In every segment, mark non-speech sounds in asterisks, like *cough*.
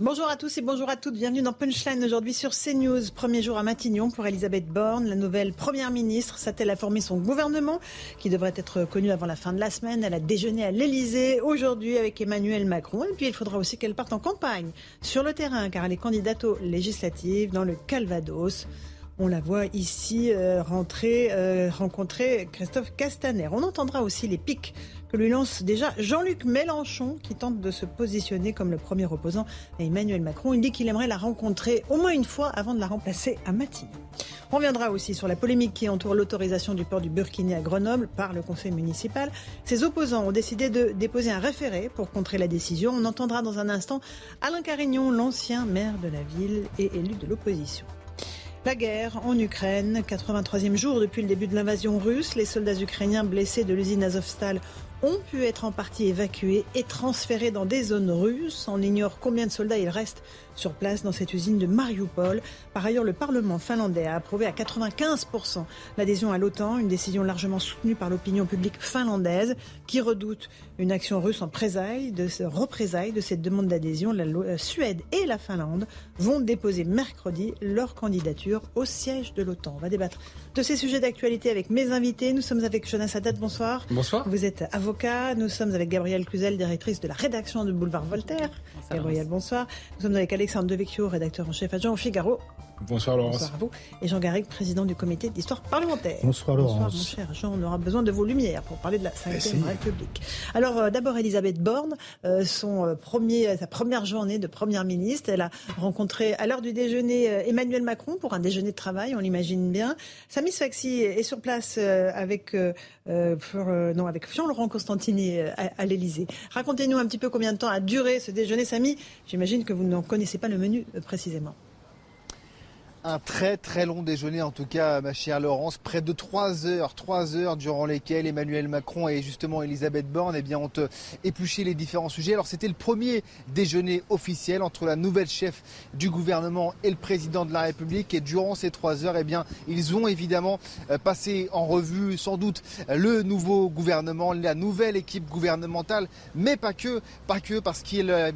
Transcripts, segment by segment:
Bonjour à tous et bonjour à toutes. Bienvenue dans Punchline aujourd'hui sur CNews. Premier jour à Matignon pour Elisabeth Borne. La nouvelle première ministre s'attelle à former son gouvernement qui devrait être connu avant la fin de la semaine? Elle a déjeuné à l'Elysée aujourd'hui avec Emmanuel Macron. Et puis il faudra aussi qu'elle parte en campagne sur le terrain car elle est candidate aux législatives dans le Calvados. On la voit ici euh, rentrer, euh, rencontrer Christophe Castaner. On entendra aussi les pics que lui lance déjà Jean-Luc Mélenchon, qui tente de se positionner comme le premier opposant à Emmanuel Macron. Il dit qu'il aimerait la rencontrer au moins une fois avant de la remplacer à Matignon. On reviendra aussi sur la polémique qui entoure l'autorisation du port du Burkini à Grenoble par le conseil municipal. Ses opposants ont décidé de déposer un référé pour contrer la décision. On entendra dans un instant Alain Carignon, l'ancien maire de la ville et élu de l'opposition. La guerre en Ukraine, 83e jour depuis le début de l'invasion russe, les soldats ukrainiens blessés de l'usine Azovstal ont pu être en partie évacués et transférés dans des zones russes. On ignore combien de soldats il reste sur place dans cette usine de Mariupol. Par ailleurs, le Parlement finlandais a approuvé à 95% l'adhésion à l'OTAN, une décision largement soutenue par l'opinion publique finlandaise qui redoute une action russe en présaille de ce représailles de cette demande d'adhésion. La euh, Suède et la Finlande vont déposer mercredi leur candidature au siège de l'OTAN. On va débattre de ces sujets d'actualité avec mes invités. Nous sommes avec Jonas Haddad, bonsoir. Bonsoir. Vous êtes avocat. Nous sommes avec Gabrielle Cluzel, directrice de la rédaction de Boulevard Voltaire. Bonsoir, Gabrielle, bonsoir. Nous sommes avec Alexandre Devecchio, rédacteur en chef adjoint au Figaro. Bonsoir Laurence. Bonsoir à vous. Et Jean Garrigue, président du comité d'histoire parlementaire. Bonsoir Laurence. Bonsoir mon cher Jean, on aura besoin de vos lumières pour parler de la Ve République. Alors euh, d'abord Elisabeth Borne, euh, son euh, premier, sa première journée de première ministre, elle a rencontré à l'heure du déjeuner Emmanuel Macron pour un déjeuner de travail, on l'imagine bien. Samy Sfaxi est sur place avec, non, avec Jean-Laurent Constantini à, à l'Élysée. Racontez-nous un petit peu combien de temps a duré ce déjeuner, Samy. J'imagine que vous n'en connaissez pas le menu précisément un très très long déjeuner en tout cas ma chère Laurence, près de trois heures, trois heures durant lesquelles Emmanuel Macron et justement Elisabeth Borne eh bien, ont euh, épluché les différents sujets. Alors c'était le premier déjeuner officiel entre la nouvelle chef du gouvernement et le président de la République. Et durant ces trois heures eh bien, ils ont évidemment euh, passé en revue sans doute le nouveau gouvernement, la nouvelle équipe gouvernementale, mais pas que, pas que parce qu'il euh,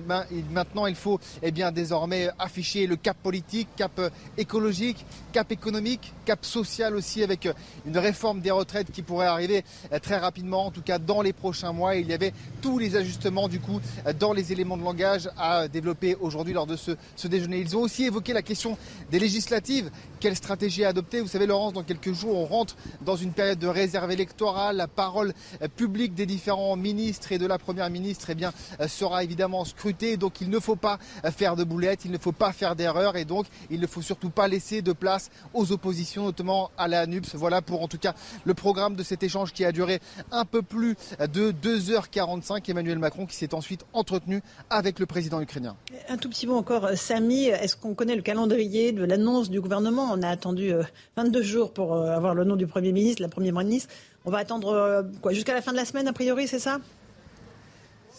maintenant il faut eh bien, désormais afficher le cap politique, cap économique écologique, cap économique, cap social aussi avec euh, une réforme des retraites qui pourrait arriver euh, très rapidement, en tout cas dans les prochains mois. Il y avait tous les ajustements du coup euh, dans les éléments de langage à développer aujourd'hui lors de ce, déjeuner. Ils ont aussi évoqué la question des législatives. Quelle stratégie adopter? Vous savez Laurence, dans quelques jours on rentre dans une période de réserve électorale. La parole publique des différents ministres et de la Première ministre eh bien, sera évidemment scrutée. Donc il ne faut pas faire de boulettes, il ne faut pas faire d'erreurs et donc il ne faut surtout pas laisser de place aux oppositions, notamment à la NUPS. Voilà pour en tout cas le programme de cet échange qui a duré un peu plus de 2h45. Emmanuel Macron qui s'est ensuite entretenu avec le président ukrainien. Un tout petit mot encore, Samy, est-ce qu'on connaît le calendrier de l'annonce du gouvernement? On a attendu 22 euh, jours pour euh, avoir le nom du Premier ministre, la Première ministre. On va attendre euh, quoi jusqu'à la fin de la semaine, a priori, c'est ça?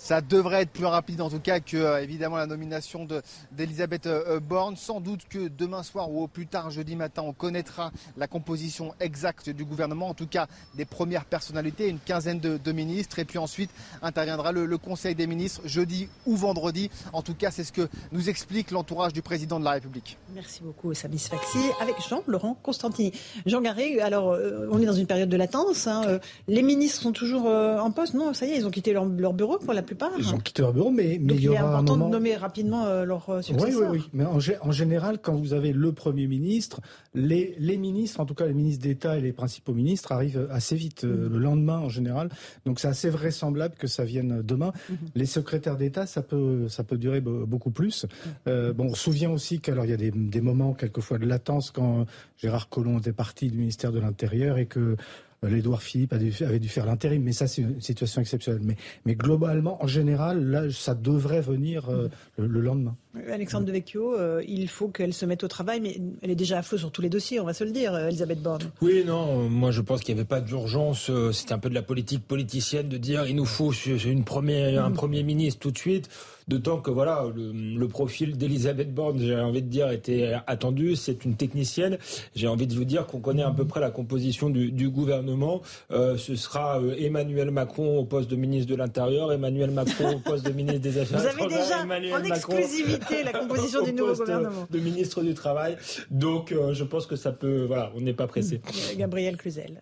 Ça devrait être plus rapide en tout cas que euh, évidemment la nomination d'Elisabeth euh, euh, Borne. Sans doute que demain soir ou au plus tard jeudi matin, on connaîtra la composition exacte du gouvernement, en tout cas des premières personnalités, une quinzaine de, ministres. Et puis ensuite interviendra le, Conseil des ministres jeudi ou vendredi. En tout cas, c'est ce que nous explique l'entourage du président de la République. Merci beaucoup, Sabis Faxi. Avec Jean-Laurent Constantini. Jean Garé, alors on est dans une période de latence. Hein, les ministres sont toujours en poste? Non, ça y est, ils ont quitté leur, leur bureau pour la plupart. Ils ont quitté leur bureau, mais, mais il y aura est important un moment... de nommer rapidement euh, leur euh, successeur. Oui, oui, oui. Mais en, général, quand vous avez le Premier ministre, les, les ministres, en tout cas les ministres d'État et les principaux ministres, arrivent assez vite, euh, mm. le lendemain en général. Donc c'est assez vraisemblable que ça vienne demain. Mm-hmm. Les secrétaires d'État, ça peut, ça peut durer beaucoup plus. Mm. bon, on se souvient aussi qu'il y a des, des moments, quelquefois, de latence quand Gérard Collomb était parti du ministère de l'Intérieur et que l'Édouard Philippe avait dû faire l'intérim, mais ça c'est une situation exceptionnelle. Mais, mais globalement, en général, là, ça devrait venir euh, le, lendemain. Alexandre Devecchio, euh, il faut qu'elle se mette au travail, mais elle est déjà à flot sur tous les dossiers, on va se le dire, euh, Elisabeth Borne. Oui, non, moi je pense qu'il n'y avait pas d'urgence. Euh, c'était un peu de la politique politicienne de dire il nous faut une première, un mm. premier ministre tout de suite. D'autant que voilà, le, profil d'Elisabeth Borne, j'ai envie de dire, était attendu. C'est une technicienne. J'ai envie de vous dire qu'on connaît à peu près la composition du, gouvernement. Euh, ce sera euh, Emmanuel Macron au poste de ministre de l'Intérieur, Emmanuel Macron au poste de ministre des Affaires étrangères. Vous avez déjà Emmanuel en exclusivité la *laughs* composition du nouveau gouvernement. De ministre du Travail. Donc euh, je pense que ça peut. Voilà, on n'est pas pressé. Gabriel Cluzel.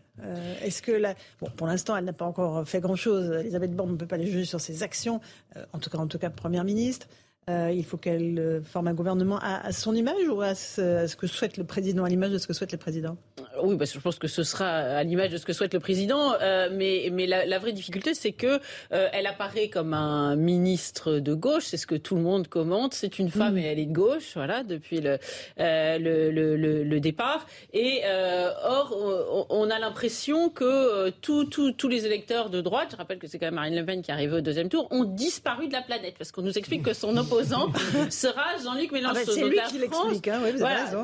Est-ce que là, bon, pour l'instant, elle n'a pas encore fait grand-chose. Elisabeth Borne ne peut pas les juger sur ses actions. en tout cas, en tout cas, première ministre. Euh, il faut qu'elle euh, forme un gouvernement à, son image ou à ce, que souhaite le président, à l'image de ce que souhaite le président? Oui, parce que je pense que ce sera à l'image de ce que souhaite le président. Euh, mais mais la, vraie difficulté, c'est que elle apparaît comme un ministre de gauche. C'est ce que tout le monde commente. C'est une femme mm. et elle est de gauche, voilà, depuis le le, le, le, départ. Et or, on, a l'impression que tous les électeurs de droite, je rappelle que c'est quand même Marine Le Pen qui arrive au deuxième tour, ont disparu de la planète parce qu'on nous explique que son opposition *laughs* *laughs* sera Jean-Luc Mélenchon. Ah bah, c'est lui qui l'explique, hein,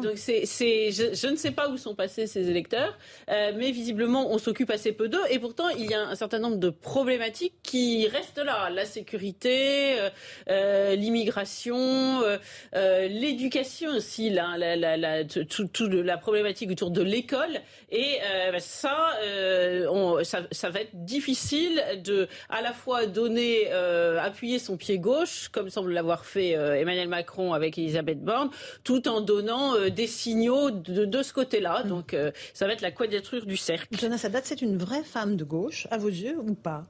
Donc c'est, je, ne sais pas où sont passés ces électeurs, euh, mais visiblement on s'occupe assez peu d'eux. Et pourtant, il y a un certain nombre de problématiques qui restent là. La sécurité, euh, euh, l'immigration, l'éducation aussi, la, la, la, la, tout, la problématique autour de l'école. Et bah, ça, on, ça, ça, va être difficile de à la fois donner, appuyer son pied gauche, comme semble l'avoir fait euh, Emmanuel Macron avec Elisabeth Borne, tout en donnant euh, des signaux de, ce côté-là. Mm. Donc euh, ça va être la quadrature du cercle. Jonas Sadat, c'est une vraie femme de gauche, à vos yeux, ou pas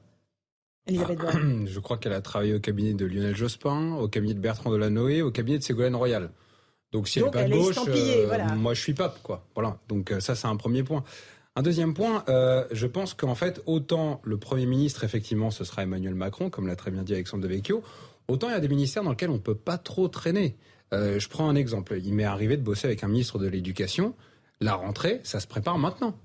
Elisabeth Borne? *clears throat* Je crois qu'elle a travaillé au cabinet de Lionel Jospin, au cabinet de Bertrand Delanoë, au cabinet de Ségolène Royal. Donc si elle n'est pas de gauche, moi je suis pape, quoi. Voilà. Donc ça c'est un premier point. Un deuxième point, je pense qu'en fait, autant le Premier ministre, effectivement, ce sera Emmanuel Macron, comme l'a très bien dit Alexandre Devecchio, Autant il y a des ministères dans lesquels on ne peut pas trop traîner. Euh, je prends un exemple. Il m'est arrivé de bosser avec un ministre de l'Éducation. La rentrée, ça se prépare maintenant.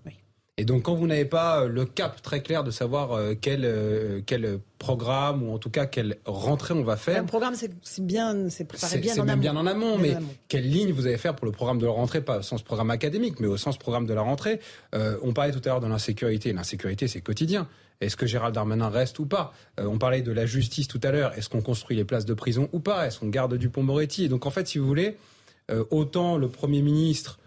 Et donc, quand vous n'avez pas euh, le cap très clair de savoir euh, quel, quel programme ou en tout cas quelle rentrée on va faire. Un programme, c'est bien, c'est préparé bien en amont. C'est bien en amont, mais quelle ligne vous allez faire pour le programme de la rentrée, pas au sens programme académique, mais au sens programme de la rentrée. on parlait tout à l'heure de l'insécurité. L'insécurité, c'est quotidien. Est-ce que Gérald Darmanin reste ou pas? Euh, On parlait de la justice tout à l'heure. Est-ce qu'on construit les places de prison ou pas? Est-ce qu'on garde Dupont-Moretti? Donc en fait, si vous voulez, euh, autant le Premier ministre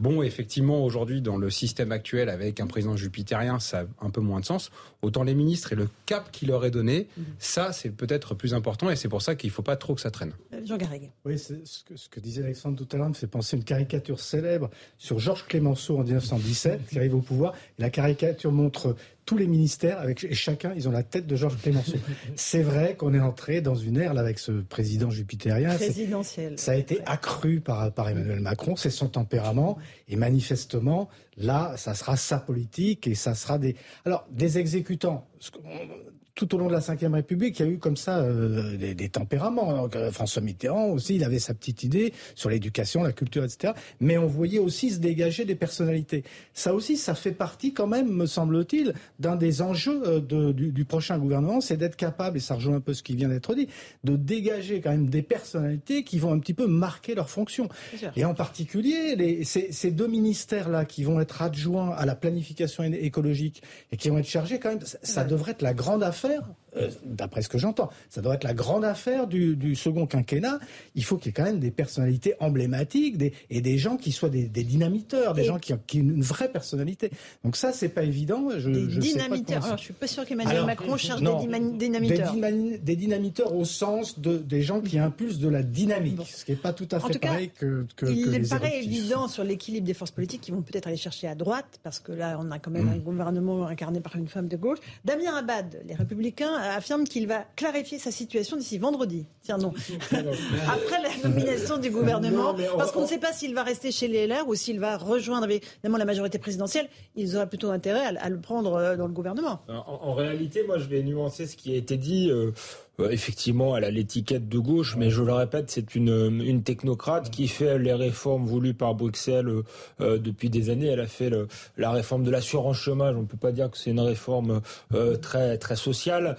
Bon, effectivement, aujourd'hui, dans le système actuel, avec un président jupitérien, ça a un peu moins de sens. Autant les ministres et le cap qu'il leur est donné, mhm. ça, c'est peut-être plus important et c'est pour ça qu'il ne faut pas trop que ça traîne. Euh, Jean Garrigue. Oui, ce que, ce que, disait Alexandre tout à l'heure me fait penser à une caricature célèbre sur Georges Clémenceau en 1917, qui arrive au pouvoir. La caricature montre tous les ministères, avec et chacun, ils ont la tête de Georges Clémenceau. *laughs* c'est vrai qu'on est entré dans une ère là, avec ce président jupitérien. Présidentiel. Ça a été accru par, par Emmanuel Macron, c'est son tempérament, et manifestement, là, ça sera sa politique et ça sera des. Alors, des exécutants tout au long de la Ve République, il y a eu comme ça euh, des, tempéraments. François Mitterrand aussi, il avait sa petite idée sur l'éducation, la culture, etc. Mais on voyait aussi se dégager des personnalités. Ça aussi, ça fait partie quand même, me semble-t-il, d'un des enjeux euh, du, prochain gouvernement, c'est d'être capable, et ça rejoint un peu ce qui vient d'être dit, de dégager quand même des personnalités qui vont un petit peu marquer leur fonction. Et en particulier, les, ces, ces deux ministères-là qui vont être adjoints à la planification écologique et qui vont être chargés quand même, ça devrait être la grande affaire faire euh, d'après ce que j'entends. Ça doit être la grande affaire du, second quinquennat. Il faut qu'il y ait quand même des personnalités emblématiques et des gens qui soient des, dynamiteurs, des gens qui ont une vraie personnalité. Donc ça, c'est pas évident. Je, des dynamiteurs. Alors, je suis pas sûr qu'Emmanuel Macron cherche des dynamiteurs. Des, dynamiteurs au sens de des gens qui impulsent de la dynamique, ce qui n'est pas tout à fait pareil que, que, Il paraît évident sur l'équilibre des forces politiques qui vont peut-être aller chercher à droite, parce que là, on a quand même mm. un gouvernement incarné par une femme de gauche. Damien Abad, les Républicains républicain affirme qu'il va clarifier sa situation d'ici vendredi. Tiens non. *laughs* Après la nomination du gouvernement, parce qu'on ne sait pas s'il va rester chez les LR ou s'il va rejoindre évidemment la majorité présidentielle, ils auraient plutôt intérêt à, le prendre euh, dans le gouvernement. En, réalité, moi je vais nuancer ce qui a été dit. Euh, effectivement, elle a l'étiquette de gauche, mais je le répète, c'est une, une technocrate qui fait les réformes voulues par Bruxelles euh, euh, depuis des années. Elle a fait la réforme de l'assurance chômage. On ne peut pas dire que c'est une réforme très très sociale,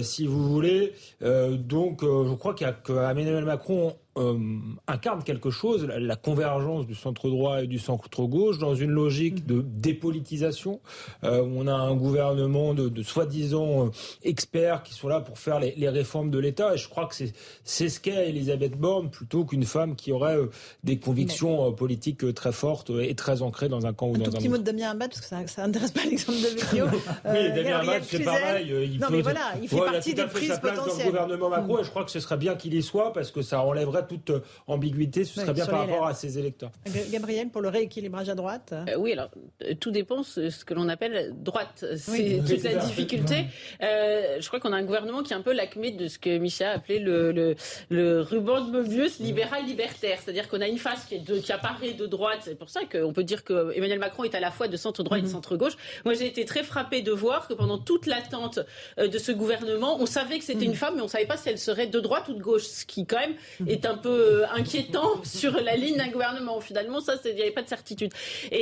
si vous voulez. donc, je crois qu'Emmanuel Macron euh, incarne quelque chose, la, convergence du centre droit et du centre gauche dans une logique de dépolitisation. Euh, on a un gouvernement de, de soi-disant euh, experts qui sont là pour faire les, les réformes de l'État. Et je crois que c'est ce qu'est Elisabeth Borne plutôt qu'une femme qui aurait euh, des convictions politiques très fortes et très ancrées dans un camp ou un dans un autre. Un petit mot de Damien Abad parce que ça, ça intéresse pas l'exemple de *laughs* Vecchio. oui, Damien Abad, c'est pareil. Il non, mais voilà, il fait partie des prises potentielles. Dans le gouvernement Macron, et je crois que ce serait bien qu'il y soit parce que ça enlèverait toute euh, ambiguïté, ce serait bien par rapport à ses électeurs. Gabriel, pour le rééquilibrage à droite euh, Oui, alors euh, tout dépend de ce que l'on appelle droite. C'est toute la difficulté. je crois qu'on a un gouvernement qui est un peu l'acmé de ce que Michel a appelé le, le, le ruban de Möbius libéral-libertaire. C'est-à-dire qu'on a une face qui, est de, qui apparaît de droite. C'est pour ça qu'on peut dire que Emmanuel Macron est à la fois de centre-droit et de mhm. centre-gauche. Moi, j'ai été très frappé de voir que pendant toute l'attente de ce gouvernement, on savait que c'était une mhm. femme, mais on ne savait pas si elle serait de droite ou de gauche, ce qui quand même est un un peu euh, inquiétant *laughs* sur la ligne d'un gouvernement. Finalement, ça, il n'y avait pas de certitude. Euh,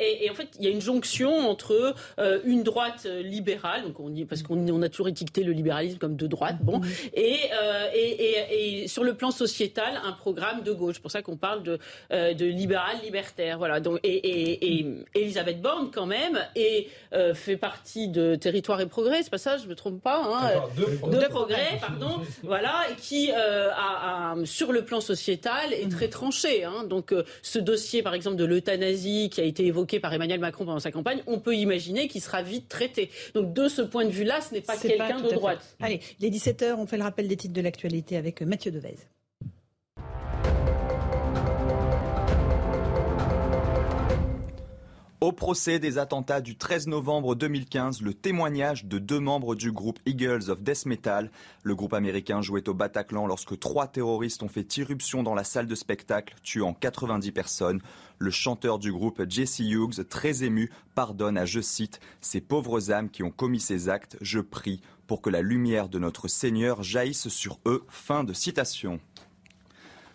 et, et, en fait, il y a une jonction entre euh, une droite libérale, donc on y, parce qu'on on a toujours étiqueté le libéralisme comme de droite, bon, et, et, et, sur le plan sociétal, un programme de gauche. C'est pour ça qu'on parle de, de libéral libertaire. Voilà. Donc, et, Elisabeth Borne, quand même, et, fait partie de Territoire et Progrès, c'est pas ça, je me trompe pas, hein, de, progrès, pardon, voilà, et qui a, a, sur le le plan sociétal est très tranché. Hein. Donc euh, ce dossier, par exemple, de l'euthanasie qui a été évoqué par Emmanuel Macron pendant sa campagne, on peut imaginer qu'il sera vite traité. Donc de ce point de vue-là, ce n'est pas quelqu'un de droite. Allez, les 17h, on fait le rappel des titres de l'actualité avec Mathieu Devez. Au procès des attentats du 13 novembre 2015, le témoignage de deux membres du groupe Eagles of Death Metal. Le groupe américain jouait au Bataclan lorsque trois terroristes ont fait irruption dans la salle de spectacle, tuant 90 personnes. Le chanteur du groupe Jesse Hughes, très ému, pardonne à, je cite, ces pauvres âmes qui ont commis ces actes. Je prie pour que la lumière de notre Seigneur jaillisse sur eux. Fin de citation.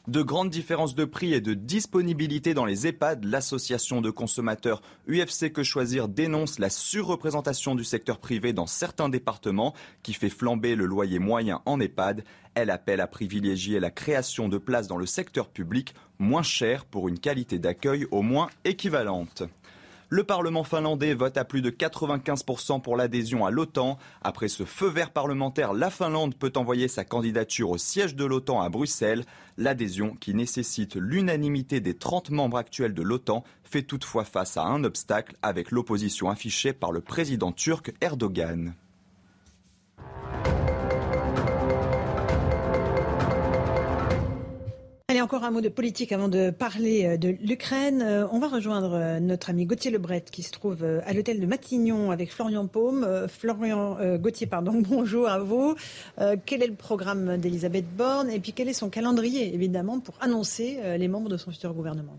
De grandes différences de prix et de disponibilité dans les EHPAD, l'association de consommateurs UFC Que Choisir dénonce la surreprésentation du secteur privé dans certains départements qui fait flamber le loyer moyen en EHPAD. Elle appelle à privilégier la création de places dans le secteur public moins chères pour une qualité d'accueil au moins équivalente. Le Parlement finlandais vote à plus de 95% pour l'adhésion à l'OTAN. Après ce feu vert parlementaire, la Finlande peut envoyer sa candidature au siège de l'OTAN à Bruxelles. L'adhésion, qui nécessite l'unanimité des 30 membres actuels de l'OTAN, fait toutefois face à un obstacle avec l'opposition affichée par le président turc Erdogan. Allez, encore un mot de politique avant de parler euh, de l'Ukraine. Euh, on va rejoindre euh, notre ami Gauthier Lebret qui se trouve à l'hôtel de Matignon avec Florian Paume. Florian Gauthier, pardon, *laughs* bonjour à vous. Quel est le programme d'Elisabeth Borne? Et puis quel est son calendrier, évidemment, pour annoncer les membres de son futur gouvernement?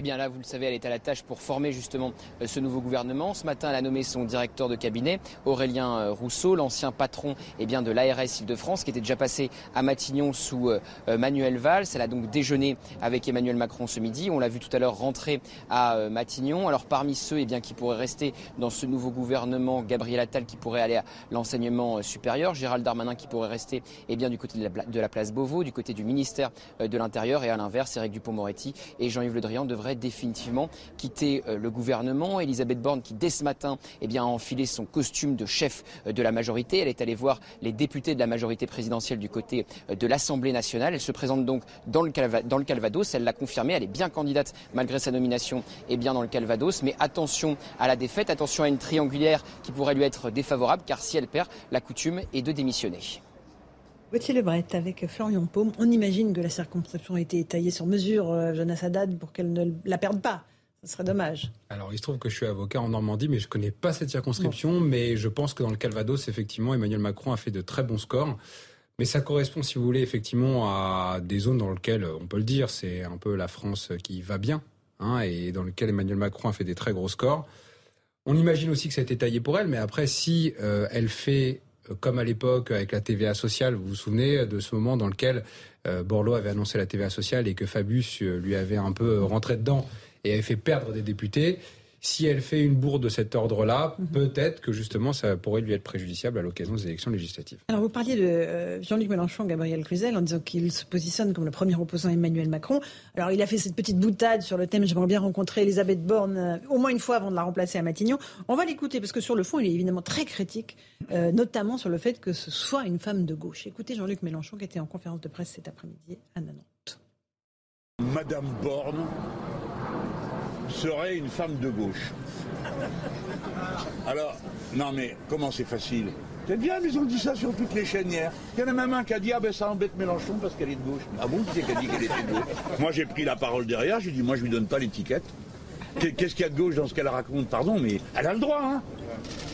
Eh bien là, vous le savez, elle est à la tâche pour former justement euh, ce nouveau gouvernement. Ce matin, elle a nommé son directeur de cabinet, Aurélien euh, Rousseau, l'ancien patron eh bien, de l'ARS Île-de-France, qui était déjà passé à Matignon sous euh, Manuel Valls. Elle a donc déjeuné avec Emmanuel Macron ce midi. On l'a vu tout à l'heure rentrer à Matignon. Alors parmi ceux eh bien, qui pourraient rester dans ce nouveau gouvernement, Gabriel Attal qui pourrait aller à l'enseignement supérieur, Gérald Darmanin qui pourrait rester eh bien, du côté de la, de la place Beauvau, du côté du ministère de l'Intérieur, et à l'inverse, Éric Dupont-Moretti et Jean-Yves Le Drian définitivement quitter euh, le gouvernement. Elisabeth Borne qui dès ce matin eh bien, a enfilé son costume de chef euh, de la majorité. Elle est allée voir les députés de la majorité présidentielle du côté euh, de l'Assemblée nationale. Elle se présente donc dans le, dans le Calvados. Elle l'a confirmé. Elle est bien candidate malgré sa nomination et bien dans le Calvados. Mais attention à la défaite, attention à une triangulaire qui pourrait lui être défavorable car si elle perd, la coutume est de démissionner. Gauthier Lebret avec Florian Paume. On imagine que la circonscription a été taillée sur mesure, euh, Jonas Haddad, pour qu'elle ne la perde pas. Ce serait dommage. Alors, il se trouve que je suis avocat en Normandie, mais je ne connais pas cette circonscription. Mais je pense que dans le Calvados, effectivement, Emmanuel Macron a fait de très bons scores. Mais ça correspond, si vous voulez, effectivement à des zones dans lesquelles, on peut le dire, c'est un peu la France qui va bien, hein, et dans lesquelles Emmanuel Macron a fait des très gros scores. On imagine aussi que ça a été taillé pour elle, mais après, si euh, elle fait comme à l'époque avec la TVA sociale, vous vous souvenez de ce moment dans lequel euh, Borloo avait annoncé la TVA sociale et que Fabius euh, lui avait un peu rentré dedans et avait fait perdre des députés. Si elle fait une bourde de cet ordre-là, mhm. peut-être que justement ça pourrait lui être préjudiciable à l'occasion des élections législatives. Alors vous parliez de euh, Jean-Luc Mélenchon, Gabriel Cluzel, en disant qu'il se positionne comme le premier opposant à Emmanuel Macron. Alors il a fait cette petite boutade sur le thème j'aimerais bien rencontrer Elisabeth Borne euh, au moins une fois avant de la remplacer à Matignon. On va l'écouter parce que sur le fond il est évidemment très critique, euh, notamment sur le fait que ce soit une femme de gauche. Écoutez Jean-Luc Mélenchon qui était en conférence de presse cet après-midi à Nantes. Madame Borne serait une femme de gauche. Alors, non mais comment c'est facile? C'est bien, mais ils ont dit ça sur toutes les chaînes hier. Il y en a même un qui a dit Ah ben ça embête Mélenchon parce qu'elle est de gauche. Ah bon, qui c'est qui a dit qu'elle était de gauche? Moi j'ai pris la parole derrière, j'ai dit Moi je lui donne pas l'étiquette. Qu'est-ce qu'il y a de gauche dans ce qu'elle raconte? Pardon, mais elle a le droit, hein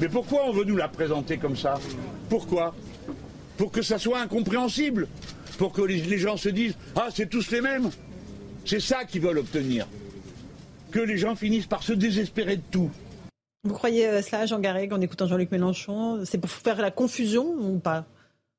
Mais pourquoi on veut nous la présenter comme ça? Pourquoi? Pour que ça soit incompréhensible. Pour que les gens se disent Ah, c'est tous les mêmes. C'est ça qu'ils veulent obtenir que les gens finissent par se désespérer de tout. Vous croyez euh, cela, Jean Garrigue, en écoutant Jean-Luc Mélenchon C'est pour faire la confusion ou pas?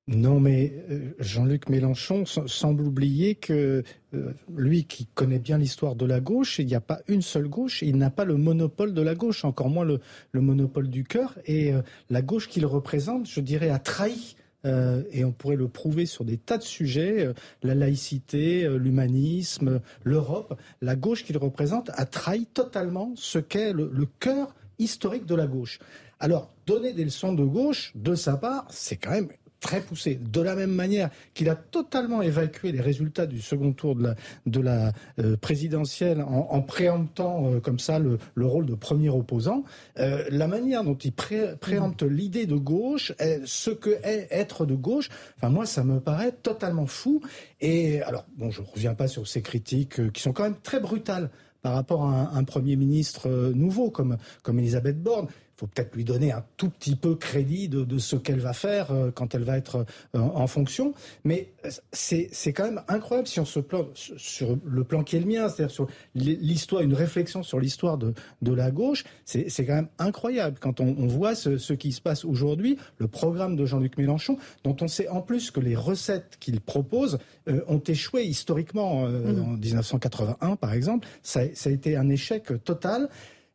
Non, mais euh, Jean-Luc Mélenchon semble oublier que euh, lui qui connaît bien l'histoire de la gauche, il n'y a pas une seule gauche, il n'a pas le monopole de la gauche, encore moins le, monopole du cœur. Et la gauche qu'il représente, je dirais, a trahi euh, et on pourrait le prouver sur des tas de sujets, euh, la laïcité, euh, l'humanisme, l'Europe. La gauche qu'il représente a trahi totalement ce qu'est le, le cœur historique de la gauche. Alors, donner des leçons de gauche, de sa part, c'est quand même très poussé. De la même manière qu'il a totalement évacué les résultats du second tour de la, de la euh, présidentielle en, préemptant euh, comme ça le, le, rôle de premier opposant, euh, la manière dont il préempte mmh. l'idée de gauche, ce que est être de gauche, enfin moi ça me paraît totalement fou. Et alors bon, je ne reviens pas sur ces critiques qui sont quand même très brutales par rapport à un, un Premier ministre nouveau comme, comme Elisabeth Borne faut peut-être lui donner un tout petit peu crédit de, ce qu'elle va faire euh, quand elle va être euh, en fonction. Mais euh, c'est quand même incroyable si on se plante sur le plan qui est le mien, c'est-à-dire sur l'histoire, une réflexion sur l'histoire de, de la gauche. C'est quand même incroyable quand on, voit ce, qui se passe aujourd'hui, le programme de Jean-Luc Mélenchon, dont on sait en plus que les recettes qu'il propose ont échoué historiquement mmh. en 1981, par exemple. Ça, ça a été un échec total.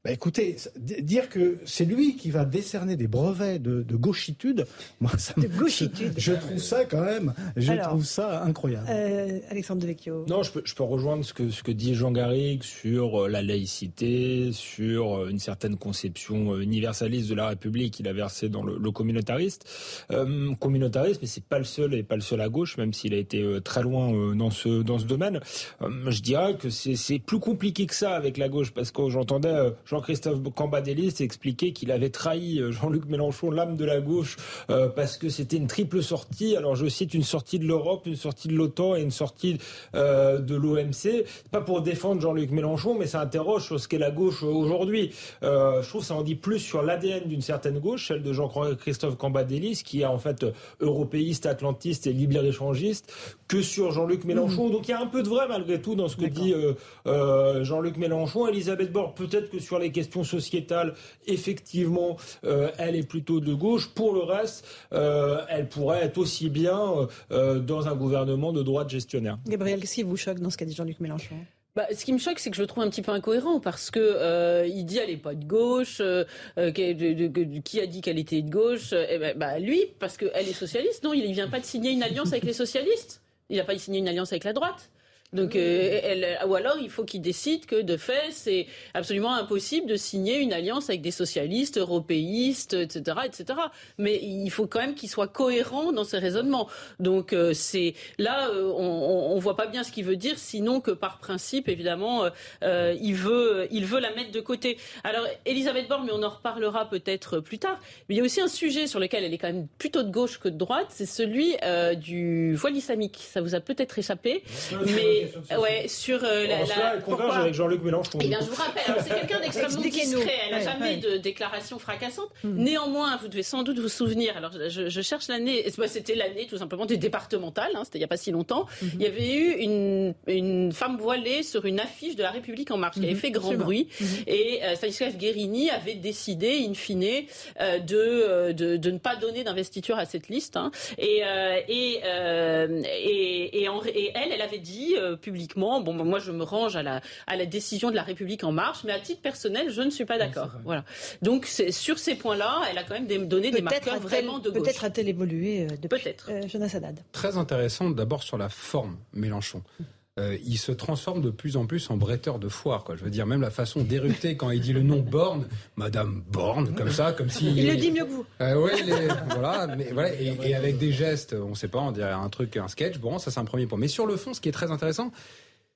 Bah écoutez, dire que c'est lui qui va décerner des brevets de, de gauchitude, *laughs* moi ça de gauchitude. Je, trouve ça quand même, je trouve ça incroyable. Euh, Alexandre Devecchio. Non, je peux, je peux rejoindre ce que, ce que dit Jean Garrigue sur euh, la laïcité, sur euh, une certaine conception universaliste de la République qu'il a versée dans le, le communautariste. Euh, communautariste, mais c'est pas le seul et pas le seul à gauche, même s'il a été très loin dans ce dans ce domaine. je dirais que c'est plus compliqué que ça avec la gauche parce que j'entendais Jean-Christophe Cambadélis expliquait qu'il avait trahi euh, Jean-Luc Mélenchon, l'âme de la gauche, euh, parce que c'était une triple sortie. Alors je cite une sortie de l'Europe, une sortie de l'OTAN et une sortie euh, de l'OMC. Pas pour défendre Jean-Luc Mélenchon, mais ça interroge sur ce qu'est la gauche aujourd'hui. je trouve que ça en dit plus sur l'ADN d'une certaine gauche, celle de Jean-Christophe Cambadélis, qui est en fait européiste, atlantiste et libre-échangiste, que sur Jean-Luc Mélenchon. Mmh. Donc il y a un peu de vrai malgré tout dans ce que dit Jean-Luc Mélenchon. Elisabeth Borne, peut-être que sur les questions sociétales, effectivement, euh, elle est plutôt de gauche. Pour le reste, euh, elle pourrait être aussi bien euh, dans un gouvernement de droite gestionnaire. Gabriel, qu'est-ce qui vous choque dans ce qu'a dit Jean-Luc Mélenchon? Bah, ce qui me choque, c'est que je le trouve un petit peu incohérent parce que il dit elle est pas de gauche. qui a dit qu'elle était de gauche eh ben, bah, Lui, parce qu'elle est socialiste. Non, il ne vient pas de signer une alliance avec les socialistes. Il n'a pas signé une alliance avec la droite. Donc, euh, elle, ou alors il faut qu'il décide que de fait c'est absolument impossible de signer une alliance avec des socialistes, européistes, etc., etc. Mais il faut quand même qu'il soit cohérent dans ses raisonnements. Donc euh, c'est là euh, on, on, voit pas bien ce qu'il veut dire, sinon que par principe évidemment il veut il veut la mettre de côté. Alors Elisabeth Borne, mais on en reparlera peut-être plus tard. Mais il y a aussi un sujet sur lequel elle est quand même plutôt de gauche que de droite, c'est celui du voile islamique. Ça vous a peut-être échappé, mais ouais, sur euh, la, la avec Jean-Luc Mélenchon. Eh bien, je vous rappelle, c'est quelqu'un d'extrêmement discret. Elle n'a jamais de déclaration fracassante. Hmm. Néanmoins, vous devez sans doute vous souvenir. Alors, je, je cherche l'année. C'était l'année tout simplement des départementales. Hein, C'était il n'y a pas si longtemps. Hmm. Il y avait eu une, une femme voilée sur une affiche de La République en marche qui avait hmm. fait grand bruit. Et euh, Stanislas Guérini avait décidé, in fine, euh, de, euh, de, de, ne pas donner d'investiture à cette liste. Hein. Et, et, et, et, et, elle, elle avait dit publiquement. Bon, moi, je me range à la, à la décision de la République en marche, mais à titre personnel, je ne suis pas d'accord. voilà. Donc, sur ces points-là, elle a quand même donné des marqueurs vraiment de gauche. Peut-être a-t-elle évolué depuis. Peut-être. Jonas Haddad? Très intéressant d'abord sur la forme, Mélenchon. Euh, il se transforme de plus en plus en bretteur de foire. Quoi. Je veux dire, même la façon d'éructer quand il dit le nom Borne, Madame Borne, comme ça, comme si... Il, le dit mieux que vous. Euh, oui, voilà, mais, voilà et, avec des gestes, on ne sait pas, on dirait un truc, un sketch. Bon, ça c'est un premier point. Mais sur le fond, ce qui est très intéressant,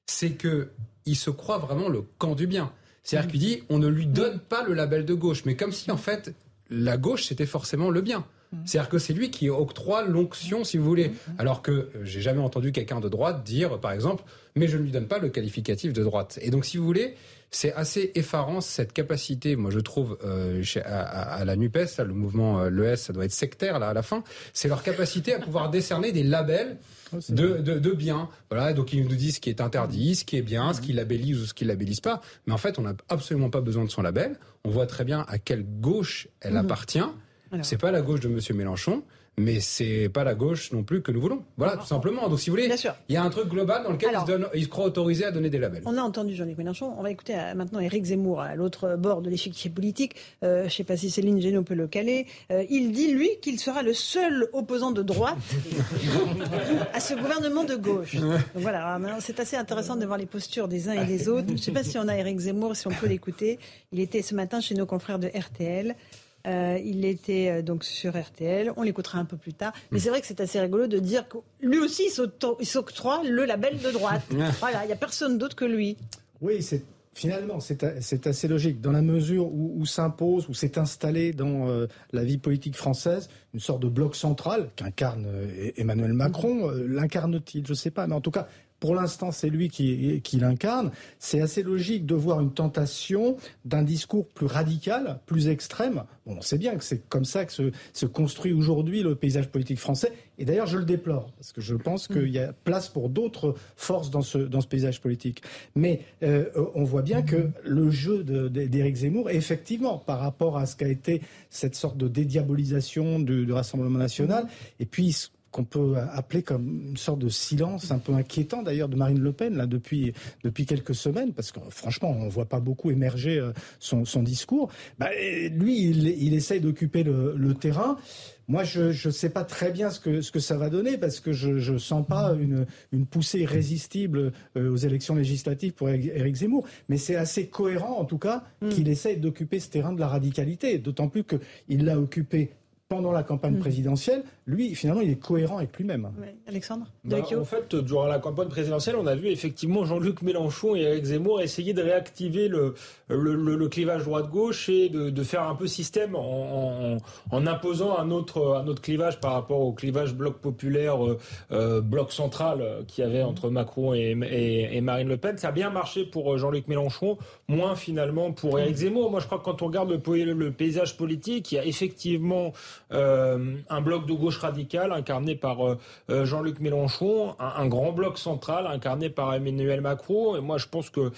c'est que il se croit vraiment le camp du bien. C'est-à-dire qu'il dit, on ne lui donne pas le label de gauche, mais comme si en fait la gauche c'était forcément le bien. C'est-à-dire que c'est lui qui octroie l'onction, si vous voulez. Alors que euh, j'ai jamais entendu quelqu'un de droite dire, par exemple, mais je ne lui donne pas le qualificatif de droite. Et donc, si vous voulez, c'est assez effarant cette capacité, moi je trouve, euh, à, la NUPES, le mouvement, euh, l'ES, ça doit être sectaire là à la fin, c'est leur capacité à pouvoir décerner des labels *laughs* oh, de, de, de, bien. Voilà, donc ils nous disent ce qui est interdit, ce qui est bien, ce qu'ils labellisent ou ce qu'ils labellisent pas. Mais en fait, on n'a absolument pas besoin de son label. On voit très bien à quelle gauche elle mmh. appartient. C'est pas la gauche de M. Mélenchon, mais c'est pas la gauche non plus que nous voulons. Voilà, tout simplement. Donc, si vous voulez, il y a un truc global dans lequel il, se croit autorisé à donner des labels. On a entendu Jean-Luc Mélenchon. On va écouter euh, maintenant Éric Zemmour à l'autre bord de l'échiquier politique. Euh, je ne sais pas si Céline Génaud peut le caler. Euh, il dit, lui, qu'il sera le seul opposant de droite *laughs* à ce gouvernement de gauche. Donc voilà, c'est assez intéressant de voir les postures des uns et des autres. Je ne sais pas si on a Éric Zemmour, si on peut l'écouter. Il était ce matin chez nos confrères de RTL. Euh, il était euh, donc sur RTL. On l'écoutera un peu plus tard. Mais c'est vrai que c'est assez rigolo de dire que lui aussi, il s'octroie le label de droite. *laughs* voilà, il n'y a personne d'autre que lui. Oui, c'est Finalement, c'est assez logique, dans la mesure où, s'impose, où s'est installé dans euh, la vie politique française une sorte de bloc central qu'incarne Emmanuel Macron. L'incarne-t-il? Je ne sais pas, mais en tout cas, pour l'instant, c'est lui qui, l'incarne. C'est assez logique de voir une tentation d'un discours plus radical, plus extrême. on sait bien que c'est comme ça que se, construit aujourd'hui le paysage politique français. Et d'ailleurs, je le déplore, parce que je pense qu'il y a place pour d'autres forces dans ce, paysage politique. Mais euh, on voit bien que le jeu d'Éric Zemmour, effectivement, par rapport à ce qu'a été cette sorte de dédiabolisation du, du Rassemblement national, et puis qu'on peut appeler comme une sorte de silence un peu inquiétant d'ailleurs de Marine Le Pen là depuis depuis quelques semaines parce que franchement on voit pas beaucoup émerger euh, son, discours. Bah, lui il, il essaye d'occuper le, terrain. Moi, je ne sais pas très bien ce que, ce que ça va donner parce que je ne sens pas une, une poussée irrésistible euh, aux élections législatives pour Éric Zemmour. Mais c'est assez cohérent, en tout cas, mm. qu'il essaye d'occuper ce terrain de la radicalité. D'autant plus qu'il l'a occupé pendant la campagne mm. présidentielle, lui, finalement, il est cohérent avec lui-même. Alexandre bah, En fait, durant la campagne présidentielle, on a vu effectivement Jean-Luc Mélenchon et Eric Zemmour essayer de réactiver le, le, clivage droite-gauche et de, faire un peu système en, en, imposant un autre, un autre clivage par rapport au clivage bloc populaire, euh, euh, bloc central euh, qu'il y avait mm. entre Macron et, et, Marine Le Pen. Ça a bien marché pour Jean-Luc Mélenchon, moins finalement pour Eric Zemmour. Moi, je crois que quand on regarde le, le paysage politique, il y a effectivement euh, un bloc de gauche radicale incarné par euh, euh, Jean-Luc Mélenchon, un, grand bloc central incarné par Emmanuel Macron. Et moi, je pense que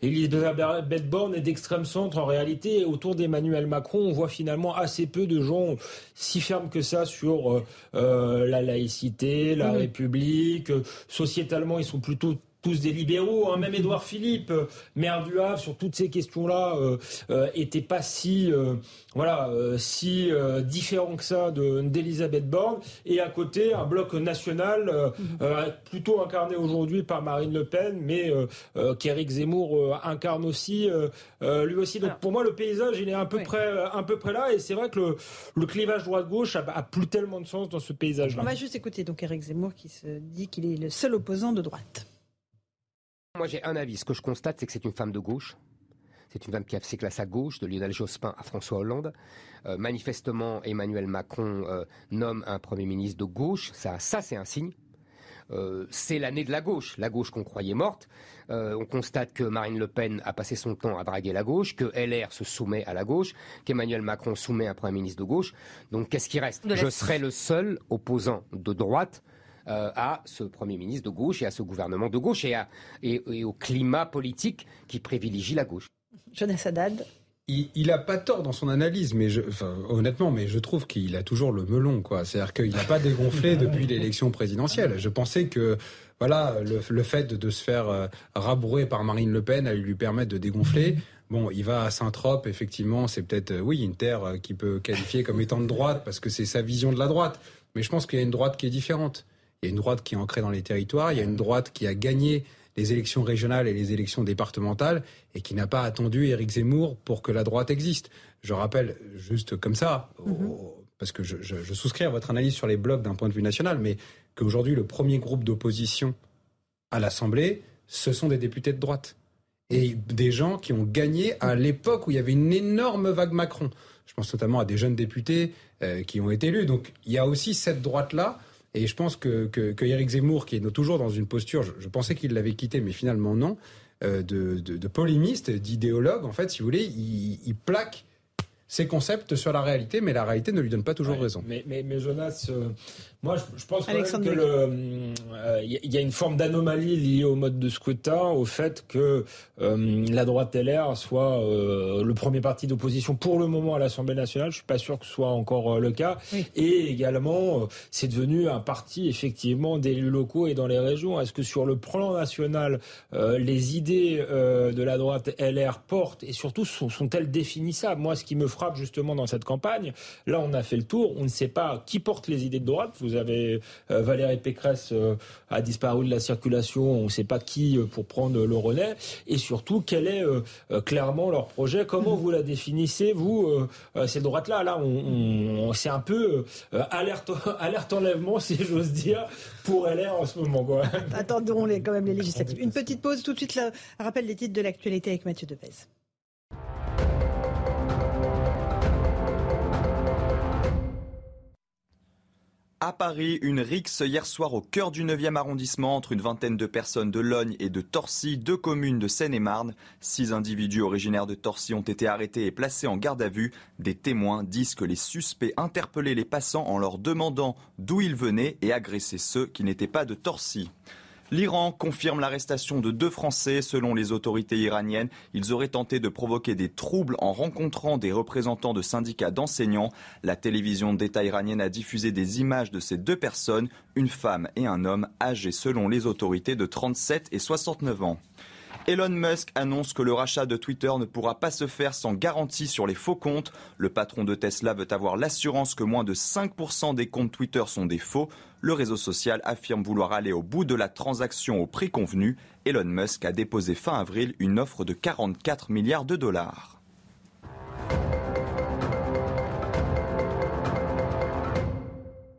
Elisabeth Borne est d'extrême centre en réalité. Autour d'Emmanuel Macron, on voit finalement assez peu de gens si fermes que ça sur la laïcité, la République. Sociétalement, ils sont plutôt tous des libéraux, hein. même Édouard Philippe, euh, maire du Havre, sur toutes ces questions-là, euh, euh était pas si voilà si différent que ça d'Elisabeth Borne. Et à côté, un bloc national plutôt incarné aujourd'hui par Marine Le Pen, mais qu'Éric Zemmour incarne aussi lui aussi. Donc pour moi, le paysage, il est à peu près un peu près là. Et c'est vrai que le, clivage droite-gauche a, a, plus tellement de sens dans ce paysage-là. On va juste écouter donc Éric Zemmour qui se dit qu'il est le seul opposant de droite. Moi, j'ai un avis. Ce que je constate, c'est que c'est une femme de gauche. C'est une femme qui a ses classes à gauche, de Lionel Jospin à François Hollande. Euh, manifestement, Emmanuel Macron euh, nomme un Premier ministre de gauche. Ça, ça c'est un signe. Euh, c'est l'année de la gauche, la gauche qu'on croyait morte. on constate que Marine Le Pen a passé son temps à draguer la gauche, que LR se soumet à la gauche, qu'Emmanuel Macron soumet un Premier ministre de gauche. Donc qu'est-ce qui reste? Je serai le seul opposant de droite euh, à ce Premier ministre de gauche et à ce gouvernement de gauche et, au climat politique qui privilégie la gauche. Jonas Haddad il, n'a pas tort dans son analyse, mais je, honnêtement, mais je trouve qu'il a toujours le melon, quoi. C'est-à-dire qu'il n'a pas dégonflé *laughs* depuis l'élection présidentielle. Je pensais que, voilà, le, fait de, se faire euh, rabrouer par Marine Le Pen allait lui permettre de dégonfler. Bon, il va à Saint-Trope, effectivement, c'est peut-être, euh, oui, une terre euh, qui peut qualifier comme étant de droite parce que c'est sa vision de la droite. Mais je pense qu'il y a une droite qui est différente. Il y a une droite qui est ancrée dans les territoires, il y a une droite qui a gagné les élections régionales et les élections départementales et qui n'a pas attendu Éric Zemmour pour que la droite existe. Je rappelle juste comme ça, mhm. parce que je, souscris à votre analyse sur les blocs d'un point de vue national, mais qu'aujourd'hui le premier groupe d'opposition à l'Assemblée, ce sont des députés de droite et des gens qui ont gagné à l'époque où il y avait une énorme vague Macron. Je pense notamment à des jeunes députés euh, qui ont été élus. Donc il y a aussi cette droite-là et je pense que, Eric Zemmour, qui est toujours dans une posture, je, pensais qu'il l'avait quitté, mais finalement non, euh, de, de, polémiste, d'idéologue, en fait, si vous voulez, il plaque ses concepts sur la réalité, mais la réalité ne lui donne pas toujours raison. Mais, mais, mais Jonas, euh, moi, je, pense quand même que euh, il y a une forme d'anomalie liée au mode de scrutin, au fait que euh, la droite LR soit euh, le premier parti d'opposition pour le moment à l'Assemblée nationale. Je suis pas sûr que ce soit encore le cas. Et également, c'est devenu un parti effectivement d'élus locaux et dans les régions. Est-ce que sur le plan national, les idées de la droite LR portent et surtout sont-elles définissables? Moi, ce qui me frappe justement dans cette campagne, là, on a fait le tour. On ne sait pas qui porte les idées de droite. Vous avez euh, Valérie Pécresse euh, a disparu de la circulation. On ne sait pas qui euh, pour prendre le relais. Et surtout, quel est clairement leur projet? Comment vous la définissez, vous, cette droite-là Là, on, c'est un peu alerte, *laughs* alerte enlèvement, si j'ose dire, pour LR en ce moment. Quoi. Attendons les, quand même les législatives. Une petite pause, tout de suite, là, rappel des titres de l'actualité avec Mathieu Depez. À Paris, une rixe hier soir au cœur du 9e arrondissement entre une vingtaine de personnes de Logne et de Torcy, deux communes de Seine-et-Marne. Six individus originaires de Torcy ont été arrêtés et placés en garde à vue. Des témoins disent que les suspects interpellaient les passants en leur demandant d'où ils venaient et agressaient ceux qui n'étaient pas de Torcy. L'Iran confirme l'arrestation de deux Français. Selon les autorités iraniennes, ils auraient tenté de provoquer des troubles en rencontrant des représentants de syndicats d'enseignants. La télévision d'État iranienne a diffusé des images de ces deux personnes, une femme et un homme âgés selon les autorités de 37 et 69 ans. Elon Musk annonce que le rachat de Twitter ne pourra pas se faire sans garantie sur les faux comptes. Le patron de Tesla veut avoir l'assurance que moins de 5% des comptes Twitter sont des faux. Le réseau social affirme vouloir aller au bout de la transaction au prix convenu. Elon Musk a déposé fin avril une offre de 44 milliards de dollars.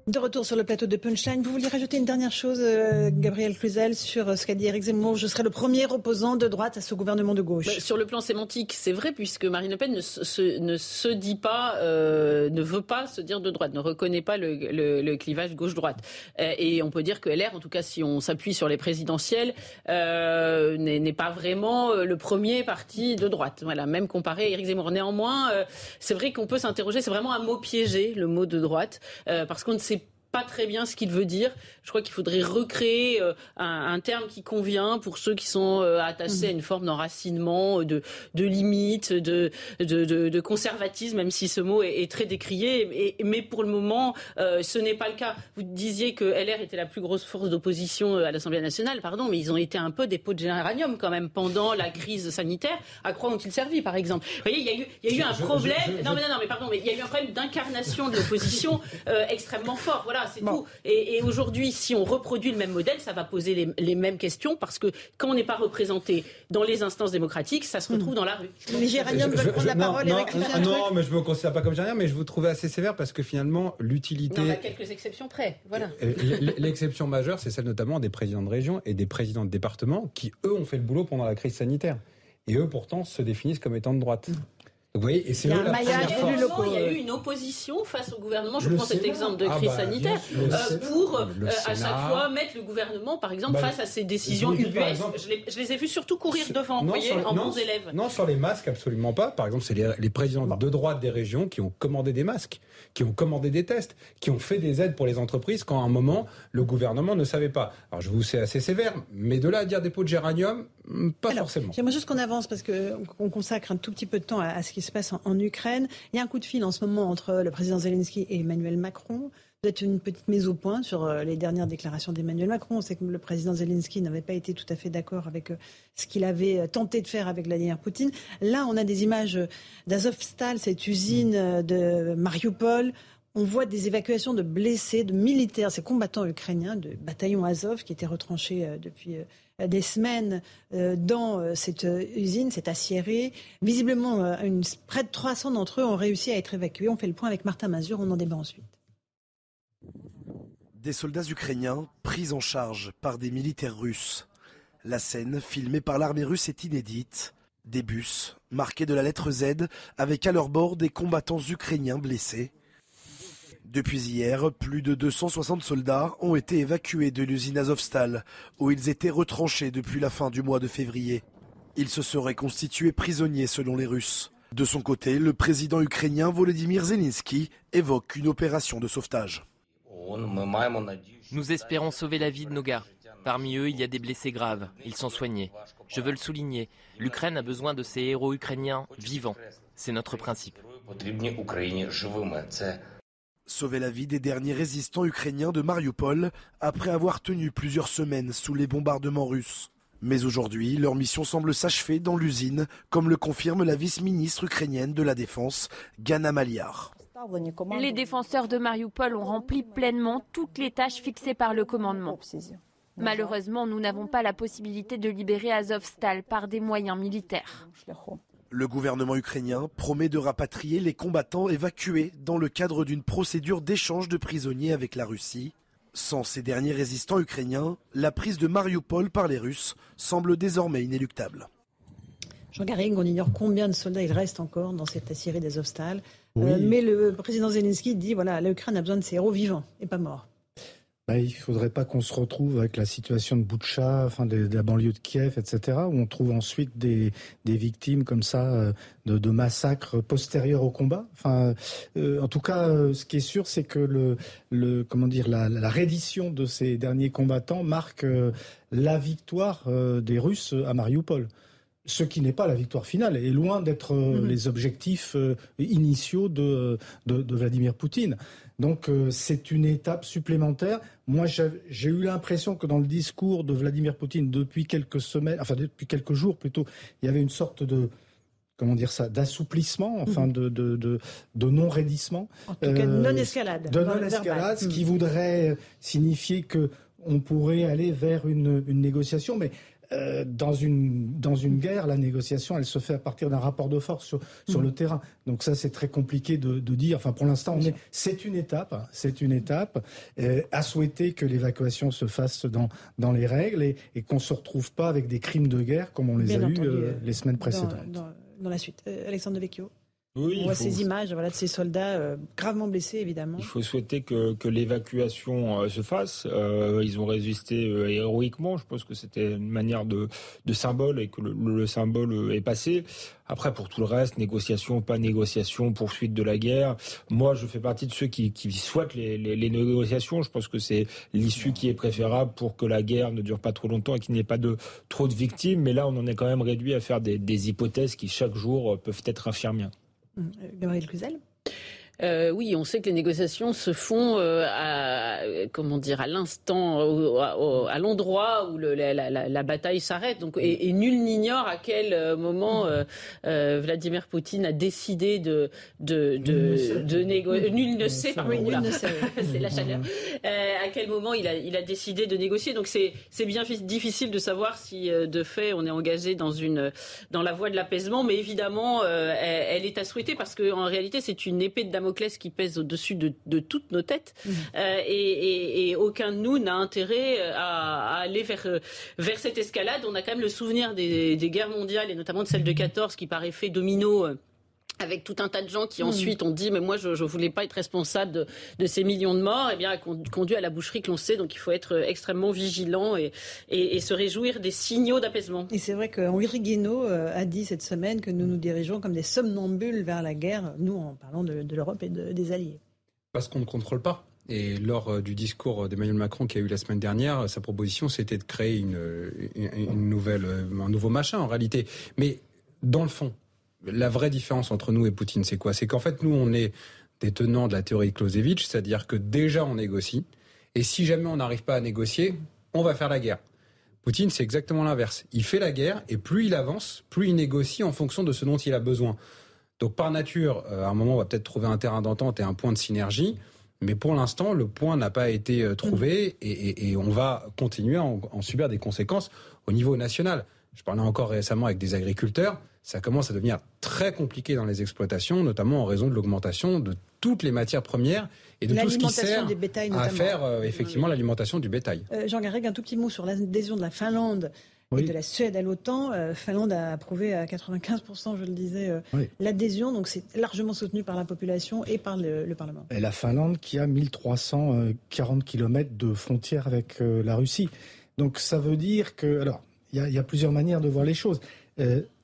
De retour sur le plateau de Punchline, vous vouliez rajouter une dernière chose, euh, Gabriel Cluzel, sur euh, ce qu'a dit Eric Zemmour. Je serai le premier opposant de droite à ce gouvernement de gauche. Bah, sur le plan sémantique, c'est vrai, puisque Marine Le Pen ne se, ne se dit pas, euh, ne veut pas se dire de droite, ne reconnaît pas le, le, clivage gauche-droite. et on peut dire que LR, en tout cas si on s'appuie sur les présidentielles, n'est pas vraiment le premier parti de droite. Voilà, même comparé à Eric Zemmour. Néanmoins, c'est vrai qu'on peut s'interroger, c'est vraiment un mot piégé, le mot de droite, parce qu'on ne sait pas très bien ce qu'il veut dire. Je crois qu'il faudrait recréer euh, un, terme qui convient pour ceux qui sont euh, attachés à une forme d'enracinement, de, de limite, de, de, de, conservatisme, même si ce mot est, très décrié. Et, mais pour le moment, euh, ce n'est pas le cas. Vous disiez que LR était la plus grosse force d'opposition à l'Assemblée nationale, pardon, mais ils ont été un peu des pots de géranium quand même pendant la crise sanitaire. À quoi ont-ils servi, par exemple? Vous voyez, il y a eu, il y a eu un problème. non, mais non, mais pardon, mais il y a eu un problème d'incarnation de l'opposition extrêmement fort. Voilà c'est tout. Et, aujourd'hui, si on reproduit le même modèle, ça va poser les, mêmes questions parce que quand on n'est pas représenté dans les instances démocratiques, ça se retrouve dans la rue. Mais Géranium veut prendre la parole. Non, non, non mais je ne me considère pas comme Géranium, mais je vous trouvais assez sévère parce que finalement, l'utilité. Il y a quelques exceptions près. Voilà. L'exception majeure, c'est celle notamment des présidents de région et des présidents de département qui, eux, ont fait le boulot pendant la crise sanitaire. Et eux, pourtant, se définissent comme étant de droite. Vous voyez, et c'est il y a Il y a eu une opposition face au gouvernement. Je prends cet exemple de ah crise bah, sanitaire euh, pour euh, à chaque fois mettre le gouvernement, par exemple, bah, face à ces décisions ubuesques. Je, les ai vus surtout courir devant, vous voyez, en bons élèves. Non, sur les masques, absolument pas. Par exemple, c'est les, présidents de droite des régions qui ont commandé des masques, qui ont commandé des tests, qui ont fait des aides pour les entreprises quand à un moment le gouvernement ne savait pas. Alors je vous sais assez sévère, mais de là à dire des pots de géranium, mm, Pas forcément. J'aimerais juste qu'on avance parce qu'on consacre un tout petit peu de temps à, ce qui se passe en, Ukraine. Il y a un coup de fil en ce moment entre le président Zelensky et Emmanuel Macron. Peut-être une petite mise au point sur euh, les dernières déclarations d'Emmanuel Macron. On sait que le président Zelensky n'avait pas été tout à fait d'accord avec euh, ce qu'il avait euh, tenté de faire avec Vladimir Poutine. Là, on a des images d'Azovstal, cette usine de Mariupol. On voit des évacuations de blessés, de militaires, ces combattants ukrainiens de bataillon Azov qui étaient retranchés depuis des semaines dans cette usine, cette aciérie. Visiblement, près de 300 d'entre eux ont réussi à être évacués. On fait le point avec Martin Mazur, on en débat ensuite. Des soldats ukrainiens pris en charge par des militaires russes. La scène, filmée par l'armée russe, est inédite. Des bus, marqués de la lettre Z, avec à leur bord des combattants ukrainiens blessés. Depuis hier, plus de 260 soldats ont été évacués de l'usine Azovstal, où ils étaient retranchés depuis la fin du mois de février. Ils se seraient constitués prisonniers selon les Russes. De son côté, le président ukrainien Volodymyr Zelensky évoque une opération de sauvetage. Nous espérons sauver la vie de nos gars. Parmi eux, il y a des blessés graves. Ils sont soignés. Je veux le souligner. L'Ukraine a besoin de ces héros ukrainiens vivants. C'est notre principe. Sauver la vie des derniers résistants ukrainiens de Mariupol après avoir tenu plusieurs semaines sous les bombardements russes. Mais aujourd'hui, leur mission semble s'achever dans l'usine, comme le confirme la vice-ministre ukrainienne de la Défense, Gana Maliar. Les défenseurs de Mariupol ont rempli pleinement toutes les tâches fixées par le commandement. Malheureusement, nous n'avons pas la possibilité de libérer Azovstal par des moyens militaires. Le gouvernement ukrainien promet de rapatrier les combattants évacués dans le cadre d'une procédure d'échange de prisonniers avec la Russie. Sans ces derniers résistants ukrainiens, la prise de Mariupol par les Russes semble désormais inéluctable. Jean Garrigue, on ignore combien de soldats il reste encore dans cette Assyrie d'Azovstal. Euh, mais le président Zelensky dit voilà, l'Ukraine a besoin de ses héros vivants et pas morts. Bah, il ne faudrait pas qu'on se retrouve avec la situation de Boutcha, enfin de, la banlieue de Kiev, etc., où on trouve ensuite des, victimes comme ça euh, de, massacres postérieurs au combat. Enfin, euh, en tout cas, ce qui est sûr, c'est que le, le, comment dire, la, la, reddition de ces derniers combattants marque la victoire des Russes à Mariupol ce qui n'est pas la victoire finale, et loin d'être euh, mhm. les objectifs euh, initiaux de, de, Vladimir Poutine. Donc euh, c'est une étape supplémentaire. Moi, j'ai eu l'impression que dans le discours de Vladimir Poutine depuis quelques semaines, enfin depuis quelques jours plutôt, il y avait une sorte de comment dire ça, d'assouplissement, enfin mhm. de, de, de, de non-raidissement. En tout cas, de non-escalade. De non-escalade, ce qui mhm. voudrait signifier que on pourrait aller vers une, une négociation. Mais euh, dans, une, dans une guerre, la négociation, elle se fait à partir d'un rapport de force sur, sur mm. le terrain. Donc ça, c'est très compliqué de, de, dire. Enfin, pour l'instant, on est, c'est une étape, hein, c'est une étape. Euh, à souhaiter que l'évacuation se fasse dans, dans les règles et, et qu'on se retrouve pas avec des crimes de guerre comme on les a eus euh, les semaines précédentes. Dans, dans, la suite, Alexandre de Vecchio. Oui, on voit ces images voilà, de ces soldats euh, gravement blessés, évidemment. Il faut souhaiter que, que l'évacuation euh, se fasse. Euh, ils ont résisté héroïquement. Je pense que c'était une manière de, de symbole et que le, symbole est passé. Après, pour tout le reste, négociation, pas négociation, poursuite de la guerre. Moi, je fais partie de ceux qui, qui souhaitent les, les, les, négociations. Je pense que c'est l'issue qui est préférable pour que la guerre ne dure pas trop longtemps et qu'il n'y ait pas de trop de victimes. Mais là, on en est quand même réduit à faire des, des hypothèses qui, chaque jour, peuvent être infirmières. Gabriel Cluzel euh, oui, on sait que les négociations se font euh, à, comment dire, à l'instant, à, l'endroit où le, la, la, la, bataille s'arrête. Donc, et, nul n'ignore à quel euh, moment euh, Vladimir Poutine a décidé de de de, de négocier. *laughs* Nul ne sait. nul ne sait. c'est la chaleur. à quel moment il a il a décidé de négocier? Donc c'est c'est bien difficile de savoir si de fait on est engagé dans une dans la voie de l'apaisement. Mais évidemment, elle, elle, est à souhaiter parce qu'en réalité c'est une épée de Damoclès qui pèse au-dessus de, toutes nos têtes. Mmh. Euh, et, aucun de nous n'a intérêt à, aller vers, vers cette escalade. On a quand même le souvenir des, guerres mondiales, et notamment de celle de 14, qui par effet domino euh, avec tout un tas de gens qui mmh. ensuite ont dit mais moi je ne voulais pas être responsable de, ces millions de morts, et eh bien a conduit à la boucherie que l'on sait. Donc il faut être extrêmement vigilant et, et, se réjouir des signaux d'apaisement. Et c'est vrai qu'Henri Guénaud euh, a dit cette semaine que nous nous dirigeons comme des somnambules vers la guerre, nous en parlant de, l'Europe et des alliés. Parce qu'on ne contrôle pas. Et lors du discours d'Emmanuel Macron qui a eu la semaine dernière, sa proposition c'était de créer une, une nouvelle, un nouveau machin en réalité. Mais dans le fond, la vraie différence entre nous et Poutine, c'est quoi? C'est qu'en fait, nous, on est des tenants de la théorie de Clausewitz, c'est-à-dire que déjà on négocie, et si jamais on n'arrive pas à négocier, on va faire la guerre. Poutine, c'est exactement l'inverse. Il fait la guerre, et plus il avance, plus il négocie en fonction de ce dont il a besoin. Donc par nature, euh, à un moment, on va peut-être trouver un terrain d'entente et un point de synergie. Mais pour l'instant, le point n'a pas été euh, trouvé et, on va continuer à en, subir des conséquences au niveau national. Je parlais encore récemment avec des agriculteurs ça commence à devenir très compliqué dans les exploitations, notamment en raison de l'augmentation de toutes les matières premières et de tout ce qui sert à faire euh, effectivement l'alimentation du bétail. Euh, Jean Garreg, un tout petit mot sur l'adhésion de la Finlande et de la Suède à l'OTAN. Euh, Finlande a approuvé à 95%, je le disais, l'adhésion. Donc c'est largement soutenu par la population et par le, Parlement. Et la Finlande qui a 1340 km de frontière avec la Russie. Donc ça veut dire que... Alors, il y, y, a plusieurs manières de voir les choses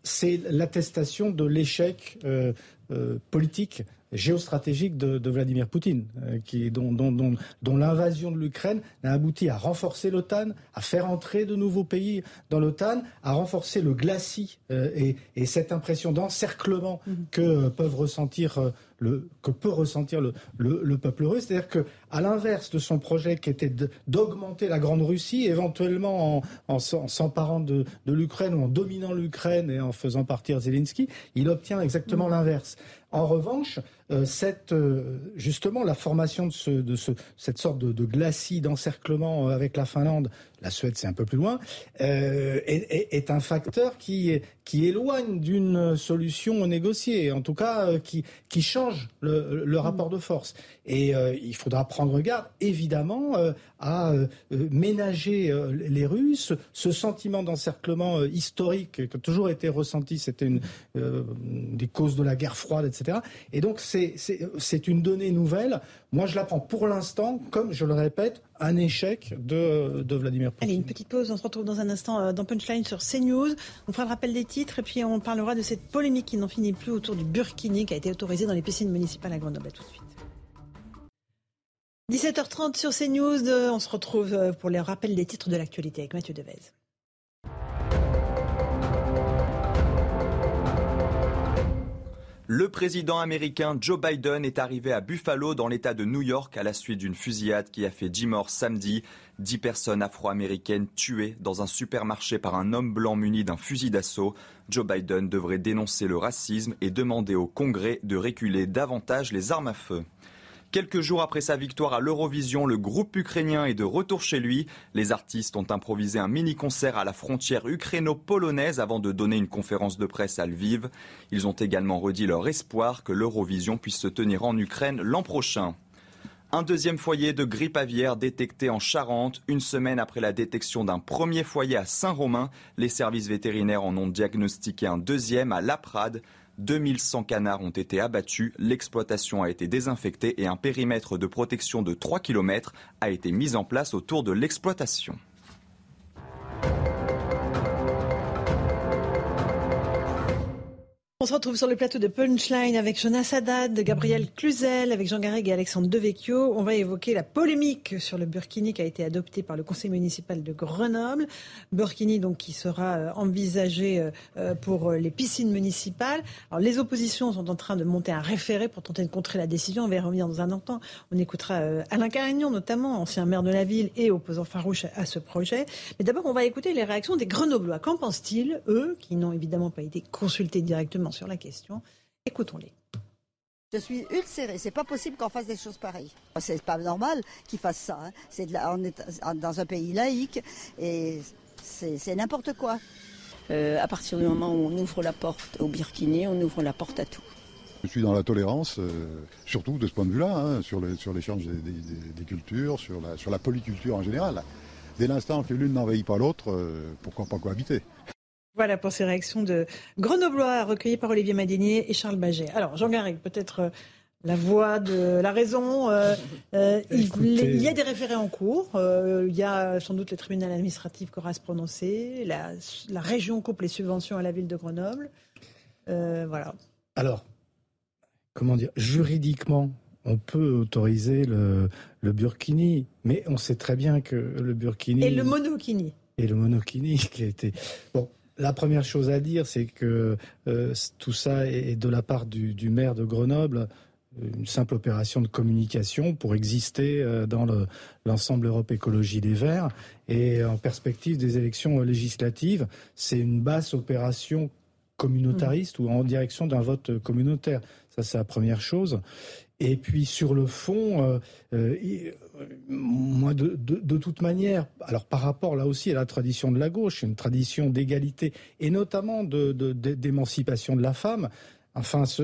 c'est l'attestation de l'échec euh, euh, politique géostratégique de, Vladimir Poutine, euh, qui, dont, dont, l'invasion de l'Ukraine a abouti à renforcer l'OTAN, à faire entrer de nouveaux pays dans l'OTAN, à renforcer le glacis et, cette impression d'encerclement mm-hmm. que peuvent ressentir le, que peut ressentir le, le, peuple russe. C'est-à-dire que, à l'inverse de son projet qui était d'augmenter la Grande Russie, éventuellement en, en, s'emparant de, de l'Ukraine ou en dominant l'Ukraine et en faisant partir Zelensky, il obtient exactement mm. l'inverse. En revanche, cette, euh, justement, la formation de, ce, de ce, cette sorte de, glacis d'encerclement avec la Finlande, la Suède c'est un peu plus loin, euh, est, un facteur qui, éloigne d'une solution négociée, en tout cas euh, qui, change le, rapport de force. Et euh, il faudra prendre garde, évidemment, euh, à euh, ménager les Russes. Ce sentiment d'encerclement historique qui a toujours été ressenti, c'était une des causes de la guerre froide, etc. Et donc c'est une donnée nouvelle. Moi, je la prends pour l'instant, comme je le répète, un échec de, Vladimir Poutine. Allez, une petite pause. On se retrouve dans un instant dans Punchline sur CNews. On fera le rappel des titres et puis on parlera de cette polémique qui n'en finit plus autour du burkini qui a été autorisé dans les piscines municipales à Grenoble. tout de suite. 17h30 sur CNews, on se retrouve euh, pour les rappels des titres de l'actualité avec Mathieu Devez. Le président américain Joe Biden est arrivé à Buffalo dans l'État de New York à la suite d'une fusillade qui a fait 10 morts samedi. 10 personnes afro-américaines tuées dans un supermarché par un homme blanc muni d'un fusil d'assaut. Joe Biden devrait dénoncer le racisme et demander au Congrès de reculer davantage les armes à feu. Quelques jours après sa victoire à l'Eurovision, le groupe ukrainien est de retour chez lui. Les artistes ont improvisé un mini-concert à la frontière ukraino-polonaise avant de donner une conférence de presse à Lviv. Ils ont également redit leur espoir que l'Eurovision puisse se tenir en Ukraine l'an prochain. Un deuxième foyer de grippe aviaire détecté en Charente. Une semaine après la détection d'un premier foyer à Saint-Romain, les services vétérinaires en ont diagnostiqué un deuxième à Laprade. 2100 canards ont été abattus, l'exploitation a été désinfectée et un périmètre de protection de 3 km a été mis en place autour de l'exploitation. On se retrouve sur le plateau de Punchline avec Jonas Haddad, Gabriel Cluzel, avec Jean Garrigue et Alexandre Devecchio. On va évoquer la polémique sur le Burkini qui a été adopté par le conseil municipal de Grenoble. Burkini donc qui sera euh, envisagé euh, euh, pour les piscines municipales. Les oppositions sont en train de monter un référé pour tenter de contrer la décision. On va y revenir dans un instant. On écoutera Alain Carignon notamment, ancien maire de la ville et opposant farouche à ce projet. Mais d'abord on va écouter les réactions des Grenoblois. Qu'en pensent-ils, eux, qui n'ont évidemment pas été consultés directement sur la question. Écoutons-les. Je suis ulcérée. C'est pas possible qu'on fasse des choses pareilles. C'est pas normal qu'ils fassent ça. Hein. C'est on est dans un pays laïque et c'est n'importe quoi. Euh, à partir du moment où on ouvre la porte au Birkini, on ouvre la porte à tout. Je suis dans la tolérance, euh, surtout de ce point de vue-là, hein, sur l'échange sur des, cultures, sur la, sur la polyculture en général. Dès l'instant que l'une n'envahit pas l'autre, euh, pourquoi pas cohabiter? Voilà pour ces réactions de Grenoblois recueillies par Olivier Madinier et Charles Baget. Alors, Jean Garrigue, peut-être euh, la voix de la raison. Euh, euh, *laughs* il, y a des référés en cours. il y a sans doute le tribunal administratif qui aura à se prononcer. La, la, région coupe les subventions à la ville de Grenoble. voilà. Alors, comment dire Juridiquement, on peut autoriser le, le burkini, mais on sait très bien que le burkini... Et le monokini. Et le monokini *laughs* qui a été... Bon, la première chose à dire, c'est que euh, tout ça est de la part du, maire de Grenoble une simple opération de communication pour exister euh, dans l'ensemble Europe Écologie des Verts. Et en perspective des élections législatives, c'est une basse opération communautariste ou en direction d'un vote communautaire. Ça, c'est la première chose. Et puis sur le fond, euh, moi de, toute manière, alors par rapport là aussi à la tradition de la gauche, une tradition d'égalité et notamment d'émancipation de, la femme, enfin se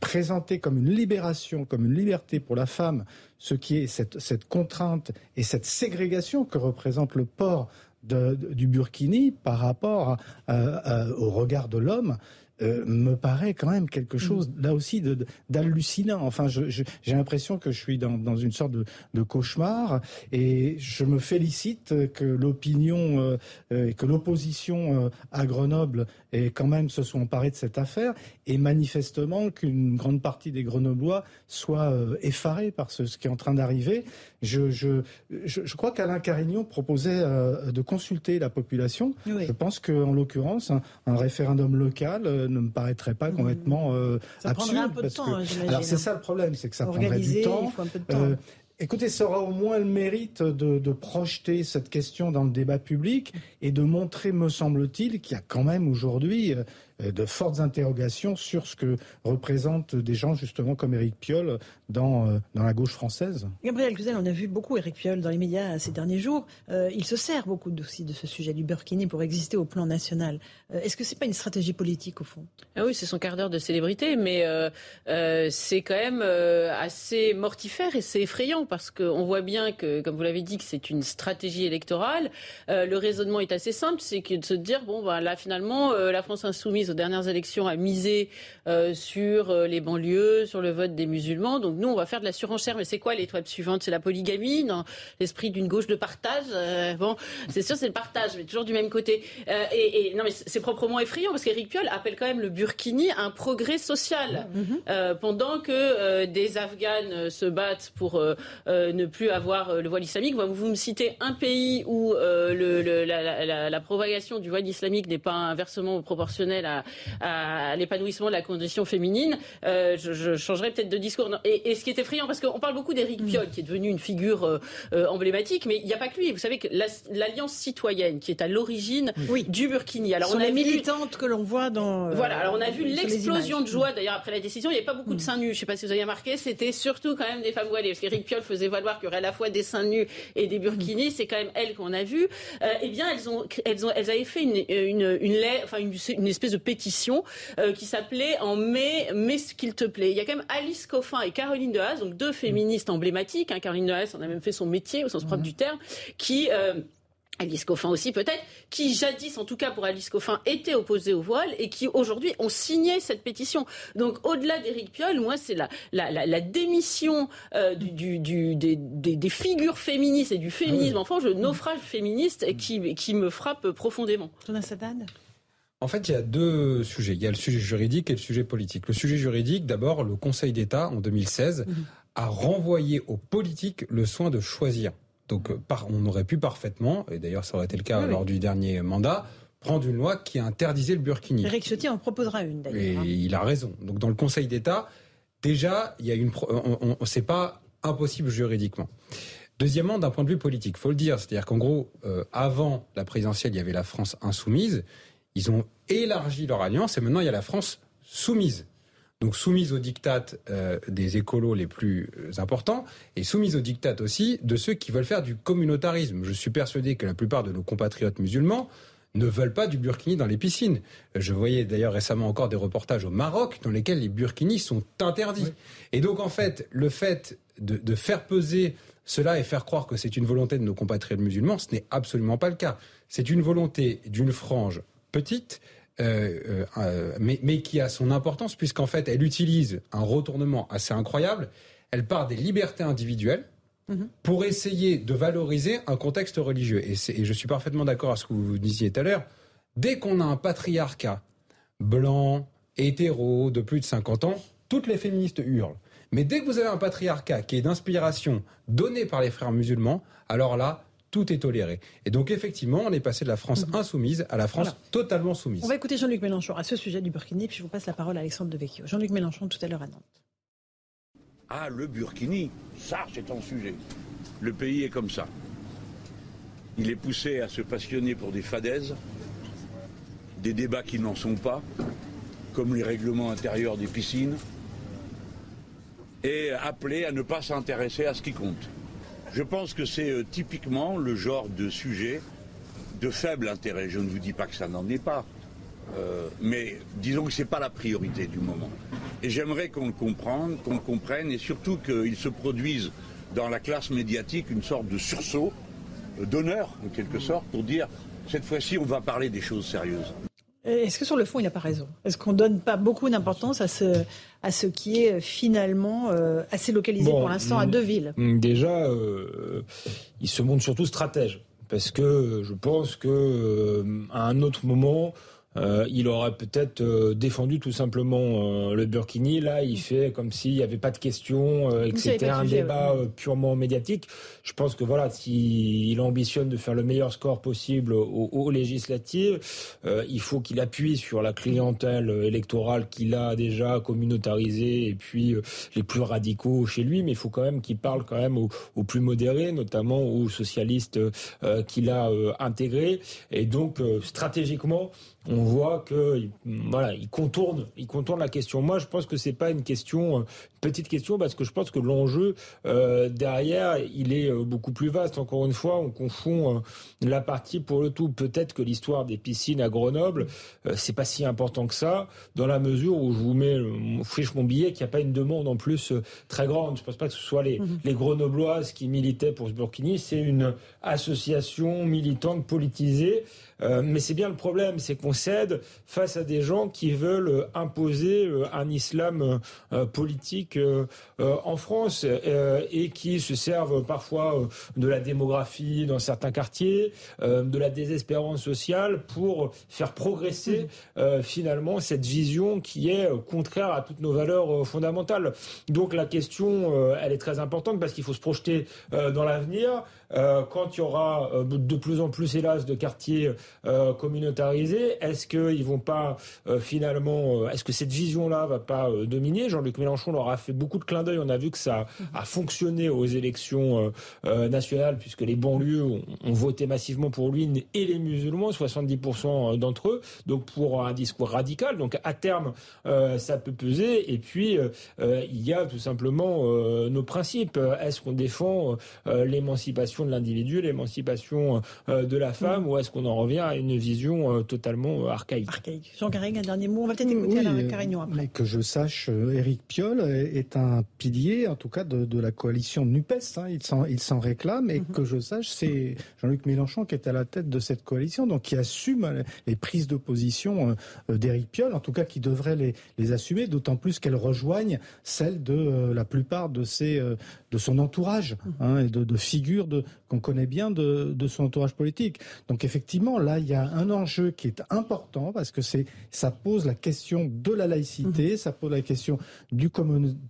présenter comme une libération, comme une liberté pour la femme, ce qui est cette, cette contrainte et cette ségrégation que représente le port du burkini par rapport au regard de l'homme, euh, me paraît quand même quelque mm. chose là aussi d'hallucinant. Enfin, j'ai l'impression que je suis dans, dans une sorte de, de, cauchemar et je me félicite que l'opinion euh, et que l'opposition euh, à Grenoble ait quand même se soit emparée de cette affaire et manifestement qu'une grande partie des Grenoblois soient effarés par ce, ce, qui est en train d'arriver. Je, je, je, crois qu'Alain Carignon proposait de consulter la population. Je pense qu'en l'occurrence, un, un référendum local ne me paraîtrait pas complètement euh, ça absurde. Un peu de temps, hein, alors c'est ça le problème, c'est que ça prendrait du temps. Euh, écoutez, ça aura au moins le mérite de, de, projeter cette question dans le débat public et de montrer, me semble-t-il, qu'il y a quand même aujourd'hui euh, de fortes interrogations sur ce que représentent des gens justement comme Éric Piolle dans, euh, dans la gauche française. Gabriel Cluzel, on a vu beaucoup Éric Piolle dans les médias ces derniers jours. Euh, il se sert beaucoup aussi de ce sujet du burkini pour exister au plan national. Est-ce que c'est pas une stratégie politique au fond? Ah Oui, c'est son quart d'heure de célébrité, mais c'est quand même assez mortifère et c'est effrayant parce qu'on voit bien que, comme vous l'avez dit, que c'est une stratégie électorale. le raisonnement est assez simple, c'est de se dire bon, ben, là finalement, la France insoumise aux dernières élections a misé euh, sur euh, les banlieues, sur le vote des musulmans. Donc nous, on va faire de la surenchère. Mais c'est quoi l'étoile suivante C'est la polygamie dans l'esprit d'une gauche de partage. Euh, bon, c'est sûr, c'est le partage, mais toujours du même côté. Et, non, mais c'est proprement effrayant parce qu'Éric Piolle appelle quand même le Burkini un progrès social. Mm-hmm. pendant que des Afghanes se battent pour ne plus avoir le voile islamique, vous me citez un pays où le, la, la, propagation du voile islamique n'est pas inversement proportionnelle à, à, l'épanouissement de la condition féminine, euh, je, je, changerais peut-être de discours. Et, et, ce qui est effrayant, parce qu'on parle beaucoup d'Éric Piolle, qui est devenu une figure euh, euh emblématique, mais il n'y a pas que lui. Vous savez que l'Alliance citoyenne, qui est à l'origine du Burkini. Alors, on a militante que l'on voit dans. Euh, voilà, alors on a vu l'explosion de joie, d'ailleurs, après la décision. Il n'y avait pas beaucoup de mm. seins nus. Je ne sais pas si vous avez remarqué, c'était surtout quand même des femmes voilées. Parce qu'Éric Piolle faisait valoir qu'il y aurait à la fois des seins nus et des burkinis. Mm. C'est quand même elles qu'on a vues. eh bien, elles, ont, elles, ont, elles avaient fait une, une, une, enfin, une, une espèce de pétition euh, qui s'appelait En mai, mais ce qu'il te plaît. Il y a quand même Alice Coffin et Caroline Dehaas, donc deux féministes emblématiques. Hein. Caroline Dehaas en a même fait son métier au sens propre du terme, qui euh, Alice Coffin aussi peut-être, qui jadis, en tout cas pour Alice Coffin, était opposée au voile et qui aujourd'hui ont signé cette pétition. Donc au-delà d'Éric Piolle, moi c'est la, la, la, démission euh, du, du, des, des, figures féministes et du féminisme ah enfin, je naufrage féministe qui, qui me frappe profondément. Jonas en fait, il y a deux sujets. Il y a le sujet juridique et le sujet politique. Le sujet juridique, d'abord, le Conseil d'État, en 2016, mhm. a renvoyé aux politiques le soin de choisir. Donc, euh, on aurait pu parfaitement, et d'ailleurs ça aurait été le cas lors du dernier mandat, prendre une loi qui interdisait le burkini. Eric Ciotti en proposera une, d'ailleurs. Et hein. il a raison. Donc, dans le Conseil d'État, déjà, il y a une, on, c'est pas impossible juridiquement. Deuxièmement, d'un point de vue politique, faut le dire, c'est-à-dire qu'en gros, euh, avant la présidentielle, il y avait la France insoumise. Ils ont élargi leur alliance et maintenant il y a la France soumise. Donc soumise aux diktats euh, des écolos les plus euh, importants et soumise aux diktats aussi de ceux qui veulent faire du communautarisme. Je suis persuadé que la plupart de nos compatriotes musulmans ne veulent pas du burkini dans les piscines. Je voyais d'ailleurs récemment encore des reportages au Maroc dans lesquels les burkinis sont interdits. Et donc en fait, le fait de, de faire peser cela et faire croire que c'est une volonté de nos compatriotes musulmans, ce n'est absolument pas le cas. C'est une volonté d'une frange petite, euh, euh, euh, mais, mais, qui a son importance puisqu'en fait, elle utilise un retournement assez incroyable. Elle part des libertés individuelles mhm. pour essayer de valoriser un contexte religieux. Et, et je suis parfaitement d'accord à ce que vous disiez tout à l'heure. Dès qu'on a un patriarcat blanc, hétéro, de plus de 50 ans, toutes les féministes hurlent. Mais dès que vous avez un patriarcat qui est d'inspiration donnée par les frères musulmans, alors là, tout est toléré. Et donc effectivement, on est passé de la France mhm. insoumise à la France totalement soumise. On va écouter Jean-Luc Mélenchon à ce sujet du Burkini, puis je vous passe la parole à Alexandre Devecchio. Jean-Luc Mélenchon tout à l'heure à Nantes. Ah, le Burkini, ça c'est un sujet. Le pays est comme ça. Il est poussé à se passionner pour des fadaises, des débats qui n'en sont pas, comme les règlements intérieurs des piscines, et appelé à ne pas s'intéresser à ce qui compte. Je pense que c'est euh, typiquement le genre de sujet de faible intérêt. Je ne vous dis pas que ça n'en est pas, euh, mais disons que ce n'est pas la priorité du moment. Et j'aimerais qu'on le comprenne, qu'on le comprenne, et surtout qu'il se produise dans la classe médiatique une sorte de sursaut euh, d'honneur, en quelque sorte, pour dire cette fois-ci, on va parler des choses sérieuses. Est-ce que sur le fond, il n'a pas raison? Est-ce qu'on ne donne pas beaucoup d'importance à ce, à ce qui est finalement euh, assez localisé pour l'instant à mm, deux villes? mm, Déjà, euh, il se montre surtout stratège. Parce que je pense qu'à un autre moment, euh, il aurait peut-être euh, défendu tout simplement euh, le Burkini. Là, il fait comme s'il n'y avait pas de questions et que c'était un débat purement médiatique. Je pense que voilà, s'il ambitionne de faire le meilleur score possible aux, législatives, il faut qu'il appuie sur la clientèle électorale qu'il a déjà communautarisée et puis les plus radicaux chez lui. Mais il faut quand même qu'il parle quand même aux, aux, plus modérés, notamment aux socialistes qu'il a intégrés. Et donc, stratégiquement, on voit que voilà, il contourne, il contourne la question. Moi, je pense que c'est pas une question, euh, petite question, parce que je pense que l'enjeu euh, derrière, il est euh, beaucoup plus vaste. Encore une fois, on confond la partie pour le tout. Peut-être que l'histoire des piscines à Grenoble, c'est pas si important que ça, dans la mesure où je vous mets, fiche mon billet, qu'il n'y a pas une demande en plus très grande. Je pense pas que ce soit les, mhm. les Grenobloises qui militaient pour ce Burkini. C'est une association militante politisée. Mais c'est bien le problème, c'est qu'on cède face à des gens qui veulent euh, imposer euh, un islam euh, politique en France et qui se servent parfois de la démographie dans certains quartiers, de la désespérance sociale pour faire progresser mmh. finalement cette vision qui est contraire à toutes nos valeurs fondamentales. Donc la question, elle est très importante parce qu'il faut se projeter dans l'avenir. Quand il y aura de plus en plus, hélas, de quartiers communautarisés, est-ce qu'ils vont pas euh, finalement, euh, est-ce que cette vision-là va pas euh, dominer? Jean-Luc Mélenchon leur a fait beaucoup de clins d'œil. On a vu que ça a fonctionné aux élections nationales puisque les banlieues ont, voté massivement pour lui et les musulmans, 70% d'entre eux. Donc pour un discours radical. Donc à terme, ça peut peser. Et puis il y a tout simplement nos principes. Est-ce qu'on défend l'émancipation de l'individu, l'émancipation de la femme, ou est-ce qu'on en revient à une vision totalement archaïque? Jean Carré, un dernier mot. On va peut-être écouter Alain Carignon après. Mais que je sache, euh, Éric Piolle est un pilier, en tout cas, de, la coalition NUPES. Hein. Il s'en réclame. Et mhm. que je sache, c'est Jean-Luc Mélenchon qui est à la tête de cette coalition, donc qui assume les prises d'opposition euh, d'Éric Piolle, en tout cas qui devrait les, les assumer, d'autant plus qu'elles rejoignent celles de euh, la plupart de, ses, de son entourage mhm. hein, et de, de figures qu'on connaît bien de, de son entourage politique. Donc effectivement, là, il y a un enjeu qui est important parce que c'est ça pose la question de la laïcité, mhm. ça pose la question du,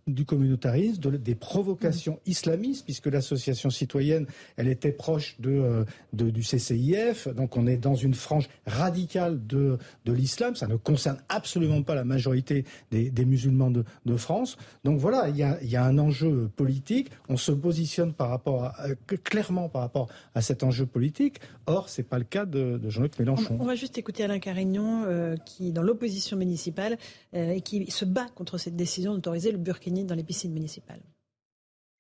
du communautarisme, des provocations mhm. islamistes, puisque l'association citoyenne, elle était proche de, de, du CCIF, donc on est dans une frange radicale de, de l'islam, ça ne concerne absolument pas la majorité des, des musulmans de, de, France. Donc voilà, il y a, y a un enjeu politique, on se positionne par rapport à, clairement par rapport à cet enjeu politique. Or, c'est pas le cas de, de Jean-Luc Mélenchon. On va juste écouter Alain Carignon, euh, qui est dans l'opposition municipale euh, et qui se bat contre cette décision d'autoriser le burkini dans les piscines municipales.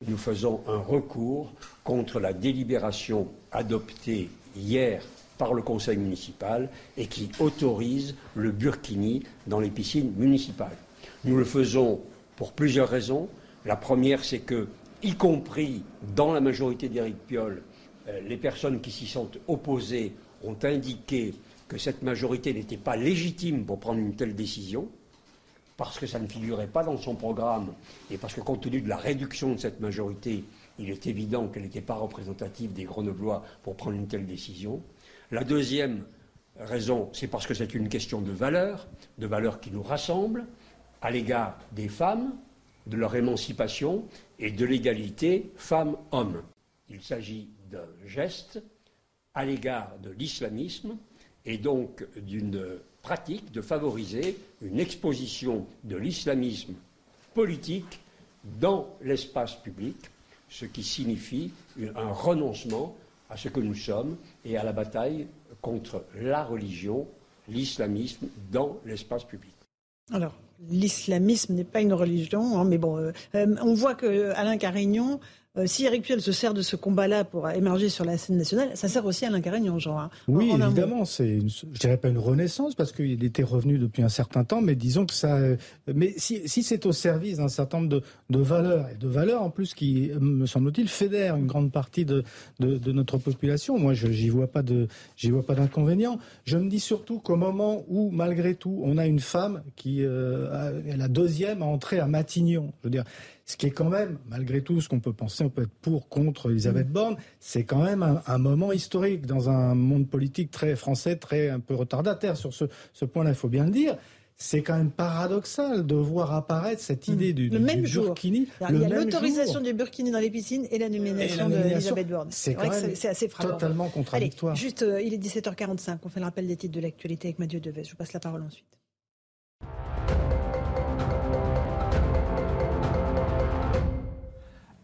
Nous faisons un recours contre la délibération adoptée hier par le conseil municipal et qui autorise le burkini dans les piscines municipales. Nous le faisons pour plusieurs raisons. La première, c'est que, y compris dans la majorité d'Éric Piolle, euh, les personnes qui s'y sont opposées ont indiqué que cette majorité n'était pas légitime pour prendre une telle décision, parce que ça ne figurait pas dans son programme, et parce que compte tenu de la réduction de cette majorité, il est évident qu'elle n'était pas représentative des Grenoblois pour prendre une telle décision. La deuxième raison, c'est parce que c'est une question de valeur, de valeur qui nous rassemble à l'égard des femmes, de leur émancipation et de l'égalité femmes-hommes. Il s'agit d'un geste à l'égard de l'islamisme et donc d'une pratique de favoriser une exposition de l'islamisme politique dans l'espace public, ce qui signifie un renoncement à ce que nous sommes et à la bataille contre la religion, l'islamisme dans l'espace public. Alors, l'islamisme n'est pas une religion, hein, mais bon, euh, euh, on voit que Alain Carignon euh, si Eric Piolle se sert de ce combat-là pour émerger sur la scène nationale, ça sert aussi à Carignon, Jean. Hein. Oui, évidemment. C'est, je dirais pas une renaissance parce qu'il était revenu depuis un certain temps, mais disons que ça. Euh, mais si, c'est au service d'un certain nombre de, valeurs et de valeurs en plus qui, me semble-t-il, fédèrent une grande partie de, notre population, moi, je j'y vois pas de, j'y vois pas d'inconvénient. Je me dis surtout qu'au moment où, malgré tout, on a une femme qui euh, est la deuxième à entrer à Matignon, je veux dire ce qui est quand même, malgré tout, ce qu'on peut penser, on peut être pour, contre Elisabeth mm. Borne, c'est quand même un, moment historique dans un monde politique très français, très un peu retardataire sur ce, point-là, il faut bien le dire c'est quand même paradoxal de voir apparaître cette mm. idée du, le même burkini. il y a l'autorisation du burkini dans les piscines et la nomination d'Elisabeth Borne. C'est vrai que c'est assez frappant. Totalement contradictoire. juste, euh, il est 17h45. On fait le rappel des titres de l'actualité avec Mathieu Deves. Je vous passe la parole ensuite.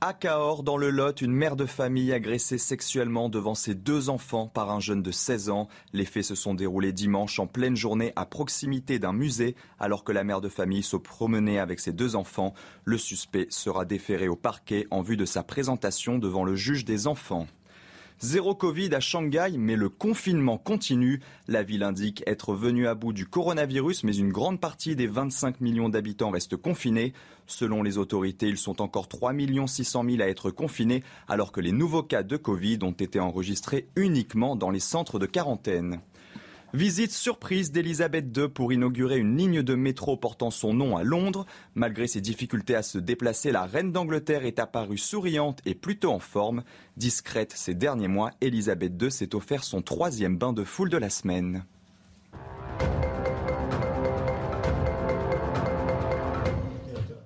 À Cahors, dans le Lot, une mère de famille agressée sexuellement devant ses deux enfants par un jeune de 16 ans. Les faits se sont déroulés dimanche en pleine journée à proximité d'un musée, alors que la mère de famille se promenait avec ses deux enfants. Le suspect sera déféré au parquet en vue de sa présentation devant le juge des enfants. Zéro Covid à Shanghai, mais le confinement continue. La ville indique être venue à bout du coronavirus, mais une grande partie des 25 millions d'habitants reste confinés. Selon les autorités, ils sont encore 3 600 000 à être confinés, alors que les nouveaux cas de Covid ont été enregistrés uniquement dans les centres de quarantaine. Visite surprise d'Elisabeth II pour inaugurer une ligne de métro portant son nom à Londres. Malgré ses difficultés à se déplacer, la reine d'Angleterre est apparue souriante et plutôt en forme. Discrète ces derniers mois, Elisabeth II s'est offert son troisième bain de foule de la semaine.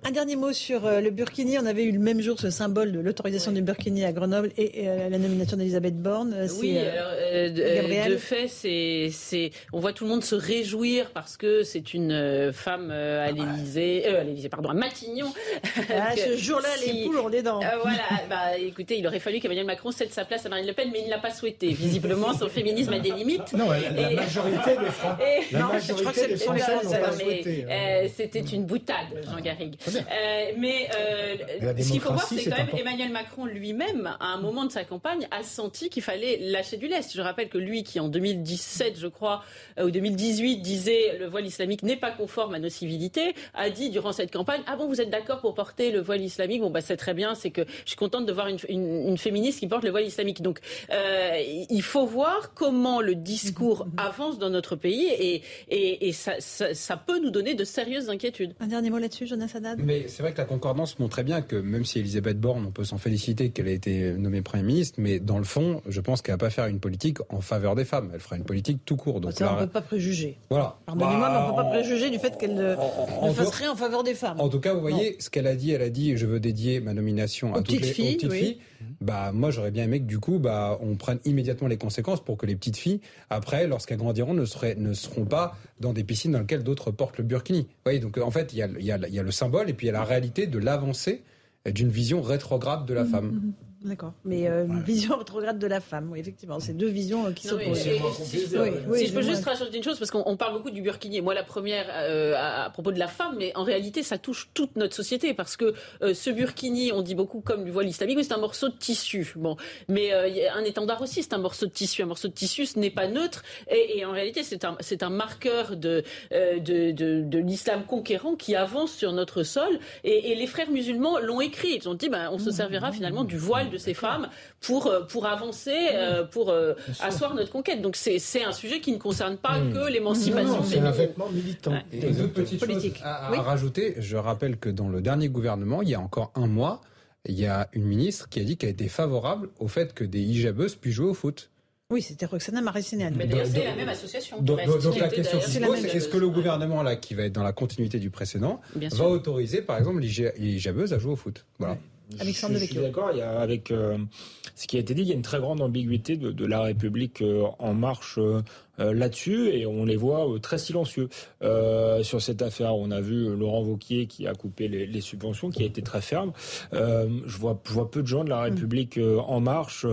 Un dernier mot sur euh, le Burkini. On avait eu le même jour ce symbole de l'autorisation du Burkini à Grenoble et, euh, la nomination d'Elisabeth Borne. Euh, oui, de, fait, c'est, on voit tout le monde se réjouir parce que c'est une femme à l'Élysée, à l'Élysée, pardon, à Matignon. *laughs* Ah, *laughs* ce jour-là, les poules ont des dents. voilà, bah, écoutez, il aurait fallu qu'Emmanuel Macron cède sa place à Marine Le Pen, mais il ne l'a pas souhaité. Visiblement, son féminisme a des limites. Non, la, majorité des Français, la majorité des Français n'ont pas souhaité. Hein. C'était une boutade, Jean Garrigue. Euh, mais euh, ce qu'il faut voir, c'est quand même Emmanuel Macron lui-même, à un moment de sa campagne, a senti qu'il fallait lâcher du lest. Je rappelle que lui, qui en 2017, je crois, euh, ou 2018, disait le voile islamique n'est pas conforme à nos civilités, a dit durant cette campagne Ah bon, vous êtes d'accord pour porter le voile islamique? Bon, bah, c'est très bien, c'est que je suis contente de voir une, une, féministe qui porte le voile islamique. Donc, il faut voir comment le discours *laughs* avance dans notre pays et, et, et ça, ça, ça, peut nous donner de sérieuses inquiétudes. Un dernier mot là-dessus, Jonas Haddad? Mais c'est vrai que la concordance montre très bien que même si Elisabeth Borne, on peut s'en féliciter qu'elle ait été nommée Premier ministre, mais dans le fond, je pense qu'elle va pas faire une politique en faveur des femmes. Elle fera une politique tout court. Donc on ne peut pas préjuger. Voilà. Pardonnez-moi, mais on ne peut pas préjuger du fait qu'elle ne, fasse rien en faveur des femmes. En tout cas, vous voyez, ce qu'elle a dit, elle a dit je veux dédier ma nomination à toutes les petites filles. Bah, moi, j'aurais bien aimé que du coup, bah, on prenne immédiatement les conséquences pour que les petites filles, après, lorsqu'elles grandiront, ne, seraient, ne seront pas dans des piscines dans lesquelles d'autres portent le burkini. Vous voyez, donc en fait, il y a, y, a, y a, le symbole et puis il y a la réalité de l'avancée d'une vision rétrograde de la mmh, femme. Mmh, mmh. D'accord. Mais euh, une vision rétrograde de la femme, oui, effectivement. C'est deux visions euh, qui s'opposent. Si, je peux juste rajouter une chose, parce qu'on parle beaucoup du burkini. Moi, la première euh, à, propos de la femme, mais en réalité, ça touche toute notre société, parce que ce burkini, on dit beaucoup comme du voile islamique, mais c'est un morceau de tissu. Bon, mais un étendard aussi, c'est un morceau de tissu. Un morceau de tissu, ce n'est pas neutre, et, en réalité, c'est un, c'est un marqueur de de, de, de l'islam conquérant qui avance sur notre sol. Et, et les frères musulmans l'ont écrit. Ils ont dit, ben, on se servira finalement du voile de ces femmes pour, euh, pour avancer, euh, pour euh, asseoir notre conquête. Donc c'est un sujet qui ne concerne pas que l'émancipation C'est un vêtement militant. Et deux petites choses à, rajouter. Je rappelle que dans le dernier gouvernement, il y a encore un mois, il y a une ministre qui a dit qu'elle était favorable au fait que des hijabeuses puissent jouer au foot. Oui, c'était Roxana Maracineanu. Mais d'ailleurs, c'est la même association. Donc, la question qui se pose, c'est est-ce que le gouvernement, là, qui va être dans la continuité du précédent, va autoriser, par exemple, les jabeuses à jouer au foot? Voilà. Alexandre je, je suis d'accord. Il y a, avec euh, ce qui a été dit, il y a une très grande ambiguïté de, de la République euh, en marche euh, là-dessus et on les voit euh, très silencieux euh, sur cette affaire. On a vu Laurent Vauquier qui a coupé les, les subventions, qui a été très ferme. je vois, je vois peu de gens de la République en marche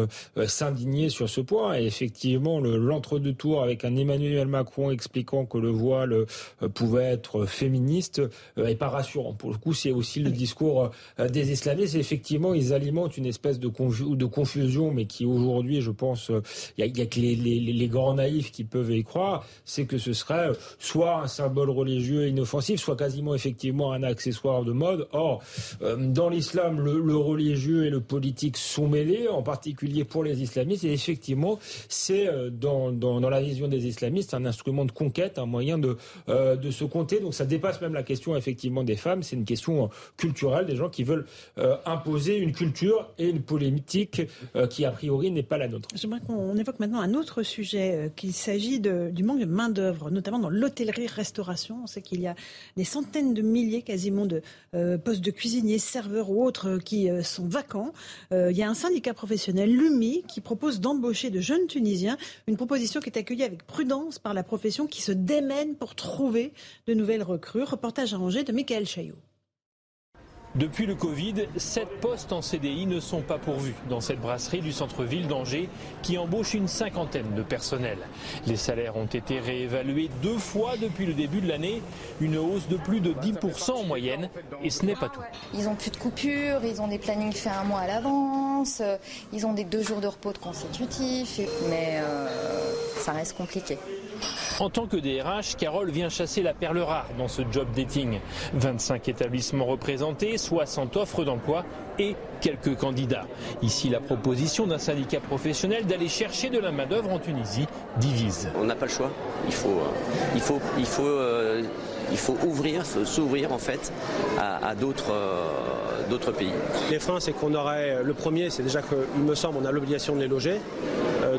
s'indigner sur ce point. Et effectivement, l'entre-deux tours avec un Emmanuel Macron expliquant que le voile pouvait être féministe est pas rassurant. Pour le coup, c'est aussi le discours des islamistes. Effectivement, ils alimentent une espèce de, de confusion, mais qui aujourd'hui, je pense, il y a, que les, les, les grands naïfs qui peuvent y croire, c'est que ce serait soit un symbole religieux inoffensif, soit quasiment effectivement un accessoire de mode. Or, euh, dans l'islam, le, religieux et le politique sont mêlés, en particulier pour les islamistes. Et effectivement, c'est euh, dans, dans, la vision des islamistes un instrument de conquête, un moyen de, euh, de se compter. Donc ça dépasse même la question effectivement des femmes. C'est une question culturelle, des gens qui veulent imposer une culture et une politique qui a priori n'est pas la nôtre. J'aimerais qu'on évoque maintenant un autre sujet, qu'il s'agit du manque de main-d'œuvre, notamment dans l'hôtellerie-restauration. On sait qu'il y a des centaines de milliers quasiment de euh, postes de cuisiniers, serveurs ou autres euh, qui euh, sont vacants. il y a un syndicat professionnel, l'UMI, qui propose d'embaucher de jeunes Tunisiens. Une proposition qui est accueillie avec prudence par la profession qui se démène pour trouver de nouvelles recrues. Reportage arrangé de Michael Chaillot. Depuis le Covid, sept postes en CDI ne sont pas pourvus dans cette brasserie du centre-ville d'Angers qui embauche une cinquantaine de personnels. Les salaires ont été réévalués deux fois depuis le début de l'année, une hausse de plus de 10% en moyenne et ce n'est pas tout. Ils ont plus de coupures, ils ont des plannings faits un mois à l'avance, ils ont des deux jours de repos de consécutifs, mais euh, ça reste compliqué. En tant que DRH, Carole vient chasser la perle rare dans ce job dating. 25 établissements représentés, 60 offres d'emploi et quelques candidats. Ici, la proposition d'un syndicat professionnel d'aller chercher de la main-d'œuvre en Tunisie divise. On n'a pas le choix. Il faut, euh, euh, s'ouvrir en fait à, d'autres. Euh, d'autres pays. Les freins, c'est qu'on aurait le premier, c'est déjà qu'il me semble, on a l'obligation de les loger.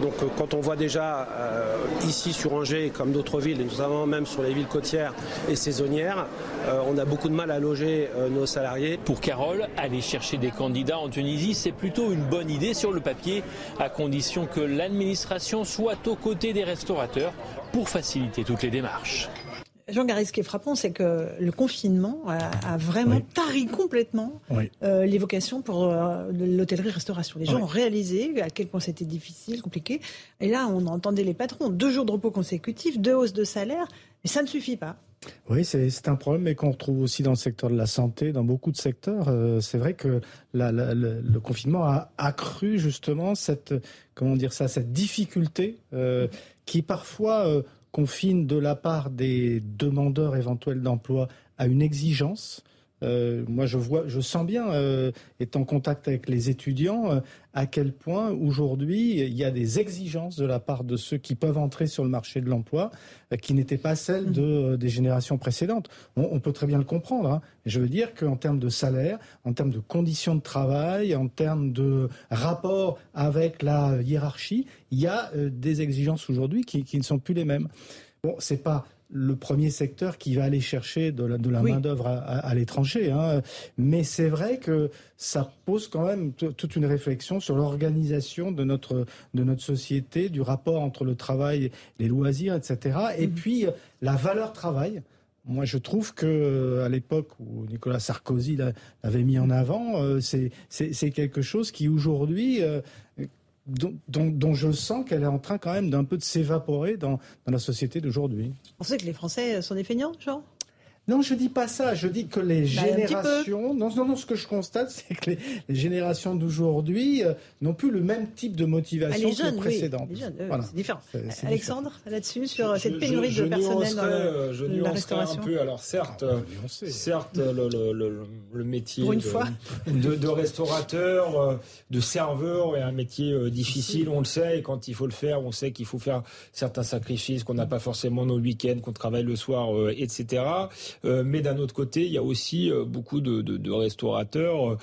donc quand on voit déjà ici sur Angers, comme d'autres villes, et notamment même sur les villes côtières et saisonnières, euh, on a beaucoup de mal à loger euh, nos salariés. Pour Carole, aller chercher des candidats en Tunisie, c'est plutôt une bonne idée sur le papier, à condition que l'administration soit aux côtés des restaurateurs pour faciliter toutes les démarches. Jean Garry, ce qui est frappant, c'est que le confinement a, vraiment tari complètement euh, les vocations pour euh, l'hôtellerie-restauration. Les gens ont réalisé à quel point c'était difficile, compliqué. Et là, on entendait les patrons, deux jours de repos consécutifs, deux hausses de salaire, mais ça ne suffit pas. Oui, c'est un problème, mais qu'on retrouve aussi dans le secteur de la santé, dans beaucoup de secteurs. Euh, c'est vrai que le, confinement a accru justement cette, comment dire ça, cette difficulté qui parfois confine de la part des demandeurs éventuels d'emploi à une exigence. Euh, moi, je vois, je sens bien, euh, étant en contact avec les étudiants, euh, à quel point aujourd'hui il y a des exigences de la part de ceux qui peuvent entrer sur le marché de l'emploi euh, qui n'étaient pas celles de, euh, des générations précédentes. On, peut très bien le comprendre. Hein. Je veux dire qu'en termes de salaire, en termes de conditions de travail, en termes de rapport avec la hiérarchie, il y a euh, des exigences aujourd'hui qui, qui ne sont plus les mêmes. Bon, c'est pas le premier secteur qui va aller chercher de la, de la main-d'œuvre à, l'étranger. Hein. Mais c'est vrai que ça pose quand même toute une réflexion sur l'organisation de notre, de notre société, du rapport entre le travail, les loisirs, etc. Et mm. puis la valeur travail. Moi, je trouve que à l'époque où Nicolas Sarkozy l'avait mis en avant, euh, c'est quelque chose qui aujourd'hui dont, je sens qu'elle est en train quand même d'un peu de s'évaporer dans, dans la société d'aujourd'hui. On sait que les Français sont des feignants, Jean? Non, je dis pas ça. Je dis que les bah, générations. Non, non, non. Ce que je constate, *laughs* c'est que les, générations d'aujourd'hui euh, n'ont plus le même type de motivation que les précédentes. les jeunes, c'est différent. Alexandre, là-dessus, sur cette pénurie de personnel dans euh, je la restauration. un peu. Alors certes, ah, certes, le, le, le, métier de, de, restaurateur, euh, de serveur est un métier difficile. On le sait. Et quand il faut le faire, on sait qu'il faut faire certains sacrifices, qu'on n'a pas forcément nos week-ends, qu'on travaille le soir, etc. mais d'un autre côté, il y a aussi beaucoup de, de, de restaurateurs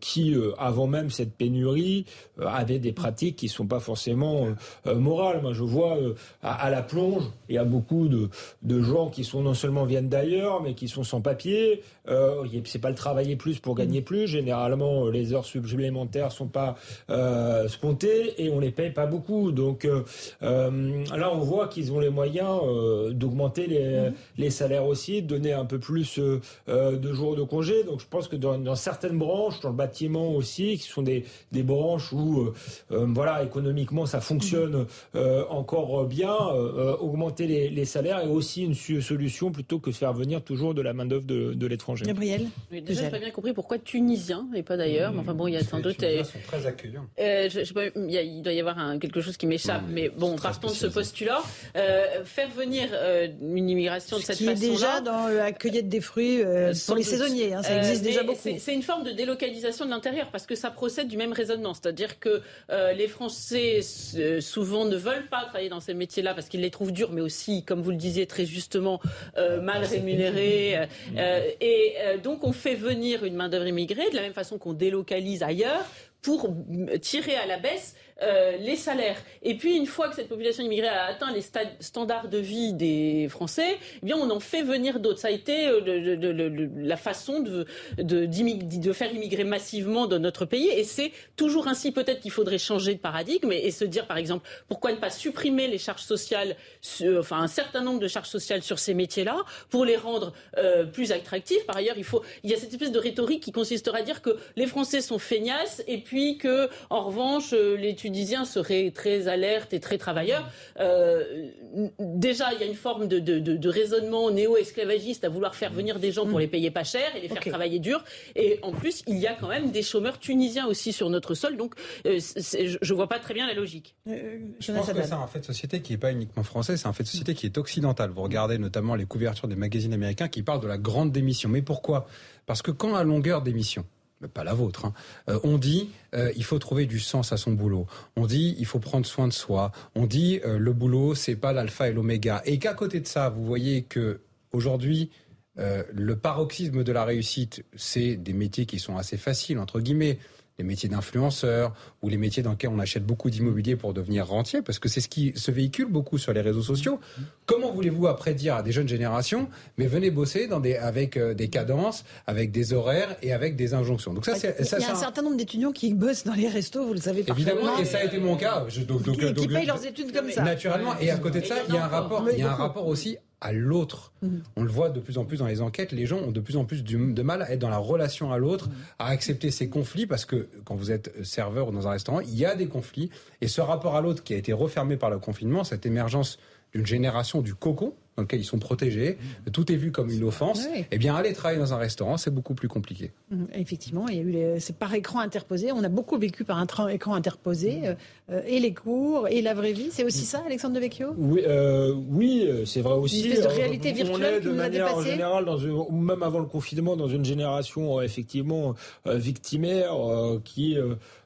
qui, avant même cette pénurie, avaient des pratiques qui sont pas forcément morales. Moi, je vois à, à, la plonge, il y a beaucoup de, de gens qui sont non seulement viennent d'ailleurs, mais qui sont sans papier. Euh, c'est pas le travailler plus pour gagner plus. Généralement, les heures supplémentaires sont pas euh, comptées et on les paye pas beaucoup. Donc euh, euh, là, on voit qu'ils ont les moyens euh, d'augmenter les, mmh. les, salaires aussi, de donner un peu plus de jours de congé. Donc je pense que dans, dans, certaines branches, dans le bâtiment aussi, qui sont des, des branches où voilà économiquement ça fonctionne mmh. encore bien, augmenter les, les, salaires est aussi une solution plutôt que de faire venir toujours de la main d'œuvre de, de l'étranger. Gabriel oui, Déjà, je pas bien compris pourquoi tunisien et pas d'ailleurs. Enfin bon, il y a sans doute. Les sont très accueillants. Euh, je, je pas, il, y a, il, doit y avoir un, quelque chose qui m'échappe, mais, mais, bon, partons de ce postulat. Euh, faire venir euh, une immigration de cette façon-là. Déjà dans la cueillette des fruits euh, pour les saisonniers. Hein, ça existe déjà beaucoup. C'est une forme de délocalisation de l'intérieur parce que ça procède du même raisonnement. C'est-à-dire que les Français souvent ne veulent pas travailler dans ces métiers-là parce qu'ils les trouvent durs, mais aussi, comme vous le disiez très justement, mal rémunérés. et donc on fait venir une main-d'œuvre immigrée de la même façon qu'on délocalise ailleurs pour tirer à la baisse euh, les salaires. Et puis, une fois que cette population immigrée a atteint les standards de vie des Français, eh bien, on en fait venir d'autres. Ça a été euh, la façon de, faire immigrer massivement dans notre pays. Et c'est toujours ainsi. Peut-être qu'il faudrait changer de paradigme et, se dire, par exemple, pourquoi ne pas supprimer les charges sociales, enfin, un certain nombre de charges sociales sur ces métiers-là pour les rendre euh, plus attractifs. Par ailleurs, il y a cette espèce de rhétorique qui consistera à dire que les Français sont feignasses et puis que, en revanche, les Tunisiens seraient très alertes et très travailleurs. Euh, déjà, il y a une forme de, de, de, de raisonnement néo-esclavagiste à vouloir faire venir des gens pour les payer pas cher et les faire okay. travailler dur. Et en plus, il y a quand même des chômeurs tunisiens aussi sur notre sol. Donc, euh, je vois pas très bien la logique. Euh, je pense que c'est un fait de société qui n'est pas uniquement français, c'est un fait de société qui est occidental. Vous regardez notamment les couvertures des magazines américains qui parlent de la grande démission. Mais pourquoi? Parce que quand à longueur d'émission, pas la vôtre. Hein. Euh, on dit euh, il faut trouver du sens à son boulot. On dit il faut prendre soin de soi. On dit euh, le boulot c'est pas l'alpha et l'oméga. Et qu'à côté de ça, vous voyez que aujourd'hui le paroxysme de la réussite, c'est des métiers qui sont assez faciles entre guillemets les métiers d'influenceurs ou les métiers dans lesquels on achète beaucoup d'immobilier pour devenir rentier, parce que c'est ce qui se véhicule beaucoup sur les réseaux sociaux. Comment voulez-vous après dire à des jeunes générations, mais venez bosser dans des, avec euh, des cadences, avec des horaires et avec des injonctions? Donc ça, c'est, ça, Il y a un, certain nombre d'étudiants qui bossent dans les restos, vous le savez Évidemment, et ça a été mon cas. Je, donc, donc, qui, donc, payent leurs études comme ça. Naturellement, et à côté de ça, il y a un rapport, il y a un rapport aussi à l'autre. Mmh. On le voit de plus en plus dans les enquêtes, les gens ont de plus en plus de mal à être dans la relation à l'autre, mmh. à accepter ces conflits, parce que quand vous êtes serveur ou dans un restaurant, il y a des conflits. Et ce rapport à l'autre qui a été refermé par le confinement, cette émergence d'une génération du cocon, dans lequel ils sont protégés, mmh. tout est vu comme une offense, oui. eh bien aller travailler dans un restaurant, c'est beaucoup plus compliqué. Mmh, effectivement, il y a eu les... c'est par écran interposé. On a beaucoup vécu par un écran interposé, mmh. euh, et les cours, et la vraie vie. C'est aussi ça, Alexandre de Vecchio Oui, euh, oui c'est vrai aussi. Une espèce de réalité virtuelle on est qui de nous manière en général, dans une, même avant le confinement, dans une génération euh, effectivement euh, victimaire qui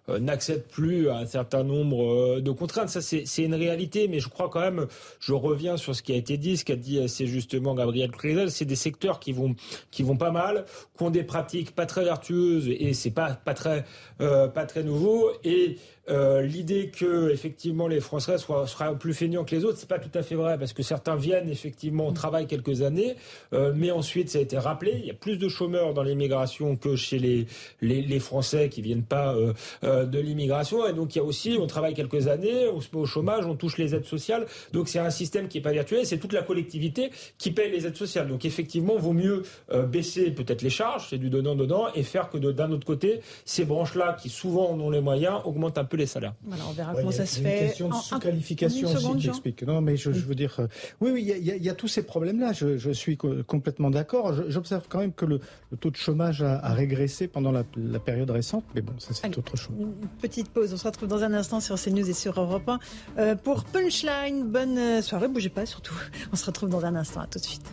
euh, n'accepte plus un certain nombre de contraintes. Ça, c'est une réalité, mais je crois quand même, je reviens sur ce qui a été dit, ce qu'a dit assez justement Gabriel Clézel, c'est des secteurs qui vont, qui vont pas mal, qui ont des pratiques pas très vertueuses, et c'est pas, pas, très, euh, pas très nouveau, et euh, l'idée que effectivement les Français soient, soient plus feignants que les autres, c'est pas tout à fait vrai parce que certains viennent effectivement travaillent quelques années, euh, mais ensuite ça a été rappelé, il y a plus de chômeurs dans l'immigration que chez les, les, les Français qui viennent pas euh, de l'immigration. Et donc il y a aussi on travaille quelques années, on se met au chômage, on touche les aides sociales, donc c'est un système qui est pas virtuel, c'est toute la collectivité qui paye les aides sociales. Donc effectivement, vaut mieux baisser peut-être les charges, c'est du donnant dedans et faire que d'un autre côté, ces branches-là qui souvent en ont les moyens augmentent un peu les salaires. Voilà, on verra ouais, comment ça se fait. Une question de sous-qualification aussi qui explique. Non, mais je, je veux dire, euh, oui, oui, il y, a, il y a tous ces problèmes-là. Je, je, suis complètement d'accord. J'observe quand même que le, le, taux de chômage a, a régressé pendant la, la, période récente, mais bon, ça c'est autre chose. Une petite pause. On se retrouve dans un instant sur CNews et sur Europe 1 euh, pour Punchline. Bonne soirée, bougez pas surtout. *laughs* On se retrouve dans un instant. À tout de suite.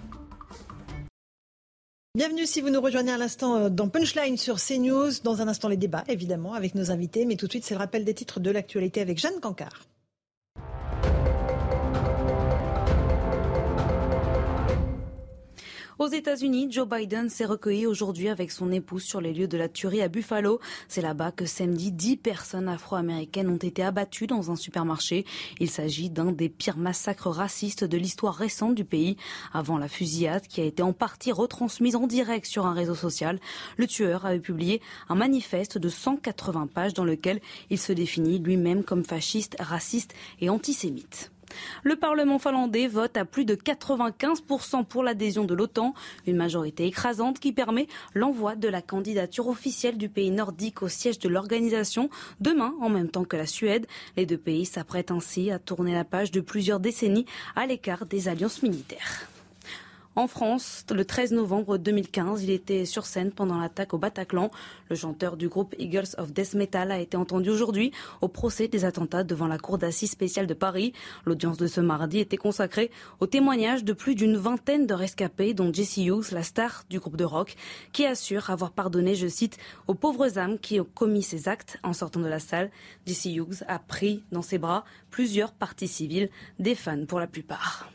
Bienvenue si vous nous rejoignez à l'instant dans Punchline sur CNews. Dans un instant, les débats, évidemment, avec nos invités. Mais tout de suite, c'est le rappel des titres de l'actualité avec Jeanne Cancard. Aux États-Unis, Joe Biden s'est recueilli aujourd'hui avec son épouse sur les lieux de la tuerie à Buffalo. C'est là-bas que samedi, dix personnes afro-américaines ont été abattues dans un supermarché. Il s'agit d'un des pires massacres racistes de l'histoire récente du pays. Avant la fusillade, qui a été en partie retransmise en direct sur un réseau social, le tueur avait publié un manifeste de 180 pages dans lequel il se définit lui-même comme fasciste, raciste et antisémite. Le Parlement finlandais vote à plus de 95% pour l'adhésion de l'OTAN, une majorité écrasante qui permet l'envoi de la candidature officielle du pays nordique au siège de l'organisation demain en même temps que la Suède. Les deux pays s'apprêtent ainsi à tourner la page de plusieurs décennies à l'écart des alliances militaires. En France, le 13 novembre 2015, il était sur scène pendant l'attaque au Bataclan. Le chanteur du groupe Eagles of Death Metal a été entendu aujourd'hui au procès des attentats devant la Cour d'assises spéciale de Paris. L'audience de ce mardi était consacrée au témoignage de plus d'une vingtaine de rescapés, dont Jesse Hughes, la star du groupe de rock, qui assure avoir pardonné, je cite, aux pauvres âmes qui ont commis ces actes en sortant de la salle. Jesse Hughes a pris dans ses bras plusieurs parties civiles, des fans pour la plupart.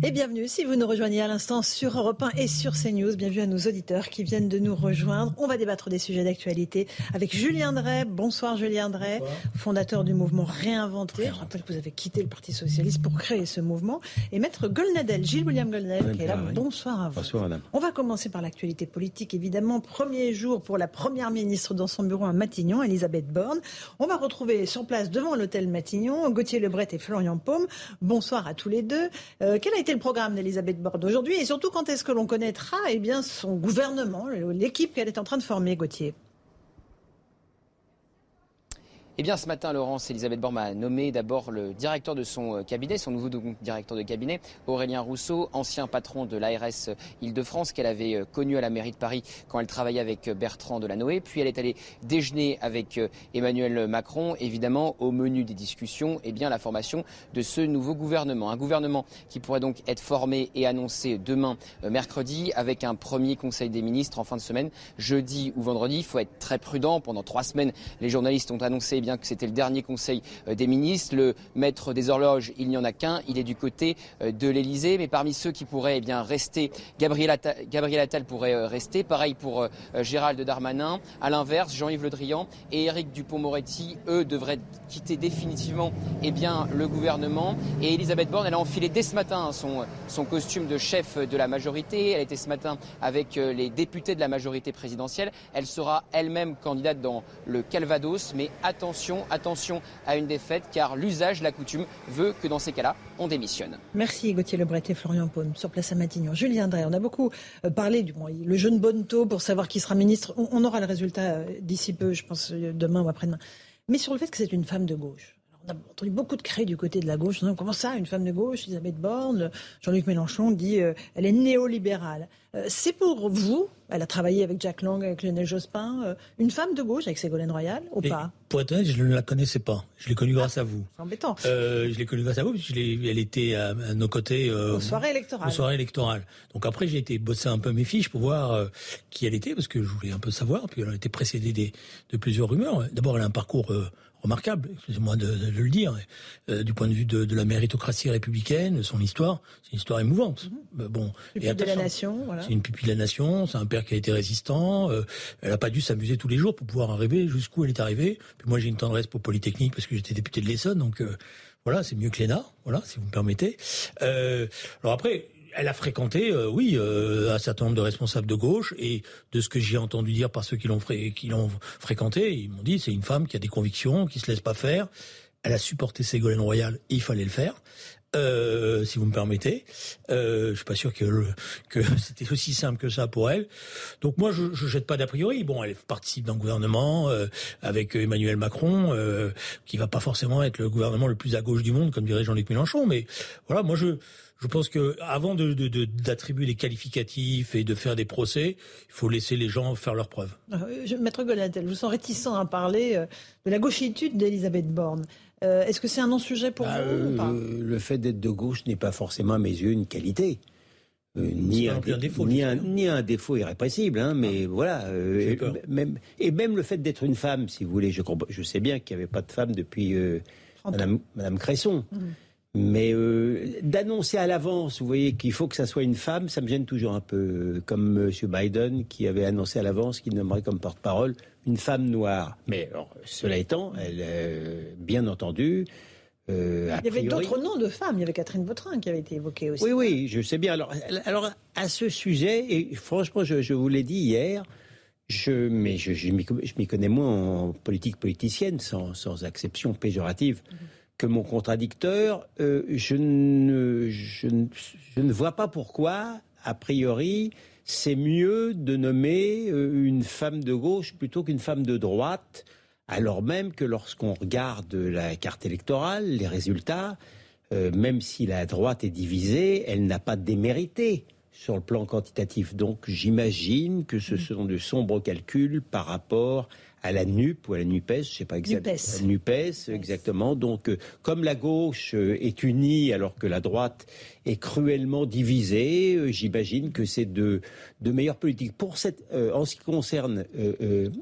Et bienvenue si vous nous rejoignez à l'instant sur Europe 1 et sur CNews. Bienvenue à nos auditeurs qui viennent de nous rejoindre. On va débattre des sujets d'actualité avec Julien Drey. Bonsoir Julien Drey, fondateur du mouvement Réinventé. Je rappelle que vous avez quitté le Parti Socialiste pour créer ce mouvement. Et Maître Golnadel, Gilles-William Golnadel, qui est là. Bonsoir à vous. Bonsoir madame. On va commencer par l'actualité politique, évidemment. Premier jour pour la première ministre dans son bureau à Matignon, Elisabeth Borne. On va retrouver sur place devant l'hôtel Matignon Gauthier Lebret et Florian Paume. Bonsoir à tous les deux. Euh, quel a été le programme d'Elisabeth Borne aujourd'hui et surtout quand est-ce que l'on connaîtra eh son gouvernement, l'équipe qu'elle est en train de former, Gauthier? Eh bien, ce matin, Laurence, Elisabeth Borne a nommé d'abord le directeur de son euh, cabinet, son nouveau directeur de cabinet, Aurélien Rousseau, ancien patron de l'ARS Île-de-France, qu'elle avait euh, connu à la mairie de Paris quand elle travaillait avec euh, Bertrand Delanoë. Puis elle est allée déjeuner avec Emmanuel Macron, évidemment, au menu des discussions, eh bien, la formation de ce nouveau gouvernement. Un gouvernement qui pourrait donc être formé et annoncé demain, mercredi, avec un premier conseil des ministres en fin de semaine, jeudi ou vendredi. Il faut être très prudent. Pendant trois semaines, les journalistes ont annoncé eh que c'était le dernier conseil euh, des ministres. Le maître des horloges, il n'y en a qu'un, il est du côté euh, de l'Elysée. Mais parmi ceux qui pourraient eh bien, rester, Gabriel Attal, pourrait euh, rester. Pareil pour Gérald Darmanin. À l'inverse, Jean-Yves Le Drian et Éric Dupont-Moretti, eux, devraient quitter définitivement eh bien, le gouvernement. Et Elisabeth Borne, elle a enfilé dès ce matin son, son costume de chef de la majorité. Elle était ce matin avec les députés de la majorité présidentielle. Elle sera elle-même candidate dans le Calvados. Mais attention attention, à une défaite, car l'usage, la coutume, veut que dans ces cas-là, on démissionne. Merci Gauthier Lebret et Florian Paume sur place à Matignon. Julien Drey, on a beaucoup euh, parlé du le jeune Bonneto pour savoir qui sera ministre. On, aura le résultat euh, d'ici peu, je pense, euh, demain ou après-demain. Mais sur le fait que c'est une femme de gauche. on a entendu beaucoup de cris du côté de la gauche. Comment ça, une femme de gauche Elisabeth Borne, Jean-Luc Mélenchon dit elle est néolibérale. c'est pour vous, elle a travaillé avec Jack Lang, avec Lionel Jospin. Euh, une femme de gauche avec Ségolène Royal ou pas Pour être honnête, je ne la connaissais pas. Je l'ai connue grâce à vous. C'est embêtant. Euh, je l'ai connue grâce à vous, puisque elle était à, nos côtés. Euh, aux soirées électorales. Aux soirées électorales. Donc après, j'ai été bosser un peu mes fiches pour voir euh, qui elle était, parce que je voulais un peu savoir. Puis elle a été précédée des, de plusieurs rumeurs. D'abord, elle a un parcours remarquable, excusez-moi de, le dire, euh, du point de vue de, la méritocratie républicaine, son histoire, c'est une histoire émouvante. Mhm. Bon, pupille de la nation, voilà. C'est une pupille de la nation, c'est un père qui a été résistant, euh, elle n'a pas dû s'amuser tous les jours pour pouvoir arriver jusqu'où elle est arrivée. Puis moi j'ai une tendresse pour Polytechnique parce que j'étais député de l'Essonne, donc euh, voilà, c'est mieux que l'ENA, voilà, si vous me permettez. alors après, elle a fréquenté, euh, oui, euh, un certain nombre de responsables de gauche et de ce que j'ai entendu dire par ceux qui l'ont l'ont fréquenté, ils m'ont dit c'est une femme qui a des convictions, qui se laisse pas faire. Elle a supporté Ségolène Royal, il fallait le faire. Euh, si vous me permettez. Euh, je suis pas sûr que, que *laughs* c'était aussi simple que ça pour elle. Donc moi, je, je jette pas d'a priori. Bon, elle participe d'un gouvernement euh, avec Emmanuel Macron, euh, qui va pas forcément être le gouvernement le plus à gauche du monde, comme dirait Jean-Luc Mélenchon. Mais voilà, moi je je pense que avant de, d'attribuer des qualificatifs et de faire des procès, il faut laisser les gens faire leurs preuves. Euh, Maître Golatel, je vous sens réticent à parler euh, de la gauchitude d'Elisabeth Borne. Euh, est-ce que c'est un non-sujet pour bah, vous ou pas? Le fait d'être de gauche n'est pas forcément à mes yeux une qualité. ni, un, défaut, ni, un, défaut irrépressible, hein, mais ah. voilà. même, et même le fait d'être une femme, si vous voulez, je, je sais bien qu'il n'y avait pas de femme depuis Madame, Madame, Cresson. Mmh. Mais euh, d'annoncer à l'avance, vous voyez, qu'il faut que ça soit une femme, ça me gêne toujours un peu. Comme M. Biden qui avait annoncé à l'avance qu'il nommerait comme porte-parole une femme noire. Mais cela étant, elle, euh, bien entendu, euh, il y avait d'autres noms de femmes. Il y avait Catherine Vautrin qui avait été évoquée aussi. Oui, oui, je sais bien. Alors, alors à ce sujet, et franchement, je, vous l'ai dit hier, je, mais je, je m'y connais moins en politique politicienne, sans, sans exception péjorative. Mhm que mon contradicteur, euh, je, ne, je, ne, vois pas pourquoi, a priori, c'est mieux de nommer euh, une femme de gauche plutôt qu'une femme de droite, alors même que lorsqu'on regarde la carte électorale, les résultats, euh, même si la droite est divisée, elle n'a pas démérité sur le plan quantitatif. Donc j'imagine que ce sont de sombres calculs par rapport à la NUP ou à la NUPES, je sais pas exactement. NUPES. NUPES, exactement. Donc, euh, comme la gauche euh, est unie alors que la droite est cruellement divisée, euh, j'imagine que c'est de, de meilleures politiques. Pour cette, en ce qui concerne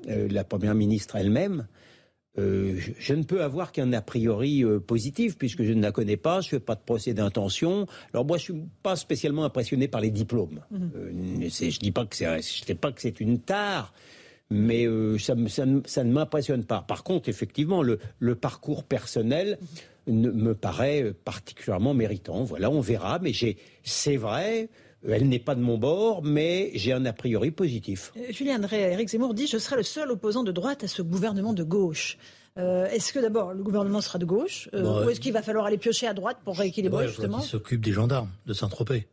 la première ministre elle-même, je, je, ne peux avoir qu'un a priori positif puisque je ne la connais pas, je fais pas de procès d'intention. Alors moi, je suis pas spécialement impressionné par les diplômes. Mm je dis pas que c'est, je sais pas que c'est une tare, mais euh, ça, ne m'impressionne pas. Par contre, effectivement, le, parcours personnel me paraît particulièrement méritant. Voilà, on verra, mais c'est vrai. Elle n'est pas de mon bord, mais j'ai un a priori positif. Euh, Julien André, Eric Zemmour dit Je serai le seul opposant de droite à ce gouvernement de gauche. Euh, est-ce que d'abord le gouvernement sera de gauche Ou est-ce qu'il va falloir aller piocher à droite pour rééquilibrer justement Il s'occupe des gendarmes de Saint-Tropez.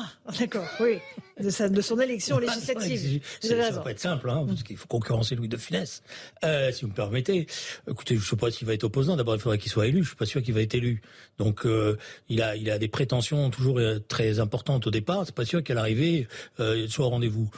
Ah, d'accord, oui, de, son élection législative. ça va pas être simple, hein, parce qu'il faut concurrencer Louis de Funès, euh, si vous me permettez. Écoutez, je ne sais pas s'il va être opposant. D'abord, il faudrait qu'il soit élu. Je suis pas sûr qu'il va être élu. Donc, euh, il a, il a des prétentions toujours euh, très importantes au départ. C'est pas sûr qu'à l'arrivée, euh, il soit au rendez-vous.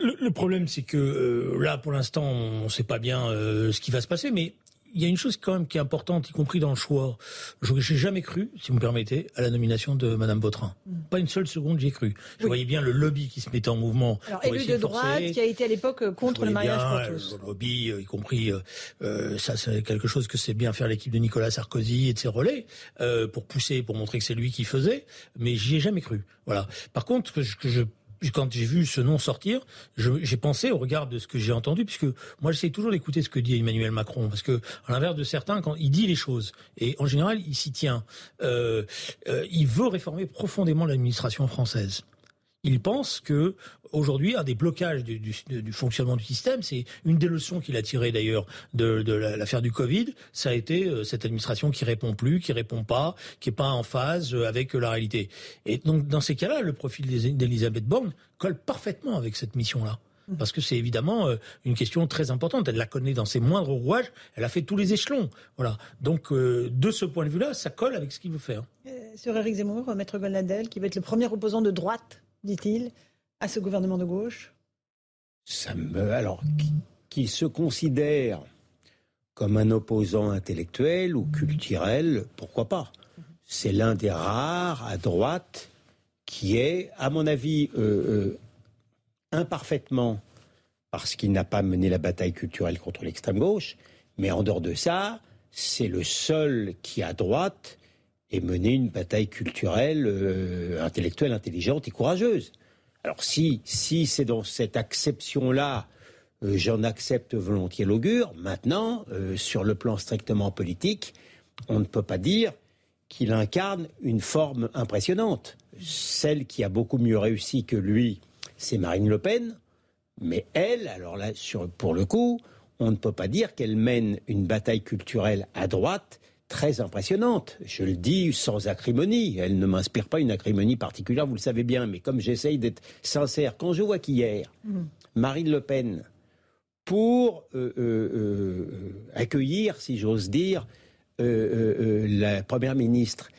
Le, le, problème, c'est que euh, là, pour l'instant, on ne sait pas bien ce qui va se passer, mais il y a une chose quand même qui est importante, y compris dans le choix. Je n'ai jamais cru, si vous me permettez, à la nomination de Madame Vautrin. Mm. Pas une seule seconde, j'y ai cru. Je voyais bien le lobby qui se mettait en mouvement. Alors, élu de, droite, qui a été à l'époque contre le mariage pour tous. Le lobby, euh, y compris, euh, euh, ça c'est quelque chose que c'est bien faire l'équipe de Nicolas Sarkozy et de ses relais, euh, pour pousser, pour montrer que c'est lui qui faisait. Mais j'y ai jamais cru. Voilà. Par contre, que que je quand j'ai vu ce nom sortir, j'ai pensé au regard de ce que j'ai entendu, puisque moi j'essaie toujours d'écouter ce que dit Emmanuel Macron, parce que à l'inverse de certains, quand il dit les choses, et en général il s'y tient, euh, euh, il veut réformer profondément l'administration française il pense que aujourd'hui un des blocages du, du, fonctionnement du système, c'est une des leçons qu'il a tirées d'ailleurs de, de l'affaire du Covid, ça a été euh, cette administration qui répond plus, qui répond pas, qui est pas en phase euh, avec la réalité. Et donc dans ces cas-là, le profil d'Elisabeth Borne colle parfaitement avec cette mission-là. Mmh. Parce que c'est évidemment euh, une question très importante. Elle la connaît dans ses moindres rouages. Elle a fait tous les échelons. Voilà. Donc, de ce point de vue-là, ça colle avec ce qu'il veut faire. sur Eric Zemmour, Maître Goldnadel, qui va être le premier opposant de droite dit-il, à ce gouvernement de gauche Ça me. Alors, qui, se considère comme un opposant intellectuel ou culturel, pourquoi pas C'est l'un des rares à droite qui est, à mon avis, euh, euh, imparfaitement, parce qu'il n'a pas mené la bataille culturelle contre l'extrême gauche, mais en dehors de ça, c'est le seul qui, à droite, et mener une bataille culturelle, euh, intellectuelle, intelligente et courageuse. Alors si, si c'est dans cette acception-là, euh, j'en accepte volontiers l'augure. Maintenant, euh, sur le plan strictement politique, on ne peut pas dire qu'il incarne une forme impressionnante. Celle qui a beaucoup mieux réussi que lui, c'est Marine Le Pen. Mais elle, alors là, sur, pour le coup, on ne peut pas dire qu'elle mène une bataille culturelle à droite très impressionnante. Je le dis sans acrimonie. Elle ne m'inspire pas une acrimonie particulière, vous le savez bien. Mais comme j'essaye d'être sincère, quand je vois qu'hier, mm. Marine Le Pen, pour euh, euh, euh, accueillir, si j'ose dire, la Première ministre,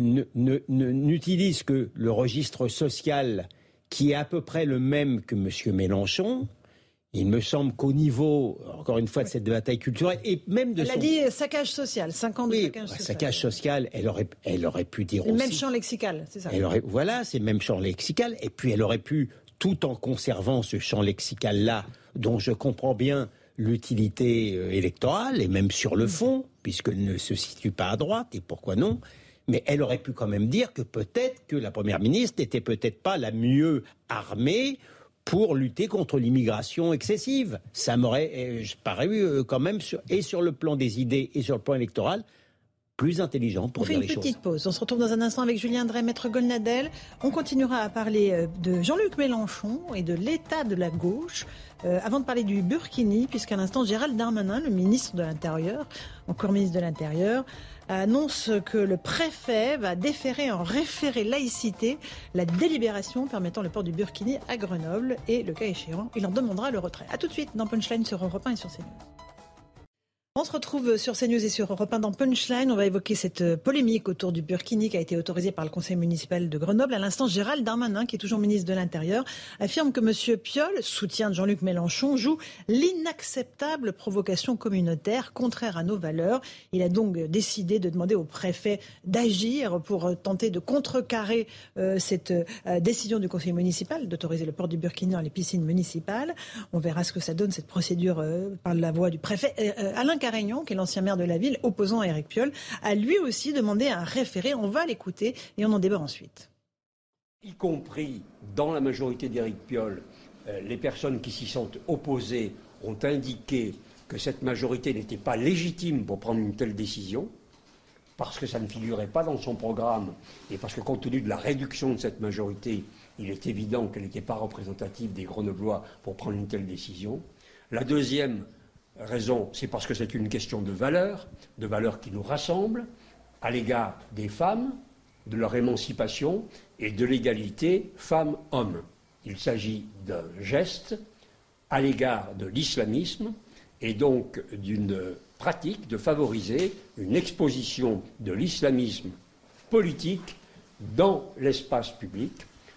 n'utilise que le registre social qui est à peu près le même que M. Mélenchon, il me semble qu'au niveau, encore une fois, de cette bataille culturelle, et même de Elle a dit saccage social, 50 ans de saccage bah, social. Saccage social, elle aurait, elle aurait pu dire aussi... Le même champ lexical, c'est ça. Elle aurait, Voilà, c'est le même champ lexical, et puis elle aurait pu, tout en conservant ce champ lexical-là, dont je comprends bien l'utilité euh, électorale, et même sur le fond, puisqu'elle ne se situe pas à droite, et pourquoi non mais elle aurait pu quand même dire que peut-être que la Première ministre n'était peut-être pas la mieux armée pour lutter contre l'immigration excessive. Ça m'aurait euh, paru euh, quand même, et sur le plan des idées et sur le plan électoral, plus intelligent pour On fait une petite pause. On se retrouve dans un instant avec Julien Drey, Maître Golnadel. On continuera à parler euh, de Jean-Luc Mélenchon et de l'état de la gauche. avant de parler du Burkini, puisqu'à l'instant, Gérald Darmanin, le ministre de l'Intérieur, encore ministre de l'Intérieur, annonce que le préfet va déférer en référé laïcité la délibération permettant le port du Burkini à Grenoble et, le cas échéant, il en demandera le retrait. A tout de suite dans Punchline sur Europe 1 et sur CNews. On se retrouve sur CNews et sur Europe 1 dans Punchline. On va évoquer cette polémique autour du Burkini qui a été autorisé par le conseil municipal de Grenoble. À l'instant, Gérald Darmanin, qui est toujours ministre de l'Intérieur, affirme que M. Piolle, soutien de Jean-Luc Mélenchon, joue l'inacceptable provocation communautaire contraire à nos valeurs. Il a donc décidé de demander au préfet d'agir pour tenter de contrecarrer euh, cette euh, décision du conseil municipal d'autoriser le port du Burkini dans les piscines municipales. On verra ce que ça donne, cette procédure euh, par la voie du préfet. Alain Carignon, qui est l'ancien maire de la ville, opposant à Éric Piolle, a lui aussi demandé un référé. On va l'écouter et on en débat ensuite. Y compris dans la majorité d'Éric Piolle, euh, les personnes qui s'y sont opposées ont indiqué que cette majorité n'était pas légitime pour prendre une telle décision, parce que ça ne figurait pas dans son programme, et parce que compte tenu de la réduction de cette majorité, il est évident qu'elle n'était pas représentative des Grenoblois pour prendre une telle décision. La deuxième raison, c'est parce que c'est une question de valeurs, de valeurs qui nous rassemblent à l'égard des femmes, de leur émancipation et de l'égalité femmes-hommes. Il s'agit d'un geste à l'égard de l'islamisme et donc d'une pratique de favoriser une exposition de l'islamisme politique dans l'espace public,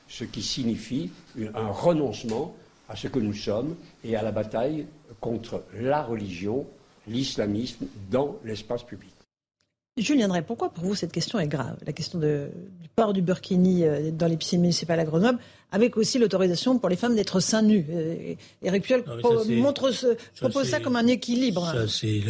ce qui signifie un renoncement à ce que nous sommes et à la bataille contre la religion, l'islamisme dans l'espace public. Julien Drey, pourquoi pour vous cette question est grave? La question du port du burkini euh, dans les piscines municipales à Grenoble, avec aussi l'autorisation pour les femmes d'être seins nus. Eric Piolle montre propose ça, comme un équilibre. Ça, c'est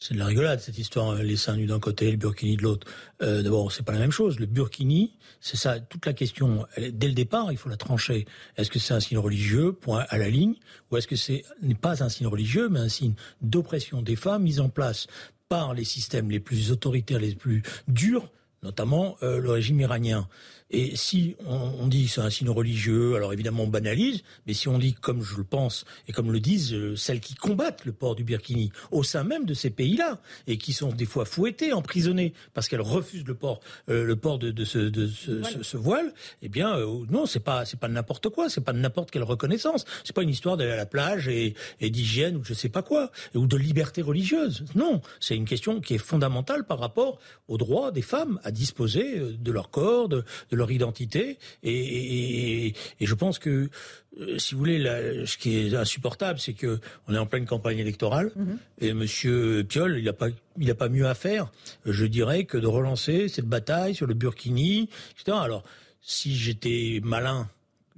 c'est de la rigolade cette histoire, euh, les seins nus d'un côté, le burkini de l'autre. Euh, D'abord, c'est pas la même chose. Le burkini, c'est ça, toute la question. dès le départ, il faut la trancher. Est-ce que c'est un signe religieux, point à la ligne, ou est-ce que c'est n'est pas un signe religieux, mais un signe d'oppression des femmes mis en place par les systèmes les plus autoritaires, les plus durs, notamment euh, le régime iranien. Et si on, dit c'est un signe religieux, alors évidemment on banalise, mais si on dit comme je le pense et comme le disent euh, celles qui combattent le port du Birkini au sein même de ces pays-là et qui sont des fois fouettées, emprisonnées parce qu'elles refusent le port, euh, le port de, ce, de ce, voile, eh bien euh, non, c'est pas c'est pas n'importe quoi, c'est pas n'importe quelle reconnaissance, c'est pas une histoire d'aller à la plage et, et d'hygiène ou je sais pas quoi ou de liberté religieuse. Non, c'est une question qui est fondamentale par rapport au droit des femmes à disposer de leur corps, de, de leur identité. Et, je pense que, euh, si vous voulez, ce qui est insupportable, c'est que on est en pleine campagne électorale mhm. et Monsieur Piolle, il n'a pas, il a pas mieux à faire, je dirais, que de relancer cette bataille sur le Burkini, etc. Alors, si j'étais malin,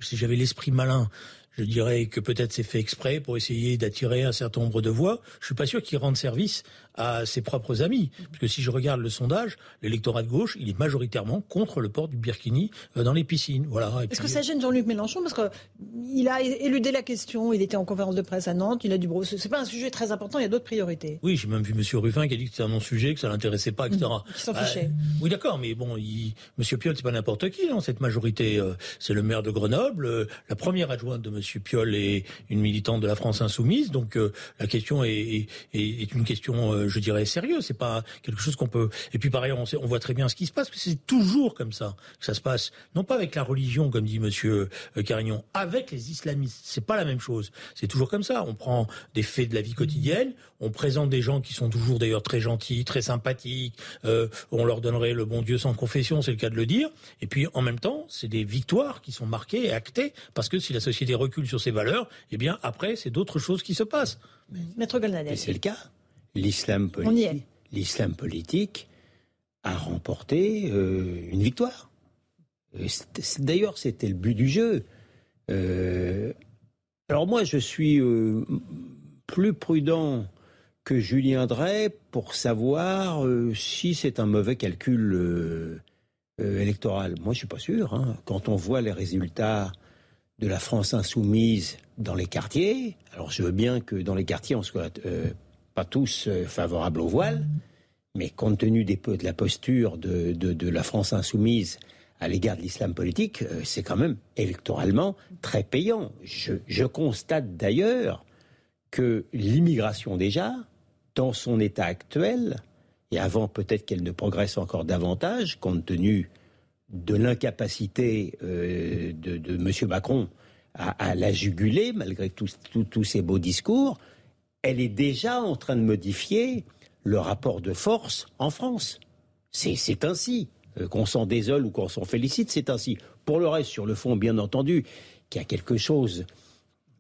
si j'avais l'esprit malin, je dirais que peut-être c'est fait exprès pour essayer d'attirer un certain nombre de voix. Je suis pas sûr qu'il rende service à ses propres amis. Parce que si je regarde le sondage, l'électorat de gauche, il est majoritairement contre le port du Birkini euh, dans les piscines. Voilà. Est-ce que ça gêne Jean-Luc Mélenchon Parce qu'il a éludé la question, il était en conférence de presse à Nantes, il a dit, bon, c'est pas un sujet très important, il y a d'autres priorités. Oui, j'ai même vu M. Ruffin qui a dit que c'était un non-sujet, que ça l'intéressait pas, etc. Mmh, s'en fichait. Bah, oui, d'accord, mais bon, il... M. Piolle, c'est pas n'importe qui, dans cette majorité. Euh, c'est le maire de Grenoble. Euh, la première adjointe de M. Piolle est une militante de la France insoumise. Donc, la question est, est, une question, je dirais, sérieuse c'est pas quelque chose qu'on peut. Et puis par ailleurs, on, on, voit très bien ce qui se passe, que c'est toujours comme ça que ça se passe. Non pas avec la religion, comme dit Monsieur euh, Carignon, avec les islamistes. C'est pas la même chose. C'est toujours comme ça. On prend des faits de la vie quotidienne, on présente des gens qui sont toujours d'ailleurs très gentils, très sympathiques. Euh, on leur donnerait le bon Dieu sans confession, c'est le cas de le dire. Et puis en même temps, c'est des victoires qui sont marquées et actées parce que si la société recule sur ses valeurs, eh bien après, c'est d'autres choses qui se passent. Maître Golnadel. C'est le cas. L'islam politique, l'islam politique a remporté euh, une victoire. Euh, d'ailleurs, c'était le but du jeu. Euh, alors moi, je suis plus prudent que Julien Drey pour savoir si c'est un mauvais calcul électoral. Moi, je suis pas sûr. Hein. Quand on voit les résultats de la France insoumise dans les quartiers, alors je veux bien que dans les quartiers on soit pas tous favorables au voile, mais compte tenu de la posture de, de, la France insoumise à l'égard de l'islam politique, c'est quand même électoralement très payant. Je, je constate d'ailleurs que l'immigration déjà, dans son état actuel, et avant peut-être qu'elle ne progresse encore davantage, compte tenu de l'incapacité euh, de, M. Macron à, la juguler, malgré tous ces beaux discours, elle est déjà en train de modifier le rapport de force en France. C'est ainsi. Euh, qu'on s'en désole ou qu'on s'en félicite, c'est ainsi. Pour le reste, sur le fond, bien entendu, qu'il y a quelque chose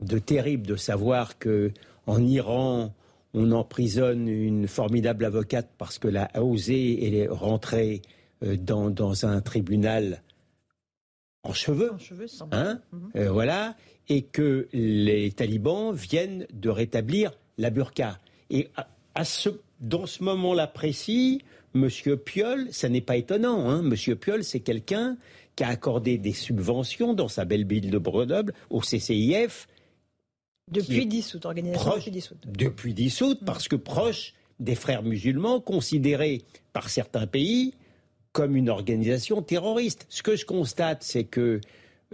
de terrible de savoir que en Iran, on emprisonne une formidable avocate parce qu'elle a osé rentrer euh, dans, dans un tribunal en cheveux, en cheveux hein mhm. euh, voilà, et que les talibans viennent de rétablir la burqa. Et à, ce, dans ce moment-là précis, Monsieur Piolle, ça n'est pas étonnant. Hein, Monsieur Piolle, c'est quelqu'un qui a accordé des subventions dans sa belle ville de Grenoble au CCIF depuis dissoute, organisation proche, depuis dissoute. Depuis dissoute, parce que proche des frères musulmans, considérés par certains pays comme une organisation terroriste. Ce que je constate, c'est que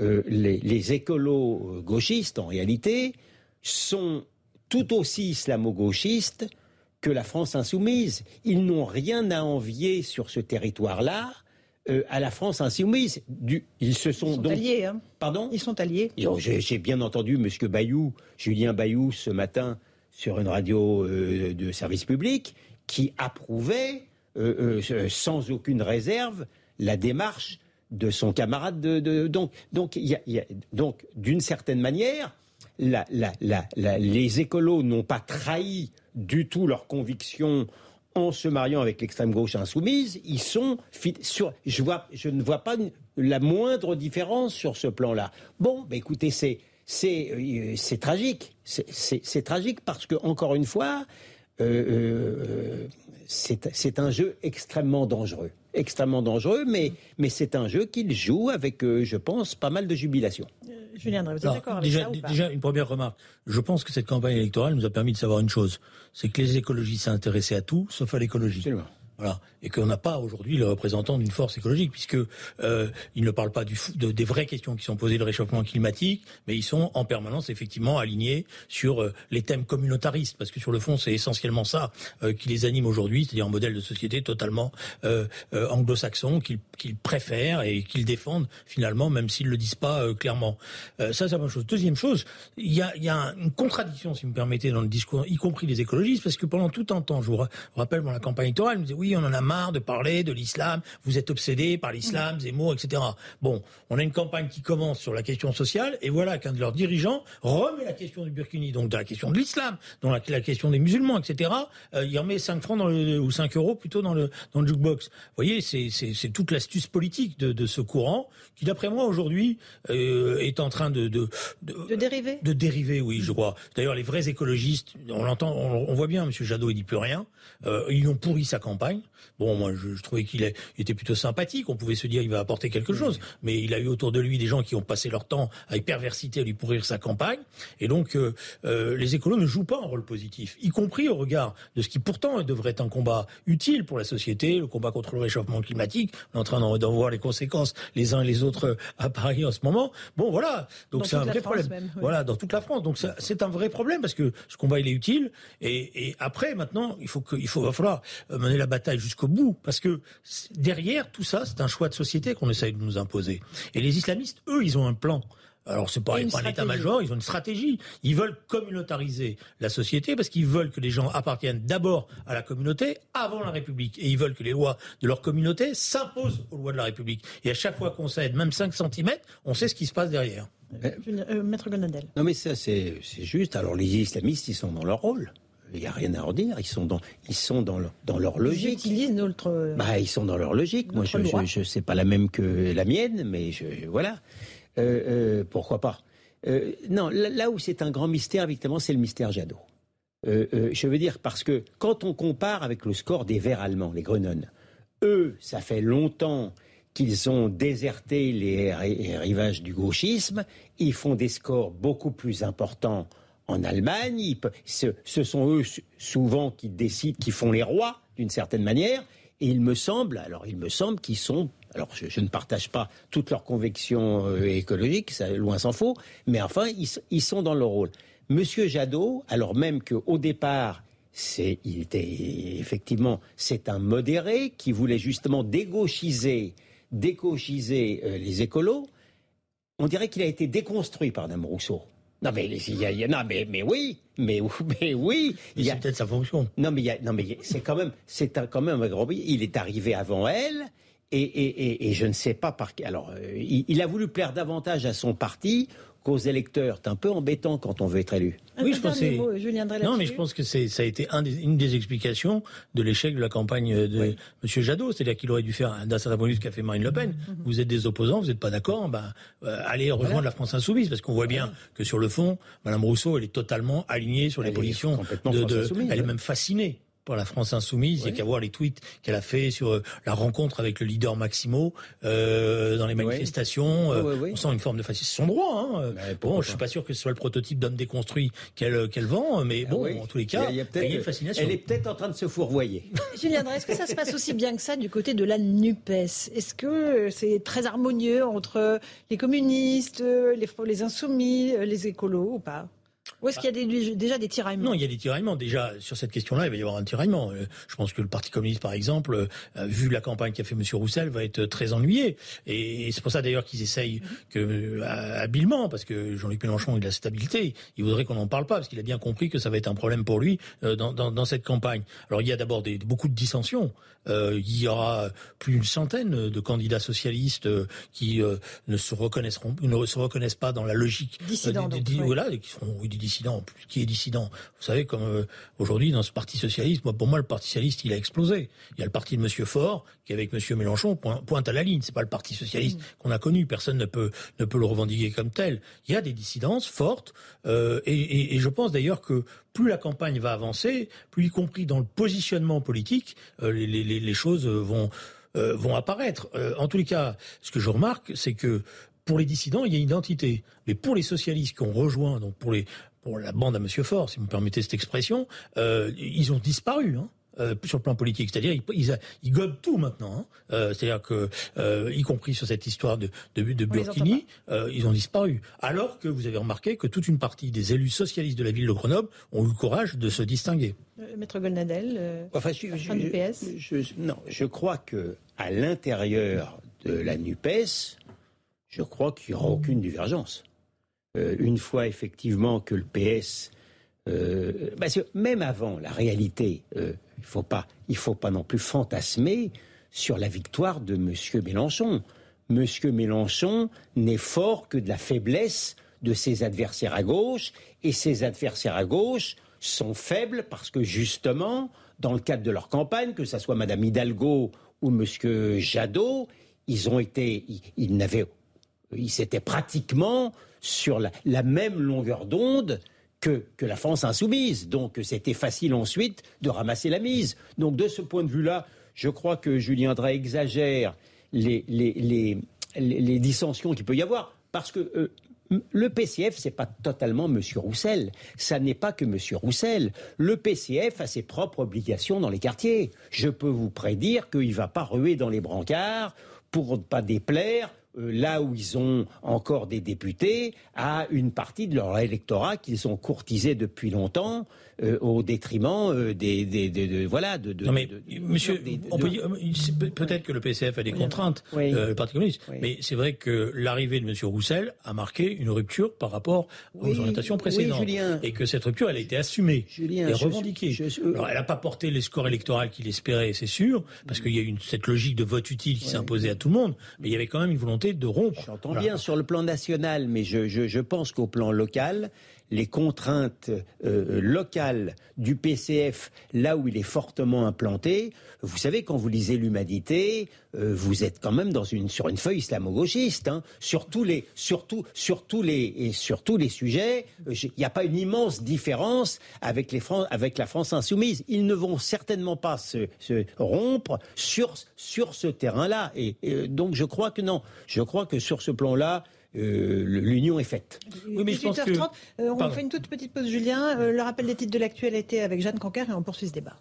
euh, les, les, écolos euh, gauchistes, en réalité, sont tout aussi islamo-gauchistes que la France insoumise. Ils n'ont rien à envier sur ce territoire-là euh, à la France insoumise. Du, ils se sont, ils sont alliés. Hein. Pardon Ils sont alliés. J'ai bien entendu M. Bayou, Julien Bayou, ce matin sur une radio euh, de service public, qui approuvait euh, sans aucune réserve la démarche de son camarade. De, donc, donc, y a, donc, d'une certaine manière, les écolos n'ont pas trahi du tout leurs convictions en se mariant avec l'extrême gauche insoumise, ils sont sur. Je, ne vois pas la moindre différence sur ce plan-là. Bon, bah écoutez, c'est c'est euh, tragique. C'est tragique parce que encore une fois, euh, euh, c'est un jeu extrêmement dangereux, extrêmement dangereux, mais mais c'est un jeu qu'il joue avec, je pense, pas mal de jubilation. Julien vous êtes d'accord avec déjà, ça ou pas déjà, une première remarque. Je pense que cette campagne électorale nous a permis de savoir une chose, c'est que les écologistes s'intéressaient à tout, sauf à l'écologie. Voilà. Et qu'on n'a pas aujourd'hui le représentant d'une force écologique, puisque euh, ils ne parlent pas du, de, des vraies questions qui sont posées, le réchauffement climatique, mais ils sont en permanence effectivement alignés sur euh, les thèmes communautaristes, parce que sur le fond, c'est essentiellement ça euh, qui les anime aujourd'hui, c'est-à-dire un modèle de société totalement euh, euh, anglo-saxon qu'ils qu'ils préfèrent et qu'ils défendent finalement, même s'ils le disent pas clairement. ça, c'est la première chose. Deuxième chose, il y a, y a une contradiction, si vous me permettez, dans le discours, y compris les écologistes, parce que pendant tout un temps, je vous rappelle, dans la campagne électorale, ils oui, on en a marre de parler de l'islam, vous êtes obsédés par l'islam, mm. Zemmour, etc. Bon, on a une campagne qui commence sur la question sociale, et voilà qu'un de leurs dirigeants remet la question du Burkini, donc de la question de l'islam, dans la, question des musulmans, etc. Euh, il en met 5 francs dans le, ou 5 euros plutôt dans le, dans le jukebox. Vous voyez, c'est toute l'astuce politique de, de, ce courant qui, d'après moi, aujourd'hui, euh, est en train de, de, de, dériver. De dériver, oui, je crois. D'ailleurs, les vrais écologistes, on l'entend, on, voit bien, M. Jadot, il dit plus rien. Euh, ils ont pourri sa campagne. Bon, moi, je, trouvais qu'il était plutôt sympathique. On pouvait se dire il va apporter quelque chose, mais il a eu autour de lui des gens qui ont passé leur temps avec perversité à lui pourrir sa campagne. Et donc, euh, euh, les écolos ne jouent pas un rôle positif, y compris au regard de ce qui pourtant devrait être un combat utile pour la société, le combat contre le réchauffement climatique. On est en train d'en voir les conséquences les uns et les autres à Paris en ce moment. Bon, voilà. Donc c'est un vrai problème. Voilà, dans toute la France. Donc c'est un vrai problème parce que ce combat il est utile. Et, et après, maintenant, il faut que, il faut, va falloir mener la bataille jusqu'au bout, parce que derrière tout ça, c'est un choix de société qu'on essaye de nous imposer. Et les islamistes, eux, ils ont un plan. Alors c'est pas, pas un état-major, ils ont une stratégie. Ils veulent communautariser la société parce qu'ils veulent que les gens appartiennent d'abord à la communauté avant la République. Et ils veulent que les lois de leur communauté s'imposent aux lois de la République. Et à chaque fois qu'on cède, même 5 cm, on sait ce qui se passe derrière. Euh, Maître Gonadel. Non mais ça c'est juste. Alors les islamistes, ils sont dans leur rôle il n'y a rien à en dire. Ils sont dans, ils sont dans, leur, dans leur logique. Ils utilisent notre. Bah, ils sont dans leur logique. Moi, je, je, sais pas la même que la mienne, mais je, voilà. Euh, euh, pourquoi pas euh, Non, là, où c'est un grand mystère, évidemment, c'est le mystère Jadot. je veux dire, parce que quand on compare avec le score des Verts allemands, les Grenones, eux, ça fait longtemps qu'ils ont déserté les rivages du gauchisme, ils font des scores beaucoup plus importants en Allemagne, ce, sont eux souvent qui décident, qui font les rois d'une certaine manière, et il me semble, alors il me semble qu'ils sont, alors je, ne partage pas toutes leurs convictions euh, écologiques, loin s'en faut, mais enfin ils, sont dans leur rôle. Monsieur Jadot, alors même qu'au départ c'est, effectivement, c'est un modéré qui voulait justement dégauchiser décochiser euh, les écolos, on dirait qu'il a été déconstruit par Mme Rousseau. Non mais, il y a, non mais, mais oui, mais, *laughs* mais oui. C'est peut-être sa fonction. Non mais, y a, non mais c'est quand même, c'est quand même un grand. Il est arrivé avant elle. Et, et, et, je ne sais pas par alors euh, il, a voulu plaire davantage à son parti aux électeurs. C'est un peu embêtant quand on veut être élu. oui, je pense non, mais je pense que c'est ça a été une des explications de l'échec de la campagne de M. Jadot. C'est-à-dire qu'il aurait dû faire d'un certain point de vue ce qu'a fait Marine Le Pen. Mm-hmm. Vous êtes des opposants, vous n'êtes pas d'accord, ben, euh, allez rejoindre la France insoumise, parce qu'on voit bien que sur le fond, Mme Rousseau, elle est totalement alignée sur les positions de, elle est même fascinée pour la France insoumise. Il n'y a qu'à voir les tweets qu'elle a fait sur euh, la rencontre avec le leader Maximo euh, dans les manifestations. Euh, on sent une forme de fascisme. C'est son droit. Hein. bon, je suis pas sûr que ce soit le prototype d'homme déconstruit qu'elle qu'elle vend, mais ah bon, en tous les cas, il y a, une fascination. Elle est peut-être en train de se fourvoyer. *laughs* Julien, est-ce que ça se passe aussi bien que ça du côté de la Nupes? Est-ce que c'est très harmonieux entre les communistes, les, les insoumis, les écolos ou pas? Ou est-ce qu'il y a déjà des tiraillements Non, il y a des tiraillements. Déjà, sur cette question-là, il va y avoir un tiraillement. Euh, je pense que le Parti communiste, par exemple, euh, vu la campagne qu'a fait M. Roussel, va être très ennuyé. Et c'est pour ça, d'ailleurs, qu'ils essayent que, euh, habilement, parce que Jean-Luc Mélenchon, il a la stabilité, il voudrait qu'on n'en parle pas, parce qu'il a bien compris que ça va être un problème pour lui dans, dans, dans cette campagne. Alors, il y a d'abord beaucoup de dissensions. Euh, il y aura plus d'une centaine de candidats socialistes qui ne se reconnaîtront, ne se reconnaissent pas dans la logique Dissident, voilà, qui seront oui, dissident, qui est dissident. Vous savez, comme euh, aujourd'hui dans ce Parti socialiste, moi, pour moi, le Parti socialiste, il a explosé. Il y a le parti de Monsieur Faure, qui avec Monsieur Mélenchon pointe à la ligne. C'est pas le Parti socialiste mm. qu'on a connu. Personne ne peut ne peut le revendiquer comme tel. Il y a des dissidences fortes, euh, et, et, je pense d'ailleurs que plus la campagne va avancer, plus y compris dans le positionnement politique, euh, les, les, les, choses vont vont apparaître. en tous les cas, ce que je remarque, c'est que pour les dissidents, il y a une identité. Mais pour les socialistes qui ont rejoint, donc pour les pour la bande à Monsieur Faure, si vous me permettez cette expression, euh, ils ont disparu. Hein. Euh, sur le plan politique, c'est-à-dire ils, ils, gobent tout maintenant. Hein. Euh, c'est-à-dire que, euh, y compris sur cette histoire de, de, de Burkini, euh, ils ont disparu. Alors que vous avez remarqué que toute une partie des élus socialistes de la ville de Grenoble ont eu le courage de se distinguer. Maître Golnadel, enfin, je, je, PS. Je, non, je crois que à l'intérieur de la Nupes, je crois qu'il n'y aura aucune divergence. Euh, une fois effectivement que le PS euh, même avant la réalité, euh, il faut pas, il faut pas non plus fantasmer sur la victoire de M. Mélenchon. M. Mélenchon n'est fort que de la faiblesse de ses adversaires à gauche, et ses adversaires à gauche sont faibles parce que justement, dans le cadre de leur campagne, que ce soit Mme Hidalgo ou M. Jadot, ils ont été, ils, n'avaient, ils s'étaient pratiquement sur la, même longueur d'onde que, la France insoumise. Donc c'était facile ensuite de ramasser la mise. Donc de ce point de vue-là, je crois que Julien Drey exagère les, les, dissensions qu'il peut y avoir. Parce que euh, le PCF, c'est pas totalement M. Roussel. Ça n'est pas que M. Roussel. Le PCF a ses propres obligations dans les quartiers. Je peux vous prédire qu'il va pas ruer dans les brancards pour ne pas déplaire euh, là où ils ont encore des députés, à une partie de leur électorat qu'ils ont courtisé depuis longtemps euh, au détriment euh, des, des, de, voilà de, non mais monsieur on peut peut-être que le PCF a des contraintes le Parti communiste mais c'est vrai que l'arrivée de monsieur Roussel a marqué une rupture par rapport aux orientations précédentes. Et que cette rupture elle a été assumée et revendiquée. alors elle n'a pas porté les scores électoraux qu'il espérait c'est sûr parce qu'il y a une cette logique de vote utile qui imposée à tout le monde mais il y avait quand même une volonté de rompre. J'entends bien sur le plan national mais je, je, je pense qu'au plan local les contraintes euh, locales du PCF là où il est fortement implanté, vous savez, quand vous lisez l'humanité, euh, vous êtes quand même sur une feuille islamo-gauchiste. Hein. Sur, tous les, sur, sur les sujets, euh, il n'y a pas une immense différence avec, les avec la France insoumise. Ils ne vont certainement pas se, se rompre sur, sur ce terrain-là. Et, donc je crois que non. Je crois que sur ce plan-là, euh, l'union est faite. Oui, mais je pense que... on fait une toute petite pause, Julien. le rappel des titres de l'actualité avec Jeanne Cancar et on poursuit ce débat.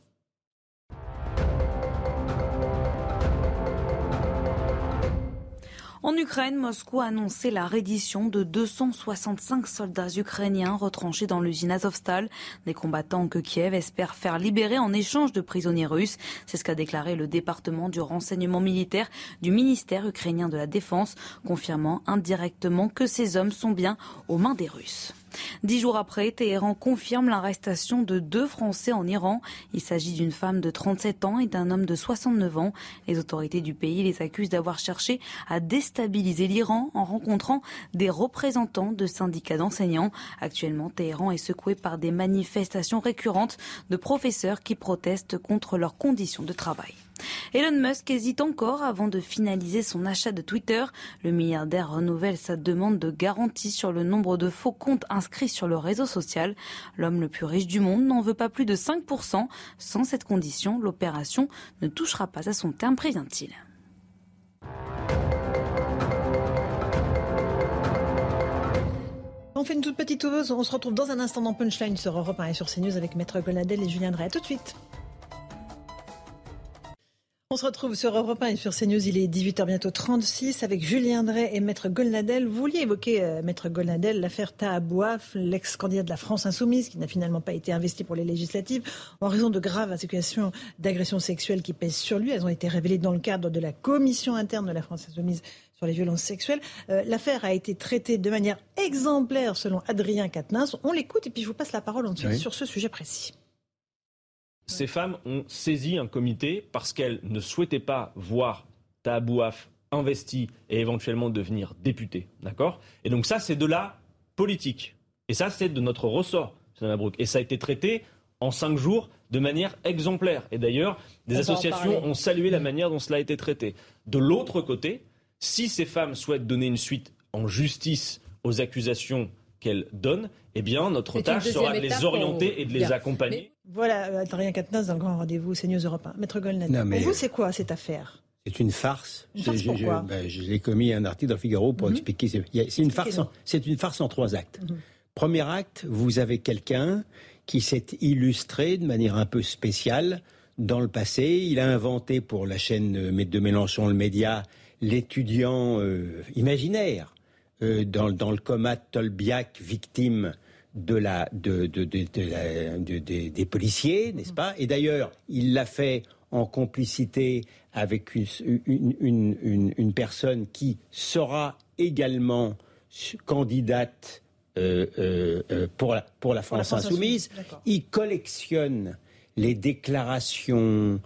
En Ukraine, Moscou a annoncé la reddition de 265 soldats ukrainiens retranchés dans l'usine Azovstal, des combattants que Kiev espère faire libérer en échange de prisonniers russes. C'est ce qu'a déclaré le département du renseignement militaire du ministère ukrainien de la Défense, confirmant indirectement que ces hommes sont bien aux mains des Russes. Dix jours après, Téhéran confirme l'arrestation de deux Français en Iran. Il s'agit d'une femme de 37 ans et d'un homme de 69 ans. Les autorités du pays les accusent d'avoir cherché à déstabiliser l'Iran en rencontrant des représentants de syndicats d'enseignants. Actuellement, Téhéran est secoué par des manifestations récurrentes de professeurs qui protestent contre leurs conditions de travail. Elon Musk hésite encore avant de finaliser son achat de Twitter. Le milliardaire renouvelle sa demande de garantie sur le nombre de faux comptes inscrits sur le réseau social. L'homme le plus riche du monde n'en veut pas plus de 5%. Sans cette condition, l'opération ne touchera pas à son terme, prévient-il. On fait une toute petite pause. On se retrouve dans un instant dans Punchline sur Europe 1 et sur CNews avec Maître Goladel et Julien Drey. A tout de suite. On se retrouve sur Europe 1 et sur CNews. Il est 18h bientôt 36 avec Julien Drey et Maître Golnadel. Vous vouliez évoquer, euh, Maître Golnadel, l'affaire Tahabouaf, l'ex-candidat de la France Insoumise, qui n'a finalement pas été investi pour les législatives en raison de graves accusations d'agression sexuelle qui pèsent sur lui. Elles ont été révélées dans le cadre de la commission interne de la France Insoumise sur les violences sexuelles. Euh, l'affaire a été traitée de manière exemplaire selon Adrien Quatennens. On l'écoute et puis je vous passe la parole ensuite sur ce sujet précis. Ces femmes ont saisi un comité parce qu'elles ne souhaitaient pas voir Tahabouaf investi et éventuellement devenir député. D'accord? Et donc ça, c'est de la politique. Et ça, c'est de notre ressort, Et ça a été traité en cinq jours de manière exemplaire. Et d'ailleurs, des associations ont salué la manière dont cela a été traité. De l'autre côté, si ces femmes souhaitent donner une suite en justice aux accusations qu'elles donnent, eh bien, notre tâche sera de les orienter et de les accompagner. voilà, Adrien Quatennens dans le grand rendez-vous CNews Europe 1. Maître Golnadel, pour vous, c'est quoi cette affaire? C'est une farce. Une farce je, ben, je, l'ai commis un article dans Figaro pour mhm. expliquer. C'est une farce. C'est une farce en trois actes. Mhm. Premier acte, vous avez quelqu'un qui s'est illustré de manière un peu spéciale dans le passé. Il a inventé pour la chaîne de Mélenchon, le média, l'étudiant euh, imaginaire euh, dans, dans, le coma Tolbiac, victime de la, de, de, des policiers, n'est-ce pas? Et d'ailleurs, il l'a fait en complicité avec une, une, une, personne qui sera également candidate euh, euh, euh, pour, la, pour la France, insoumise. Il collectionne les déclarations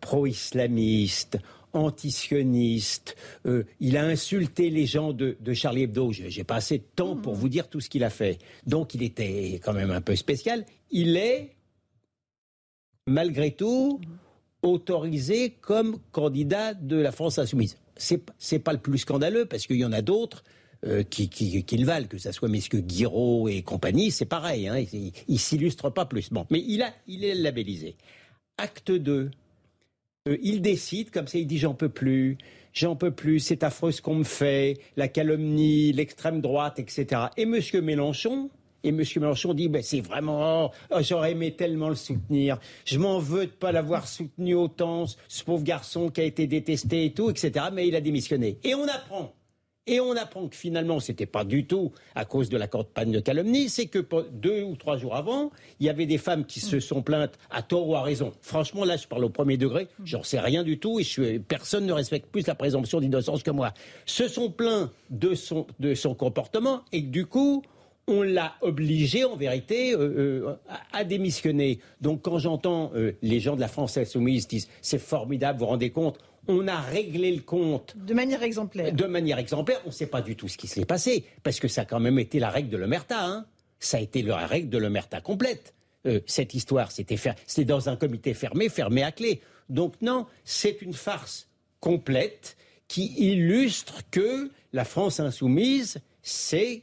pro-islamistes antisioniste. Euh, il a insulté les gens de, Charlie Hebdo. J'ai pas assez de temps pour vous dire tout ce qu'il a fait. Donc il était quand même un peu spécial. Il est, malgré tout, autorisé comme candidat de la France insoumise. C'est n'est pas le plus scandaleux parce qu'il y en a d'autres. Euh, qui, le valent, que ce soit messieurs Guiraud et compagnie, c'est pareil, hein, il, ne s'illustre pas plus. Bon, mais il, il est labellisé. Acte 2, euh, il décide, comme ça, il dit j'en peux plus, j'en peux plus, c'est affreux ce qu'on me fait, la calomnie, l'extrême droite, etc. Et M. Mélenchon, et M. Mélenchon dit ben, c'est vraiment, oh, j'aurais aimé tellement le soutenir, je m'en veux de pas l'avoir soutenu autant, ce pauvre garçon qui a été détesté et tout, etc. Mais il a démissionné. Et on apprend et on apprend que finalement, ce n'était pas du tout à cause de la campagne de calomnie, c'est que deux ou trois jours avant, il y avait des femmes qui se sont plaintes à tort ou à raison. Franchement, là, je parle au premier degré, j'en sais rien du tout et personne ne respecte plus la présomption d'innocence que moi. Se sont plaints de son, de son comportement et du coup, on l'a obligé en vérité euh, euh, à, démissionner. Donc quand j'entends euh, les gens de la France insoumise disent c'est formidable, vous vous rendez compte, on a réglé le compte. De manière exemplaire. De manière exemplaire. On ne sait pas du tout ce qui s'est passé, parce que ça a quand même été la règle de l'Omerta. Hein ça a été la règle de l'omerta complète. Euh, cette histoire, c'était dans un comité fermé, fermé à clé. Donc non, c'est une farce complète qui illustre que la France insoumise c'est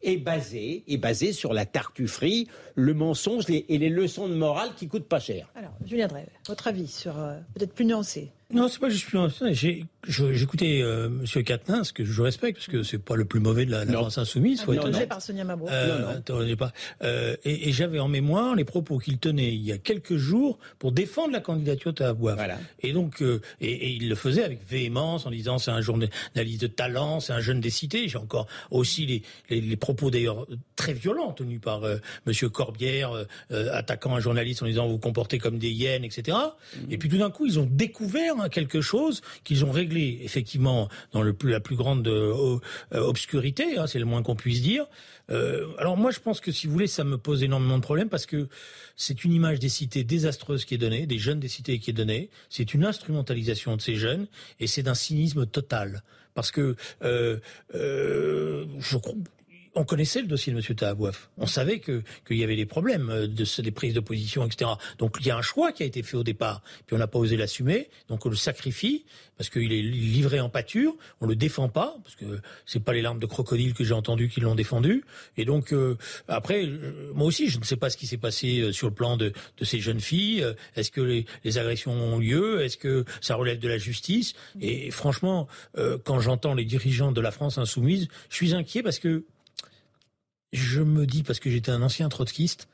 est basé est basé sur la tartufferie, le mensonge et les leçons de morale qui coûtent pas cher. Alors, Julien Drey, votre avis sur euh, peut-être plus nuancé non, c'est pas juste plus J'ai j'écoutais euh, Monsieur Quatennin, ce que je respecte, parce que c'est pas le plus mauvais de la, France insoumise. Faut ah, par Sonia Mabrouk. Euh, non, non. pas. Euh, et, et j'avais en mémoire les propos qu'il tenait il y a quelques jours pour défendre la candidature de Voilà. Et donc, euh, et, et, il le faisait avec véhémence en disant c'est un journaliste de talent, c'est un jeune des cités. J'ai encore aussi les, les, les propos d'ailleurs très violents tenus par euh, Monsieur Corbière, attaquant un journaliste en disant vous vous comportez comme des hyènes, etc. Mm-hmm. Et puis tout d'un coup, ils ont découvert Hein, quelque chose qu'ils ont réglé effectivement dans le plus, la plus grande euh, euh, obscurité, hein, c'est le moins qu'on puisse dire. Euh, alors moi je pense que si vous voulez ça me pose énormément de problèmes parce que c'est une image des cités désastreuse qui est donnée, des jeunes des cités qui est donnée, c'est une instrumentalisation de ces jeunes et c'est d'un cynisme total parce que euh, je on connaissait le dossier de M. Tahabouaf. On savait que qu'il y avait des problèmes euh, de des prises de position, etc. Donc il y a un choix qui a été fait au départ, puis on n'a pas osé l'assumer, donc on le sacrifie parce qu'il est livré en pâture. On le défend pas parce que c'est pas les larmes de crocodile que j'ai entendues qui l'ont défendu. Et donc euh, après, euh, moi aussi, je ne sais pas ce qui s'est passé sur le plan de, de ces jeunes filles. Est-ce que les, les, agressions ont lieu? Est-ce que ça relève de la justice? Et franchement, quand j'entends les dirigeants de la France insoumise, je suis inquiet parce que je me dis, parce que j'étais un ancien trotskiste,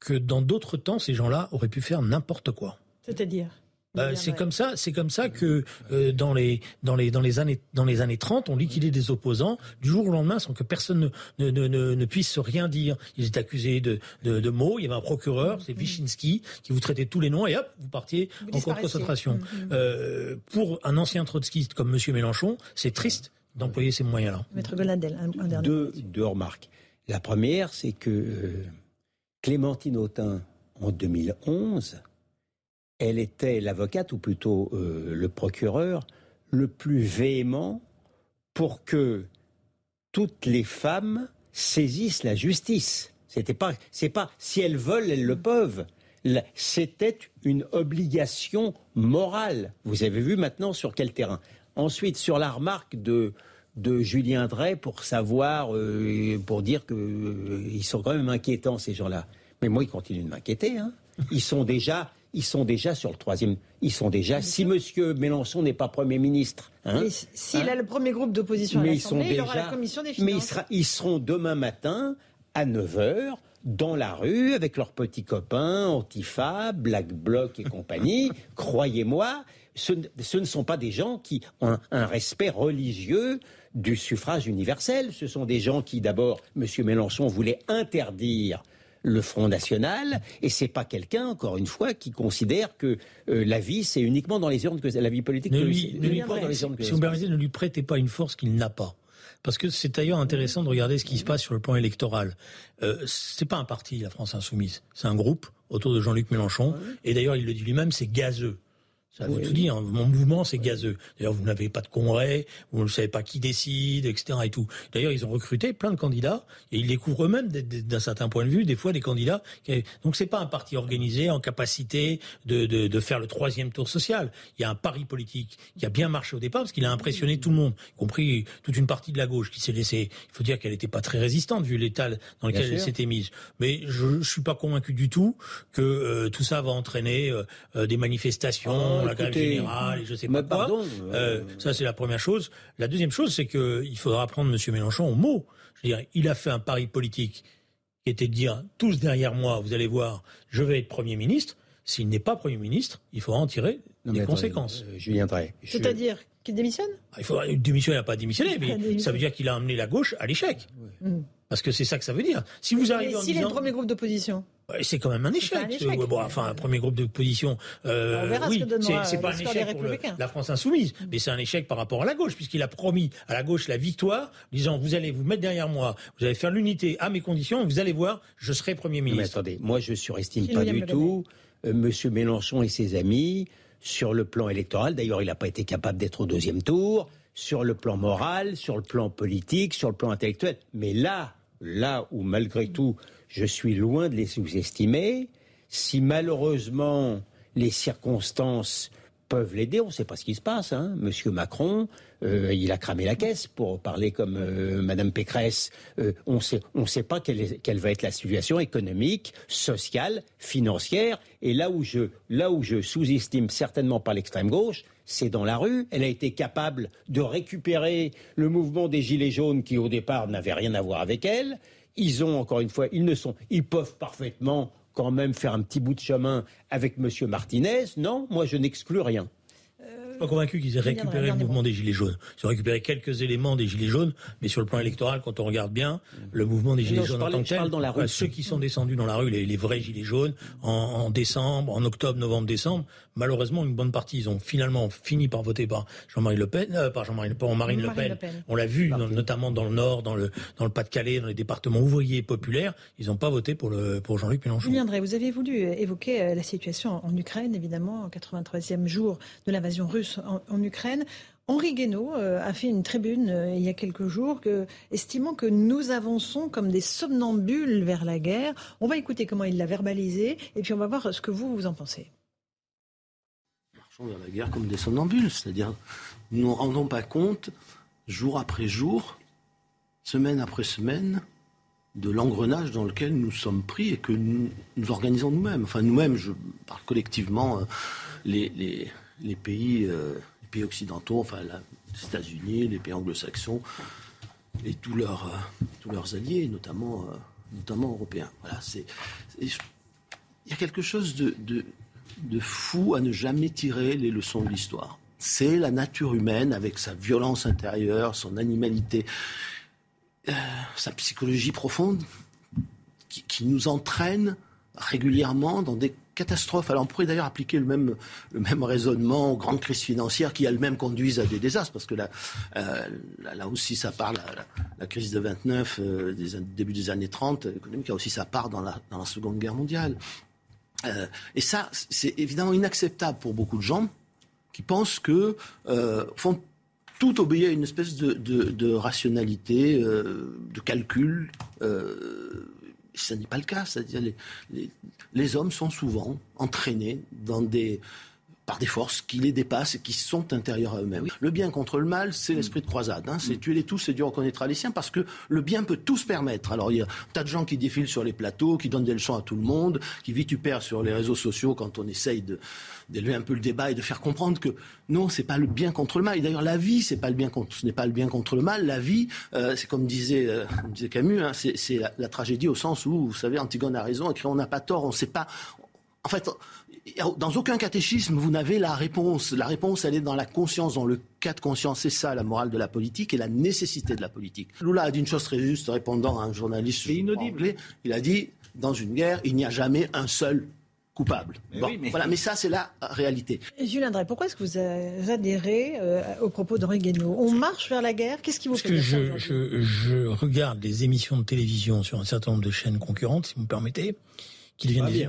que dans d'autres temps, ces gens-là auraient pu faire n'importe quoi. C'est-à-dire bah, c'est comme ça, c'est comme ça que euh, dans les dans les dans les années dans les années 30, on liquidait des opposants du jour au lendemain sans que personne ne ne, ne, ne puisse rien dire. Ils étaient accusés de, de, de mots. Il y avait un procureur, c'est Wyszynski, qui vous traitait tous les noms et hop, vous partiez en concentration. Mm, mm. euh, pour un ancien trotskiste comme Monsieur Mélenchon, c'est triste d'employer ces moyens-là. Maître Goladel, un, dernier. Deux, deux remarques. La première, c'est que euh, Clémentine Autain, en 2011, elle était l'avocate, ou plutôt euh, le procureur, le plus véhément pour que toutes les femmes saisissent la justice. C'était pas, pas si elles veulent, elles le peuvent. C'était une obligation morale. Vous avez vu maintenant sur quel terrain. Ensuite, sur la remarque de de Julien Drey pour savoir, euh, pour dire qu'ils euh, sont quand même inquiétants ces gens-là. Mais moi, ils continuent de m'inquiéter. Hein. Ils sont déjà, ils sont déjà sur le troisième. Ils sont déjà. Si Monsieur Mélenchon n'est pas Premier ministre, hein, s'il hein, a le premier groupe d'opposition à l'Assemblée, il aura la commission des finances. Mais ils, seront demain matin à 9 h dans la rue avec leurs petits copains, Antifa, Black Bloc et compagnie. *laughs* Croyez-moi, ce, ne sont pas des gens qui ont un respect religieux du suffrage universel. Ce sont des gens qui, d'abord, M. Mélenchon voulait interdire le Front National, et c'est pas quelqu'un, encore une fois, qui considère que euh, la vie, c'est uniquement dans les urnes que la vie politique. Ne lui, ne lui dans les si, si vous ne lui prêtez pas une force qu'il n'a pas. Parce que c'est d'ailleurs intéressant de regarder ce qui se passe sur le plan électoral. Euh, c'est pas un parti, la France Insoumise. C'est un groupe autour de Jean-Luc Mélenchon. Et d'ailleurs, il le dit lui-même, c'est gazeux. Ça veut tout dire. Hein. Mon mouvement, c'est gazeux. D'ailleurs, vous n'avez pas de congrès, vous ne savez pas qui décide, etc. Et tout. D'ailleurs, ils ont recruté plein de candidats et ils découvrent eux-mêmes, d'un certain point de vue, des fois des candidats. Qui... Donc, c'est pas un parti organisé en capacité de, de, de, faire le troisième tour social. Il y a un pari politique qui a bien marché au départ parce qu'il a impressionné tout le monde, y compris toute une partie de la gauche qui s'est laissée. Il faut dire qu'elle n'était pas très résistante vu l'état dans lequel elle s'était mise. Mais je, ne suis pas convaincu du tout que euh, tout ça va entraîner euh, euh, des manifestations. Oh, la grève générale, et je sais pas pardon, euh, ça, c'est la première chose. La deuxième chose, c'est qu'il faudra prendre M. Mélenchon au mot. Je veux dire, il a fait un pari politique qui était de dire tous derrière moi, vous allez voir, je vais être Premier ministre. S'il n'est pas Premier ministre, il faudra en tirer des conséquences. Euh, Julien Drey. C'est-à-dire qu'il démissionne? Ah, Il faudra démissionner, il n'a pas démissionné, mais ça veut dire qu'il a amené la gauche à l'échec. Mm. Parce que c'est ça que ça veut dire. Si vous arrivez en S'il est le premier groupe d'opposition c'est quand même un échec. bon, enfin, un premier groupe d'opposition. Euh, oui, c'est pas un échec pour la France insoumise, mm. mais c'est un échec par rapport à la gauche, puisqu'il a promis à la gauche la victoire, disant vous allez vous mettre derrière moi, vous allez faire l'unité à mes conditions, vous allez voir, je serai premier ministre. Mais attendez, moi je surestime pas du tout euh, Monsieur Mélenchon et ses amis sur le plan électoral. D'ailleurs, il n'a pas été capable d'être au deuxième tour. Sur le plan moral, sur le plan politique, sur le plan intellectuel. Mais là, là où malgré tout, je suis loin de les sous-estimer, si malheureusement les circonstances peuvent l'aider. On ne sait pas ce qui se passe. Hein. Monsieur Macron, euh, il a cramé la caisse pour parler comme euh, Madame Pécresse. Euh, on ne sait pas quelle, va être la situation économique, sociale, financière. Et là où je, là où je sous-estime certainement pas l'extrême gauche, c'est dans la rue. Elle a été capable de récupérer le mouvement des Gilets jaunes qui au départ n'avait rien à voir avec elle. Ils ont encore une fois, ils ne sont, ils peuvent parfaitement quand même faire un petit bout de chemin avec M. Martinez. Non, moi je n'exclus rien pas convaincu qu'ils aient récupéré le mouvement des Gilets jaunes. Ils ont récupéré quelques éléments des Gilets jaunes, mais sur le plan électoral, quand on regarde bien, le mouvement des Gilets jaunes en tant que tel, dans la rue. ceux qui sont descendus dans la rue, les, vrais Gilets jaunes, en, décembre, en octobre, novembre, décembre, malheureusement, une bonne partie, ils ont finalement fini par voter par Jean-Marie Le Pen, euh, par Jean-Marie Marine, Le, Pen. On l'a vu, notamment dans le Nord, dans le, dans le Pas-de-Calais, dans les départements ouvriers et populaires, ils n'ont pas voté pour, le, pour Jean-Luc Mélenchon. Julien vous avez voulu évoquer euh, la situation en Ukraine, évidemment, au 83e jour de l'invasion russe en Ukraine. Henri Guénaud euh, a fait une tribune euh, il y a quelques jours estimant que nous avançons comme des somnambules vers la guerre. On va écouter comment il l'a verbalisé et puis on va voir ce que vous, vous en pensez. Vers la guerre comme des somnambules, c'est-à-dire nous ne rendons pas compte, jour après jour, semaine après semaine, de l'engrenage dans lequel nous sommes pris et que nous, organisons nous-mêmes. Enfin, nous-mêmes, je parle collectivement, euh, les, les, pays occidentaux, enfin les États-Unis, les pays anglo-saxons et tous leurs, euh, alliés, notamment, euh, européens. Voilà, il y a quelque chose de, fou à ne jamais tirer les leçons de l'histoire. C'est la nature humaine avec sa violence intérieure, son animalité, euh, sa psychologie profonde, qui, nous entraîne régulièrement dans des catastrophe. Alors on pourrait d'ailleurs appliquer le même, le même raisonnement aux grandes crises financières qui elles-mêmes conduisent à des désastres, parce que là, euh, là, aussi ça part, la, crise de 29, euh, début des années 30, économique, là aussi ça part dans la, dans la Seconde Guerre mondiale. Euh, et ça, c'est évidemment inacceptable pour beaucoup de gens qui pensent que font tout obéir à une espèce de, rationalité, de calcul ce n'est pas le cas. C'est-à-dire les, les, hommes sont souvent entraînés dans des, par des forces qui les dépassent et qui sont intérieures à eux-mêmes. Le bien contre le mal, c'est l'esprit de croisade. Hein. C'est mm. tuer les tous, c'est dur reconnaître les siens, parce que le bien peut tout se permettre. Alors il y a un tas de gens qui défilent sur les plateaux, qui donnent des leçons à tout le monde, qui vitupèrent sur les réseaux sociaux quand on essaye d'élever un peu le débat et de faire comprendre que non, c'est pas le bien contre le mal. Et d'ailleurs, la vie, c'est pas le bien contre, ce n'est pas le bien contre le mal. La vie, euh, c'est comme disait, euh, disait Camus, hein, c'est la, la, tragédie au sens où, vous savez, Antigone a raison, écrit on n'a pas tort, on ne sait pas. En fait, dans aucun catéchisme, vous n'avez la réponse. La réponse, elle est dans la conscience, dans le cas de conscience. C'est ça, la morale de la politique et la nécessité de la politique. Lula a dit une chose très juste, répondant à un journaliste inaudible. Il a dit, dans une guerre, il n'y a jamais un seul coupable. Mais, voilà, mais ça, c'est la réalité. Julien Drey, pourquoi est-ce que vous adhérez euh, aux propos d'Henri Guénaud On marche vers la guerre? Qu'est-ce qui vous fait que je, je, je, regarde des émissions de télévision sur un certain nombre de chaînes concurrentes, si vous me permettez, qui deviennent des,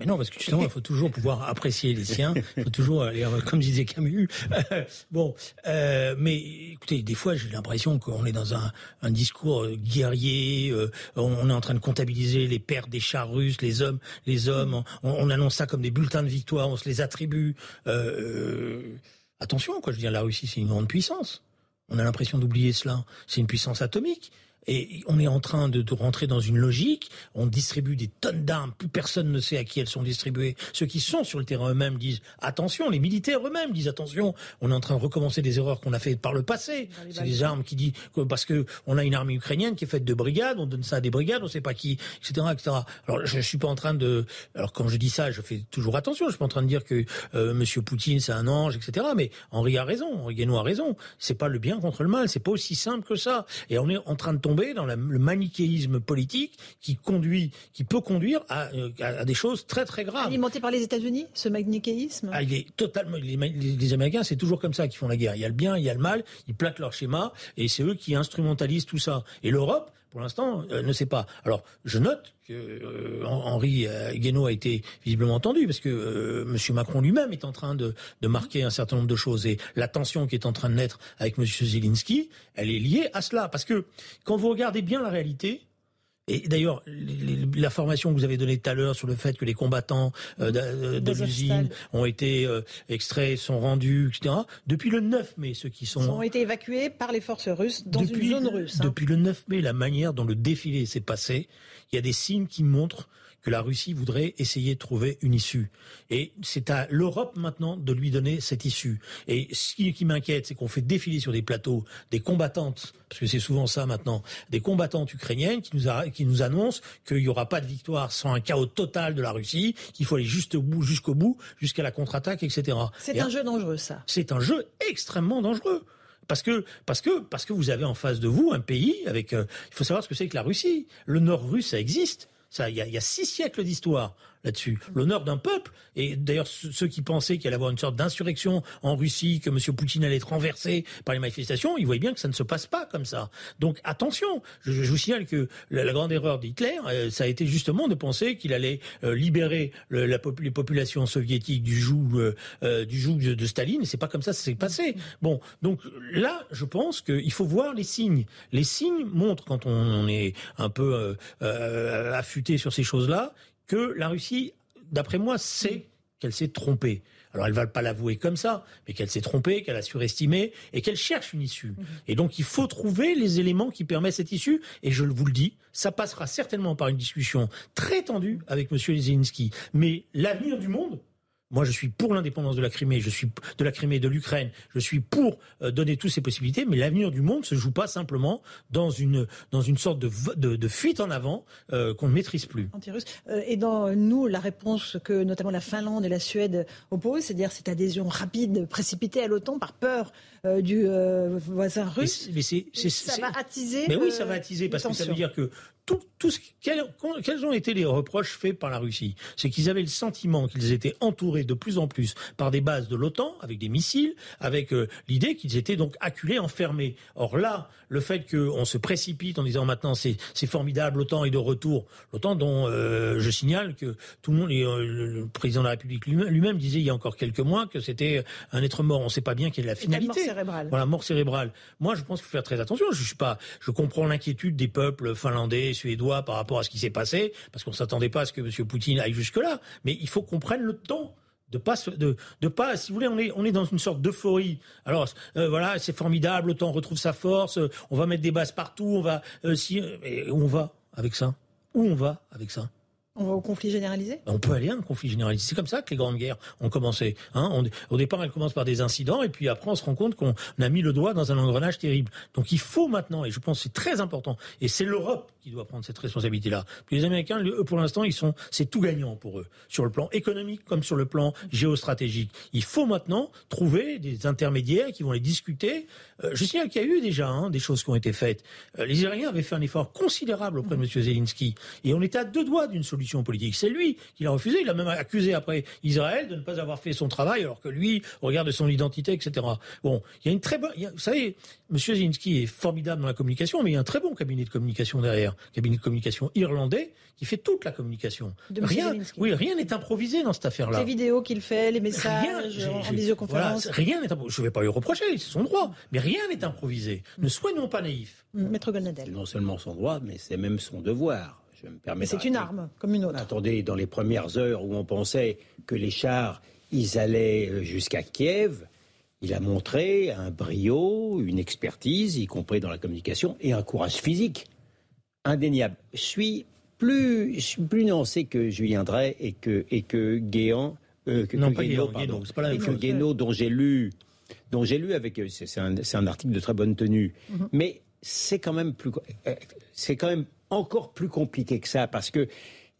mais non, parce que justement, il faut toujours pouvoir apprécier les siens. Il faut toujours aller, comme disait Camus. *laughs* bon, euh, mais écoutez, des fois, j'ai l'impression qu'on est dans un, un discours guerrier. Euh, on est en train de comptabiliser les pertes des chars russes, les hommes, les hommes. On, on, annonce ça comme des bulletins de victoire. On se les attribue. Euh, attention, quoi. Je veux dire, la Russie, c'est une grande puissance. On a l'impression d'oublier cela. C'est une puissance atomique. Et on est en train de, rentrer dans une logique. On distribue des tonnes d'armes. Plus personne ne sait à qui elles sont distribuées. Ceux qui sont sur le terrain eux-mêmes disent attention. Les militaires eux-mêmes disent attention. On est en train de recommencer des erreurs qu'on a faites par le passé. C'est des armes qui disent parce que on a une armée ukrainienne qui est faite de brigades. On donne ça à des brigades. On ne sait pas qui, etc., etc. Alors je, suis pas en train de. Alors quand je dis ça, je fais toujours attention. Je suis pas en train de dire que euh, Monsieur Poutine c'est un ange, etc. Mais Henri a raison. Henri Guénaud a raison. C'est pas le bien contre le mal. C'est pas aussi simple que ça. Et on est en train de tomber dans le manichéisme politique qui conduit, qui peut conduire à, euh, des choses très très graves. Alimenté par les États-Unis, ce manichéisme? Ah, Il est totalement. Les, Américains, c'est toujours comme ça qu'ils font la guerre. Il y a le bien, il y a le mal. Ils plaquent leur schéma et c'est eux qui instrumentalisent tout ça. Et l'Europe, pour l'instant, euh, ne sait pas. Alors, je note que euh, Henri Guénaud a été visiblement entendu, parce que euh, M. Macron lui-même est en train de, de, marquer un certain nombre de choses. Et la tension qui est en train de naître avec M. Zelensky, elle est liée à cela. Parce que quand vous regardez bien la réalité, Et d'ailleurs, la formation que vous avez donnée tout à l'heure sur le fait que les combattants de, l'usine ont été extraits, sont rendus, etc. Depuis le 9 mai, ceux qui sont... Ils ont été évacués par les forces russes dans une zone russe. Hein. Depuis le 9 mai, la manière dont le défilé s'est passé, il y a des signes qui montrent que la Russie voudrait essayer de trouver une issue. Et c'est à l'Europe maintenant de lui donner cette issue. Et ce qui, m'inquiète, c'est qu'on fait défiler sur des plateaux des combattantes, parce que c'est souvent ça maintenant, des combattantes ukrainiennes qui nous, qui nous annoncent qu'il n'y aura pas de victoire sans un chaos total de la Russie, qu'il faut aller juste au bout, jusqu'au bout, jusqu'à la contre-attaque, etc. C'est un jeu dangereux, ça. C'est un jeu extrêmement dangereux parce que parce que parce que vous avez en face de vous un pays avec euh, il faut savoir ce que c'est que la Russie. Le Nord russe ça existe. Il y a, six siècles d'histoire là-dessus. L'honneur d'un peuple, et d'ailleurs ceux qui pensaient qu'il allait avoir une sorte d'insurrection en Russie, que M. Poutine allait être renversé par les manifestations, ils voyaient bien que ça ne se passe pas comme ça. Donc attention, je, vous signale que la, grande erreur d'Hitler, euh, ça a été justement de penser qu'il allait euh, libérer la, les populations soviétiques du joug, euh, du joug de, de, Staline, c'est pas comme ça que ça s'est passé. Bon, donc là, je pense qu'il faut voir les signes. Les signes montrent, quand on, on est un peu affûté sur ces choses-là que la Russie, d'après moi, sait qu'elle s'est trompée. Alors elle va pas l'avouer comme ça, mais qu'elle s'est trompée, qu'elle a surestimé et qu'elle cherche une issue. Mhm. Et donc il faut trouver les éléments qui permettent cette issue. Et je vous le dis, ça passera certainement par une discussion très tendue avec M. Zelensky. Mais l'avenir du monde, moi, je suis pour l'indépendance de la Crimée, je suis de la Crimée, de l'Ukraine. Je suis pour euh, donner toutes ces possibilités, mais l'avenir du monde se joue pas simplement dans une dans une sorte de, de, fuite en avant euh, qu'on ne maîtrise plus. Euh, et dans nous, la réponse que notamment la Finlande et la Suède opposent, c'est-à-dire cette adhésion rapide, précipitée à l'OTAN par peur du voisin russe. Mais, ça va attiser. Mais oui, ça va attiser parce que ça veut dire que tout, ce, quels, ont été les reproches faits par la Russie? C'est qu'ils avaient le sentiment qu'ils étaient entourés de plus en plus par des bases de l'OTAN, avec des missiles, avec euh, l'idée qu'ils étaient donc acculés, enfermés. Or là, le fait qu'on se précipite en disant maintenant c'est formidable, l'OTAN est de retour, l'OTAN dont euh, je signale que tout le monde, euh, le président de la République lui-même disait il y a encore quelques mois que c'était un être mort. On ne sait pas bien quelle est la finalité. Voilà, mort cérébrale. Moi, je pense qu'il faut faire très attention. Je suis pas, je comprends l'inquiétude des peuples finlandais, suédois par rapport à ce qui s'est passé, parce qu'on s'attendait pas à ce que M. Poutine aille jusque-là. Mais il faut qu'on prenne le temps de pas de, pas si vous voulez on est on est dans une sorte d'euphorie alors euh, voilà c'est formidable le temps retrouve sa force on va mettre des bases partout on va euh, si on va avec ça où on va avec ça? On va au conflit généralisé? On peut aller à un conflit généralisé. C'est comme ça que les grandes guerres ont commencé. Hein. au départ, elles commencent par des incidents, et puis après, on se rend compte qu'on a mis le doigt dans un engrenage terrible. Donc il faut maintenant, et je pense que c'est très important, et c'est l'Europe qui doit prendre cette responsabilité-là. Les Américains, eux, pour l'instant, ils sont, c'est tout gagnant pour eux, sur le plan économique comme sur le plan géostratégique. Il faut maintenant trouver des intermédiaires qui vont les discuter. Euh, je signale qu'il y a eu déjà hein, des choses qui ont été faites. Euh, les Iraniens avaient fait un effort considérable auprès de M. Zelensky, et on était à deux doigts d'une solution politique. C'est lui qui l'a refusé. Il a même accusé après Israël de ne pas avoir fait son travail, alors que lui regarde son identité, etc. Bon, il y a une très bonne. Vous savez, M. Zelensky est formidable dans la communication, mais il y a un très bon cabinet de communication derrière, cabinet de communication irlandais qui fait toute la communication. rien, oui, rien n'est improvisé dans cette affaire-là. Les vidéos qu'il fait, les messages en visioconférence. rien n'est Je ne vais pas lui reprocher, c'est son droit, mais rien n'est improvisé. Ne soyons pas naïfs. Maître Golnadel. Non seulement son droit, mais c'est même son devoir. C'est une arme, comme une autre. Attendez, dans les premières heures où on pensait que les chars, ils allaient euh, jusqu'à Kiev, il a montré un brio, une expertise, y compris dans la communication, et un courage physique indéniable. Je suis plus, je suis plus nuancé que Julien Drey et que, et que Guéant, euh, que, non, pas pas la que dont j'ai lu, dont j'ai lu avec, c'est un, un, article de très bonne tenue, mhm. mais c'est quand même plus, euh, c'est quand même encore plus compliqué que ça, parce que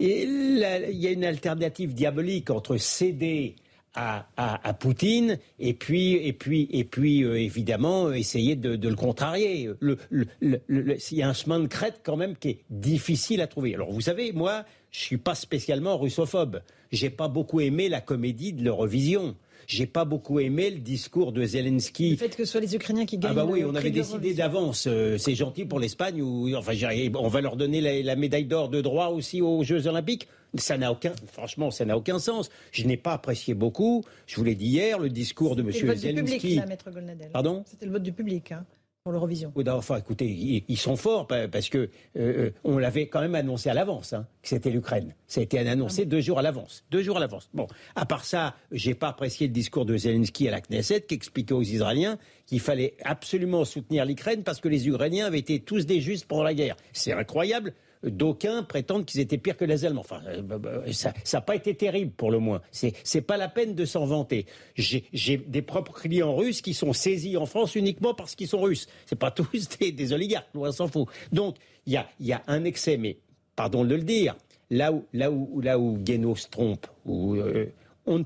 il y a une alternative diabolique entre céder à, Poutine et puis, et puis, et puis euh, évidemment, essayer de, le contrarier. il y a un chemin de crête quand même qui est difficile à trouver. Alors vous savez, moi, je suis pas spécialement russophobe. J'ai pas beaucoup aimé la comédie de l'Eurovision. J'ai pas beaucoup aimé le discours de Zelensky. Le fait que ce soit les Ukrainiens qui gagnent. Ah bah oui, on avait décidé d'avance. Euh, c'est gentil pour l'Espagne ou enfin, on va leur donner la, médaille d'or de droit aussi aux Jeux Olympiques. Ça n'a aucun, franchement, ça n'a aucun sens. Je n'ai pas apprécié beaucoup. Je vous l'ai dit hier, le discours de M. Zelensky. C'était le vote du public, Pardon? C'était le vote du public. Hein. Pour l'Eurovision. Enfin, écoutez, ils, sont forts parce que euh, euh, on l'avait quand même annoncé à l'avance hein, que c'était l'Ukraine. Ça a été annoncé ah deux jours à l'avance. Deux jours à l'avance. Bon, à part ça, j'ai pas apprécié le discours de Zelensky à la Knesset qui expliquait aux Israéliens qu'il fallait absolument soutenir l'Ukraine parce que les Ukrainiens avaient été tous des justes pendant la guerre. C'est incroyable d'aucuns prétendent qu'ils étaient pires que les Allemands. Enfin, euh, bah, bah, ça n'a pas été terrible pour le moins. C'est n'est pas la peine de s'en vanter. J'ai des propres clients russes qui sont saisis en France uniquement parce qu'ils sont russes. C'est pas *laughs* tous des, oligarques, on s'en fout. Donc il y a, un excès, mais pardon de le dire, là où là Guénaud se trompe, euh, on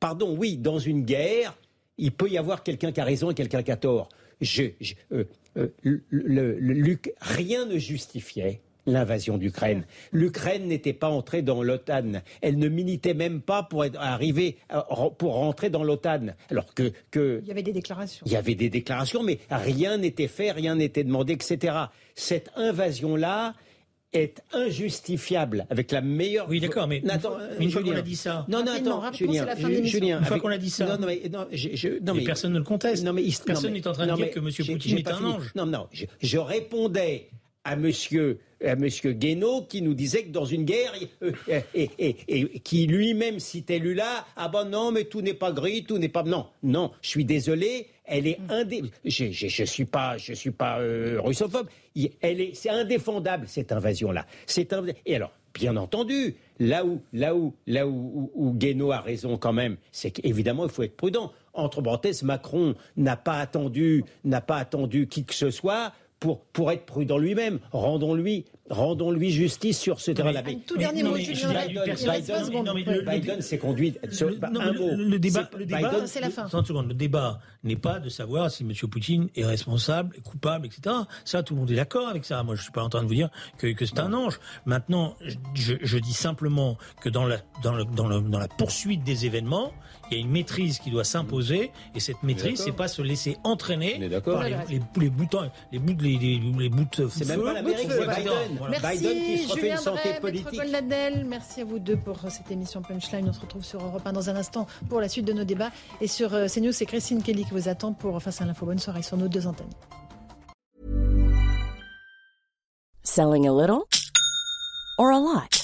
pardon, oui, dans une guerre, il peut y avoir quelqu'un qui a raison et quelqu'un qui a tort. Je, euh, rien ne justifiait l'invasion d'Ukraine. L'Ukraine n'était pas entrée dans l'OTAN. Elle ne militait même pas pour arriver euh, pour rentrer dans l'OTAN. Alors que, que il y avait des déclarations. Il y avait des déclarations, mais rien n'était fait, rien n'était demandé, etc. Cette invasion-là, est injustifiable avec la meilleure. Oui, d'accord, mais une fois, qu'on a dit ça. Non, non, attends, Julien, Julien, une fois qu'on a dit ça. Non, mais, non, je, non, mais personne ne le conteste. Non, mais personne n'est en train de dire que M. Poutine est un ange. Non, non, je répondais à Monsieur à Monsieur Guénaud qui nous disait que dans une guerre euh, et, et, qui lui-même citait Lula ah ben non mais tout n'est pas gris tout n'est pas non non je suis désolé elle est indé je, je, suis pas je suis pas euh, russophobe elle est c'est indéfendable cette invasion là c'est et alors bien entendu là où là où là où, où, Guénaud a raison quand même c'est qu'évidemment il faut être prudent. Entre parenthèses Macron n'a pas attendu n'a pas attendu qui que ce soit pour, être prudent lui-même. Rendons-lui rendons-lui justice sur ce terrain-là. Tout dernier mot, Biden, s'est conduit. un mot. Le débat, le débat c'est la fin. secondes. Le débat n'est pas de savoir si M. Poutine est responsable, coupable, etc. Ça, tout le monde est d'accord avec ça. Moi, je suis pas en train de vous dire que, que c'est un ange. Maintenant, je, je, dis simplement que dans la, dans, le, dans, le, dans la poursuite des événements, il y a une maîtrise qui doit s'imposer, et cette maîtrise, c'est pas se laisser entraîner par les, les, les, boutons, les bouts, les, les, les bouts de C'est même pas l'Amérique, c'est Biden. Merci, Biden qui se refait Julien une santé Drey, politique. Ladel, merci à vous deux pour cette émission Punchline. On se retrouve sur Europe 1 dans un instant pour la suite de nos débats. Et sur euh, CNews, c'est Christine Kelly qui vous attend pour Face à l'info. Bonne soirée sur nos deux antennes. Selling a little or a lot?